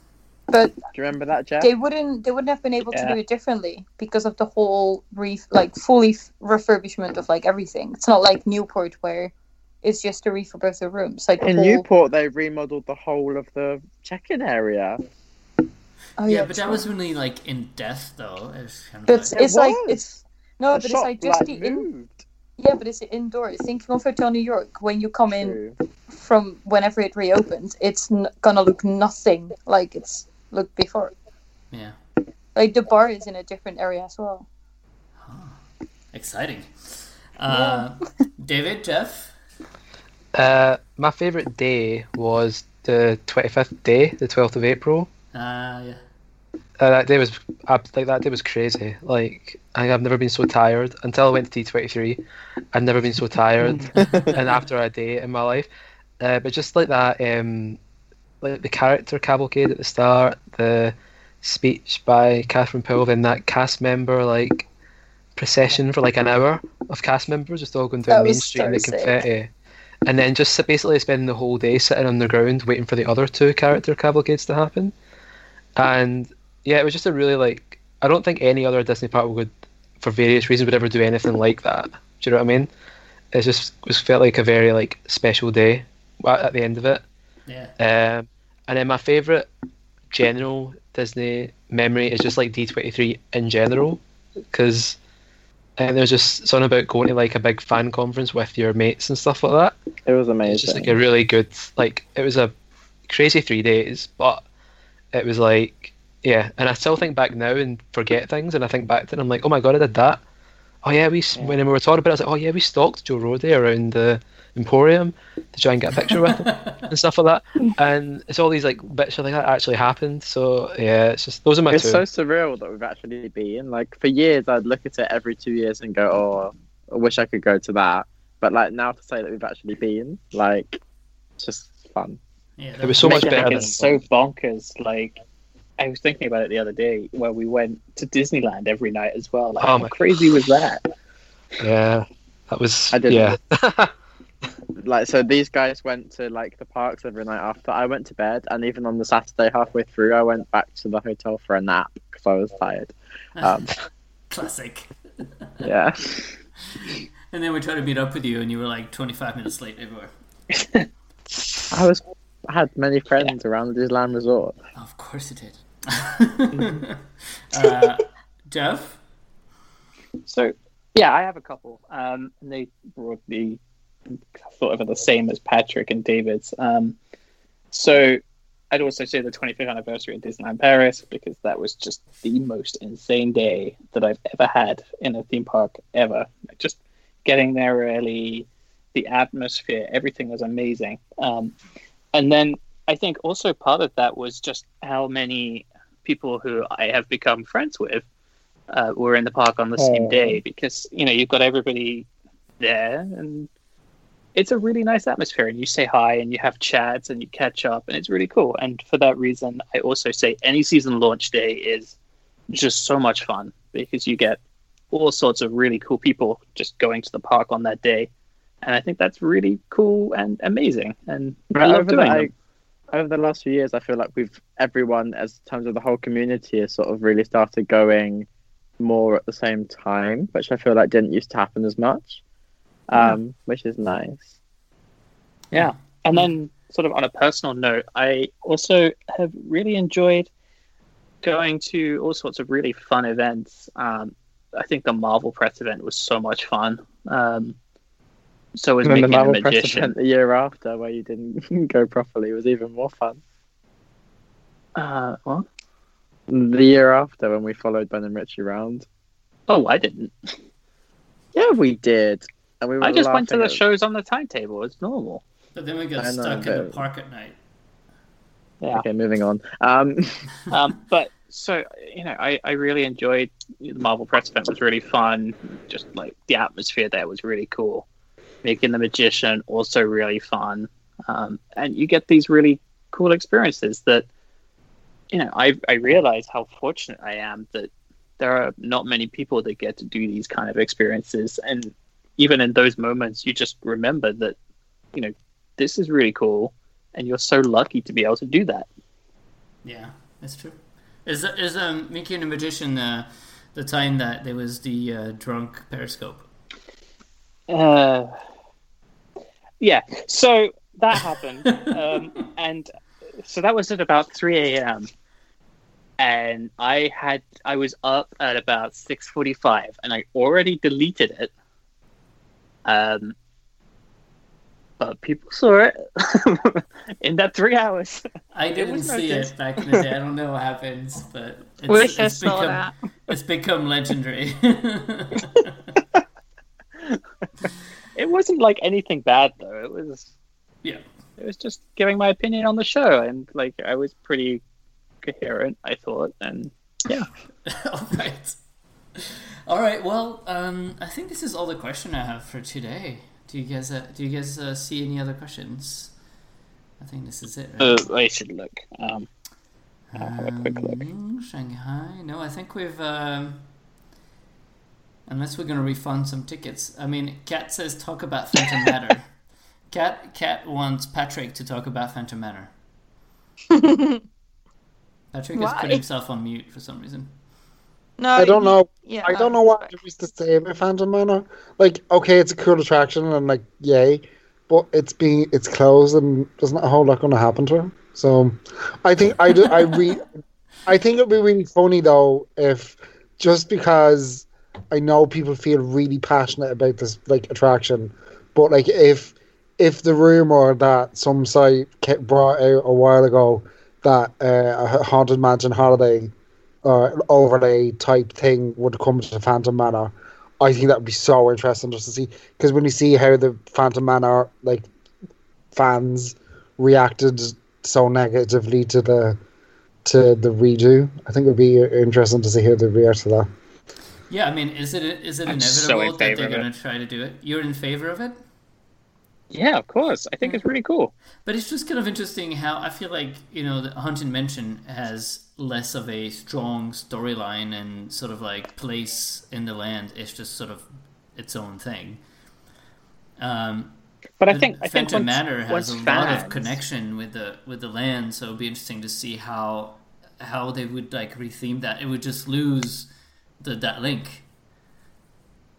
S5: but
S2: Do you remember that, Jeff?
S5: they wouldn't they wouldn't have been able to do it differently because of the whole re- like fully f- refurbishment of like everything it's not like newport where it's just a refurb of the rooms like
S2: In
S5: whole...
S2: Newport, they remodeled the whole of the check-in area.
S5: oh,
S1: yeah, but that
S5: true.
S1: was really like in depth though. It was kind of
S5: but
S1: like,
S5: it's like it's no
S2: the
S5: but it's like just
S2: like,
S5: the in yeah but it's indoors thinking of hotel new york when you come in from whenever it reopens it's n- gonna look nothing like it's looked before
S1: yeah,
S5: like the bar is in a different area as well
S1: exciting. Uh, David, Jeff,
S6: Uh, my favourite day was the 25th day, the 12th of April.
S1: Uh, yeah.
S6: Uh, that day was like that day was crazy. Like I, I've never been so tired until I went to D23. I've never been so tired, and after a day in my life, uh, but just like that, um, like the character cavalcade at the start, the speech by Catherine Powell, then that cast member like procession for like an hour of cast members just all going down Main Street in the confetti. And then just basically spending the whole day sitting on the ground waiting for the other two character cavalcades to happen. And yeah, it was just a really like I don't think any other Disney park would, for various reasons, would ever do anything like that. Do you know what I mean? It just it was felt like a very like special day at the end of it.
S1: Yeah.
S6: Um, and then my favourite general Disney memory is just like D23 in general, because uh, there's just something about going to like a big fan conference with your mates and stuff like that.
S2: It was amazing.
S6: It's just like a really good, like it was a crazy three days, but it was like yeah. And I still think back now and forget things, and I think back to it, and I'm like, oh my god, I did that. Oh yeah, we s when we were talking about it, I was like, oh yeah, we stalked Joe Rohde around the Emporium to try and get a picture with him and stuff like that. And it's all these like bits of like that actually happened. So yeah, it's just those are my
S2: it's
S6: two.
S2: so surreal that we've actually been like for years. I'd look at it every two years and go, "Oh, I wish I could go to that." But like now to say that we've actually been, like, it's just fun.
S1: Yeah.
S6: It was so much better
S3: It's so bonkers. Like, I was thinking about it the other day where we went to Disneyland every night as well. Like,
S6: Oh
S3: how
S6: my
S3: crazy was that?
S6: yeah. That was
S2: I didn't.
S6: yeah.
S2: Like, so these guys went to like the parks every night after. I went to bed, and even on the Saturday halfway through, I went back to the hotel for a nap because I was tired. Um,
S1: Classic.
S2: yeah.
S1: And then we tried to meet up with you, and you were like 25 minutes late everywhere.
S2: I was I had many friends around the Disneyland Resort.
S1: Of course it did. uh, Jeff?
S3: So, yeah, I have a couple. Um, and they broadly sort of are the same as Patrick and David's. Um, so, I'd also say the 25th anniversary of Disneyland Paris because that was just the most insane day that I've ever had in a theme park ever. Just getting there early, the atmosphere, everything was amazing. Um, and then I think also part of that was just how many people who I have become friends with uh, were in the park on the same
S2: Oh.
S3: day because you know you've got everybody there and it's a really nice atmosphere and you say hi and you have chats and you catch up and it's really cool. And for that reason i also say any season launch day is just so much fun because you get all sorts of really cool people just going to the park on that day. And i think that's really cool and amazing and I
S2: Right,
S3: love
S2: over, the,
S3: doing
S2: I, over the last few years, I feel like we've everyone, as terms of the whole community, has sort of really started going more at the same time, which I feel like didn't used to happen as much, um, which is nice.
S3: Yeah. And then, sort of on a personal note, I also have really enjoyed going to all sorts of really fun events. Um, I think the Marvel Press event was so much fun. Um, so was
S2: the
S3: making a
S2: Marvel Press
S3: magician.
S2: event the year after, where you didn't go properly, was even more fun.
S3: Uh, what?
S2: The year after, when we followed Ben and Richie around,
S3: Oh, I didn't.
S2: yeah, we did, and we were
S3: I just went to the
S2: at-
S3: shows on the timetable. It's normal.
S1: But then we got
S2: I know,
S1: stuck in the park at night.
S3: Yeah.
S2: Okay, moving on. Um,
S3: um, but so you know, I, I really enjoyed the Marvel press event. was really fun. Just like the atmosphere there was really cool. Mickey and the Magician also really fun, um, and you get these really cool experiences that you know. I I realize how fortunate I am that there are not many people that get to do these kind of experiences, and even in those moments, you just remember that you know this is really cool, and you're so lucky to be able to do that.
S1: Yeah, that's true. Is is um Mickey and the Magician uh, the time that there was the uh, drunk Periscope?
S3: Uh, yeah, so that happened, um, and so that was at about three a.m. And I had I was up at about six forty-five, and I already deleted it. Um, but people saw it in that three hours.
S1: I didn't see
S3: noticed.
S1: it back in the day. I don't know what happens, but it's,
S5: Wish I
S1: it's
S5: saw
S1: become
S5: that.
S1: it's become legendary.
S3: It wasn't like anything bad though. It was
S1: Yeah.
S3: It was just giving my opinion on the show, and like I was pretty coherent, I thought, and yeah.
S1: all right. All right. Well, um, I think this is all the question I have for today. Do you guys uh, do you guys uh, see any other questions? I think this is it. Right?
S3: Uh, I should look. Um, I'll have a quick look.
S1: Um, Shanghai. No, I think we've. Um, unless we're going to refund some tickets. I mean, Kat says talk about Phantom Matter. Kat Kat wants Patrick to talk about Phantom Manor. Patrick has put himself on mute for some reason.
S5: No,
S4: I don't know.
S5: Yeah,
S4: I don't know what there is to say about Phantom Manor. Like, okay, it's a cool attraction and like, yay, but it's being it's closed and there's not a whole lot going to happen to it. So, I think I do. I re, I think it'd be really funny though if just because I know people feel really passionate about this like attraction, but like if if the rumor that some site kept brought out a while ago that uh, a haunted mansion holiday uh, overlay type thing would come to Phantom Manor, I think that would be so interesting just to see. Because when you see how the Phantom Manor like fans reacted so negatively to the to the redo, I think it'd be interesting to see how they react to that.
S1: Yeah, I mean, is it is it
S3: I'm so in
S1: inevitable that they're going to try to do it? You're in favor of it?
S3: Yeah, of course. I think it's really cool.
S1: But it's just kind of interesting how I feel like you know the Haunted Mansion has less of a strong storyline and sort of like place in the land. It's just sort of its own thing. Um,
S3: But I think I think
S1: Phantom
S3: once,
S1: Manor has a lot of connection with the with the land, so it'd be interesting to see how how they would like retheme that. It would just lose the that link.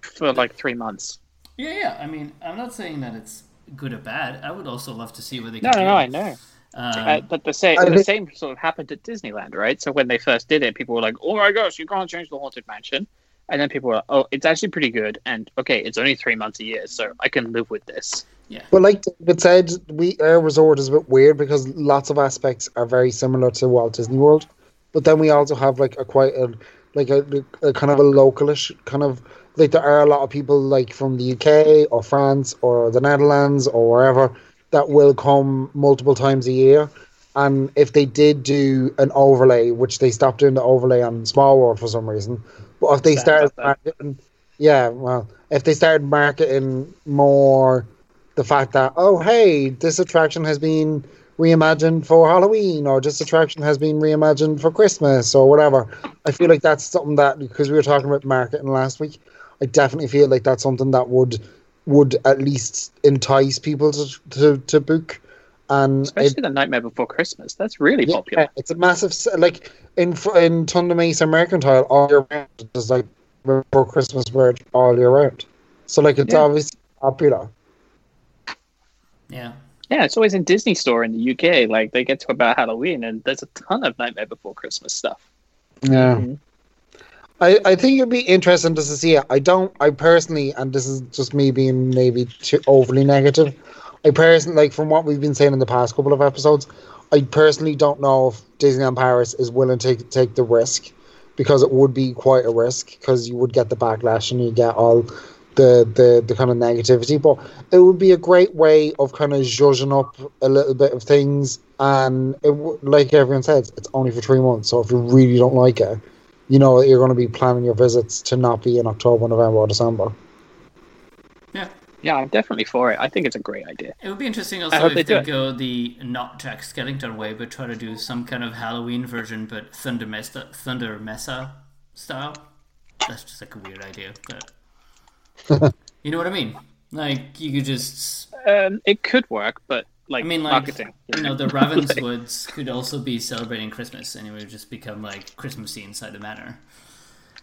S3: for like three months.
S1: Yeah, yeah. I mean, I'm not saying that it's good or bad. I would also love to see where they
S3: No,
S1: can
S3: no,
S1: do
S3: no.
S1: it.
S3: I know.
S1: Um,
S3: Uh, but the same,
S4: I
S3: the same sort of happened at Disneyland, right? So when they first did it, people were like, "Oh my gosh, you can't change the haunted mansion," and then people were like, "Oh, it's actually pretty good." And okay, it's only three months a year, so I can live with this. Yeah.
S4: But like David said, we our resort is a bit weird because lots of aspects are very similar to Walt Disney World, but then we also have like a quite a like a, a kind of a localish kind of like there are a lot of people like from the UK or France or the Netherlands or wherever that will come multiple times a year. And if they did do an overlay, which they stopped doing the overlay on Small World for some reason, but if they started marketing, yeah, well, if they started marketing more the fact that oh hey this attraction has been reimagined for halloween or this attraction has been reimagined for christmas or whatever i feel like that's something that because we were talking about marketing last week i definitely feel like that's something that would would at least entice people to to, to book and it,
S3: Especially the Nightmare Before Christmas. That's really
S4: yeah,
S3: popular.
S4: it's a massive like in fr- in Thunder Mesa Mercantile all year round. It's like before Christmas where it's all year round. So like it's
S3: Yeah.
S4: obviously popular.
S1: yeah.
S3: Yeah, it's always in Disney Store in the UK. Like they get to about Halloween, and there's a ton of Nightmare Before Christmas stuff.
S4: Yeah.
S3: Mhm.
S4: I, I think it'd be interesting to see it. I don't, I personally, and this is just me being maybe too overly negative. I personally, like from what we've been saying in the past couple of episodes, I personally don't know if Disneyland Paris is willing to take the risk because it would be quite a risk because you would get the backlash and you get all the, the, the kind of negativity. But it would be a great way of kind of zhuzhing up a little bit of things. And it like everyone says, it's only for three months. So if you really don't like it, you know you're going to be planning your visits to not be in October, November, or December.
S1: Yeah.
S3: Yeah, I'm definitely for it. I think it's a great idea.
S1: It would be interesting
S3: I
S1: also
S3: hope
S1: if
S3: they
S1: they, go the not Jack Skellington way, but try to do some kind of Halloween version, but Thunder Mesa, Thunder Mesa style. That's just like a weird idea, but you know what I mean. Like you could just,
S3: Um, it could work, but like,
S1: I mean, like
S3: marketing.
S1: you know, the Ravenswoods could also be celebrating Christmas, and it would just become like Christmassy inside the manor.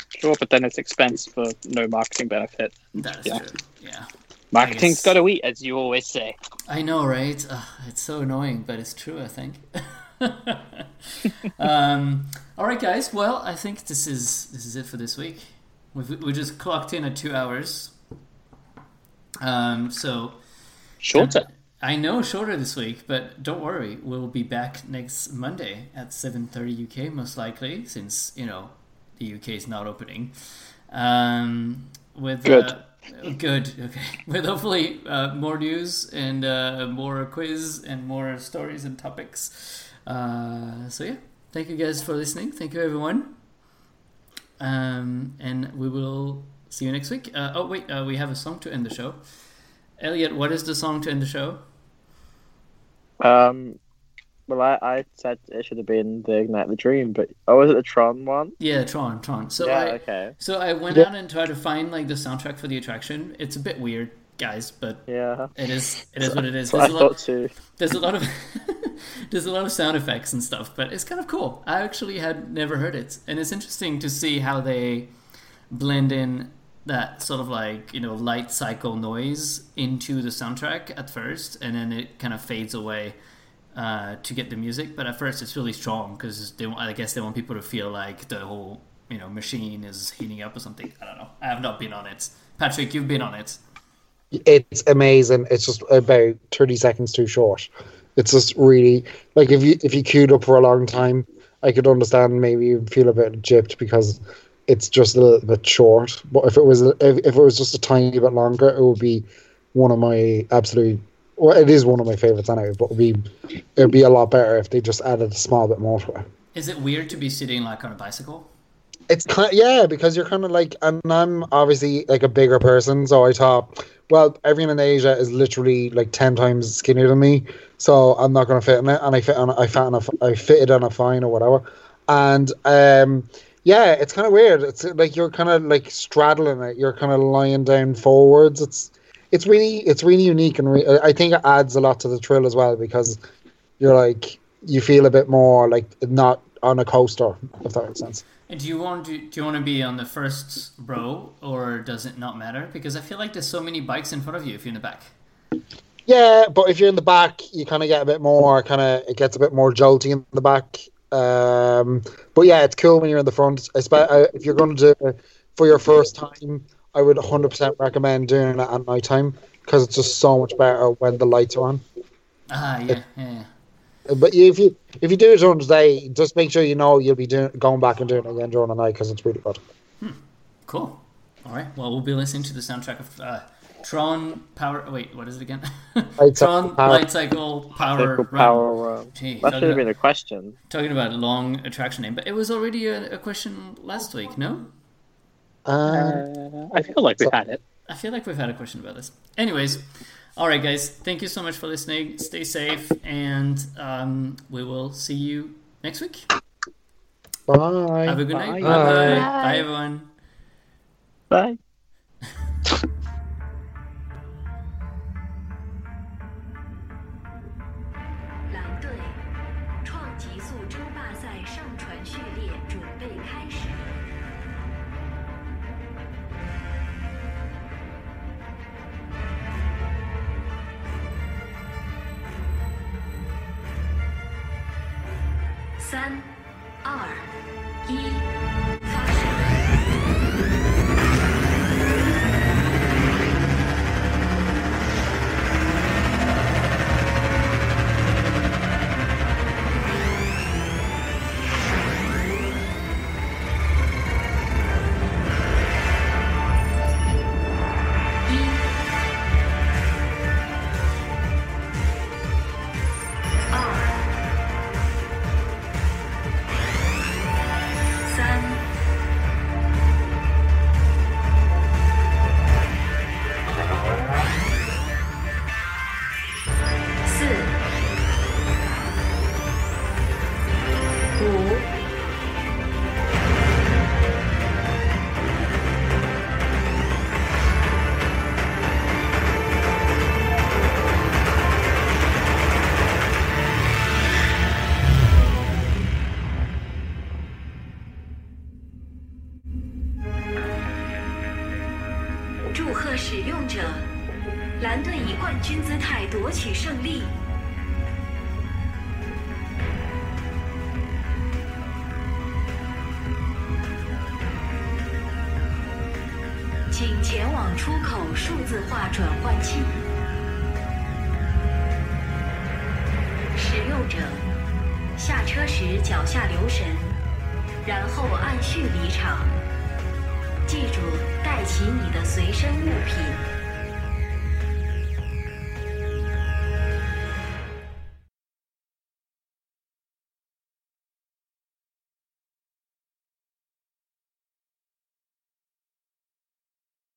S3: Sure, but then it's expense for no marketing benefit.
S1: That is
S3: Yeah.
S1: true. Yeah,
S3: Marketing's got to eat, as you always say.
S1: I know, right? Ugh, it's so annoying, but it's true. I think. um, all right, guys. Well, I think this is this is it for this week. We've we just clocked in at two hours. Um, so
S3: Shorter.
S1: I know shorter this week, but don't worry, we'll be back next Monday at seven thirty UK, most likely, since you know the UK is not opening. Um, with
S2: Good.
S1: Uh, good. Okay. With hopefully uh, more news and uh, more quiz and more stories and topics. Uh, so yeah, thank you guys for listening. Thank you everyone. Um, and we will see you next week. Uh, oh wait, uh, we have a song to end the show. Elliot, what is the song to end the show?
S2: Um, well, I, I said it should have been the Ignite the Dream, but oh, was it the Tron one?
S1: Yeah, Tron, Tron. So
S2: yeah,
S1: I,
S2: okay.
S1: so I went
S4: Yeah.
S1: out and tried to find like the soundtrack for the attraction. It's a bit weird, guys, but
S2: Yeah.
S1: it is it is what it is.
S2: That's what I
S1: There's a
S2: thought
S1: lot,
S2: too.
S1: there's a lot of there's a lot of sound effects and stuff, but it's kind of cool. I actually had never heard it, and it's interesting to see how they blend in that sort of like you know light cycle noise into the soundtrack at first, and then it kind of fades away uh, to get the music. But at first, it's really strong because they I guess they want people to feel like the whole you know machine is heating up or something. I don't know. I have not been on it. Patrick, you've been on it.
S4: It's amazing. It's just about thirty seconds too short. It's just really like if you if you queued up for a long time, I could understand maybe you feel a bit gypped because it's just a little bit short. But if it was if, if it was just a tiny bit longer, it would be one of my absolute. Well, it is one of my favorites anyway. But it'd be it'd be a lot better if they just added a small bit more to it.
S1: Is it weird to be sitting like on a bicycle?
S4: It's kind yeah, because you're kind of like, and I'm obviously like a bigger person, so I thought, well, everyone in Asia is literally like ten times skinnier than me, so I'm not gonna fit in it, and I fit on, I fit on a, I fitted on a fine or whatever, and um, yeah, it's kind of weird. It's like you're kind of like straddling it. You're kind of lying down forwards. It's it's really it's really unique, and re- uh, I think it adds a lot to the thrill as well because you're like you feel a bit more like not on a coaster, if that makes sense.
S1: And do you want to do you want to be on the first row or does it not matter? Because I feel like there's so many bikes in front of you if you're in the back.
S4: Yeah, but if you're in the back, you kind of get a bit more, kind of, it gets a bit more jolty in the back. Um, but yeah, it's cool when you're in the front. Uh, if you're going to do it for your first time, I would 100% recommend doing it at night time because it's just so much better when the lights are on.
S1: Ah, yeah, yeah. yeah.
S4: But if you if you do it during the day, just make sure you know you'll be doing going back and doing it again during the night because it's really good.
S1: Cool. All right. Well, we'll be listening to the soundtrack of uh, Tron Power. Wait, what is it again?
S4: Light
S1: Tron
S4: Cycle Power.
S1: Light Cycle Power
S2: Equal
S1: Run.
S2: power run.
S1: Gee,
S2: That should have
S1: about,
S2: been a question.
S1: talking about a long attraction name, but it was already a, a question last week. No,
S4: Uh,
S3: Uh, I feel like we've had it.
S1: I feel like we've had a question about this. Anyways, all right, guys. Thank you so much for listening. Stay safe, and um, we will see you next week.
S4: bye.
S1: Have a good night.
S3: Bye.
S1: Bye bye.
S5: Bye.
S1: Bye everyone.
S2: Bye.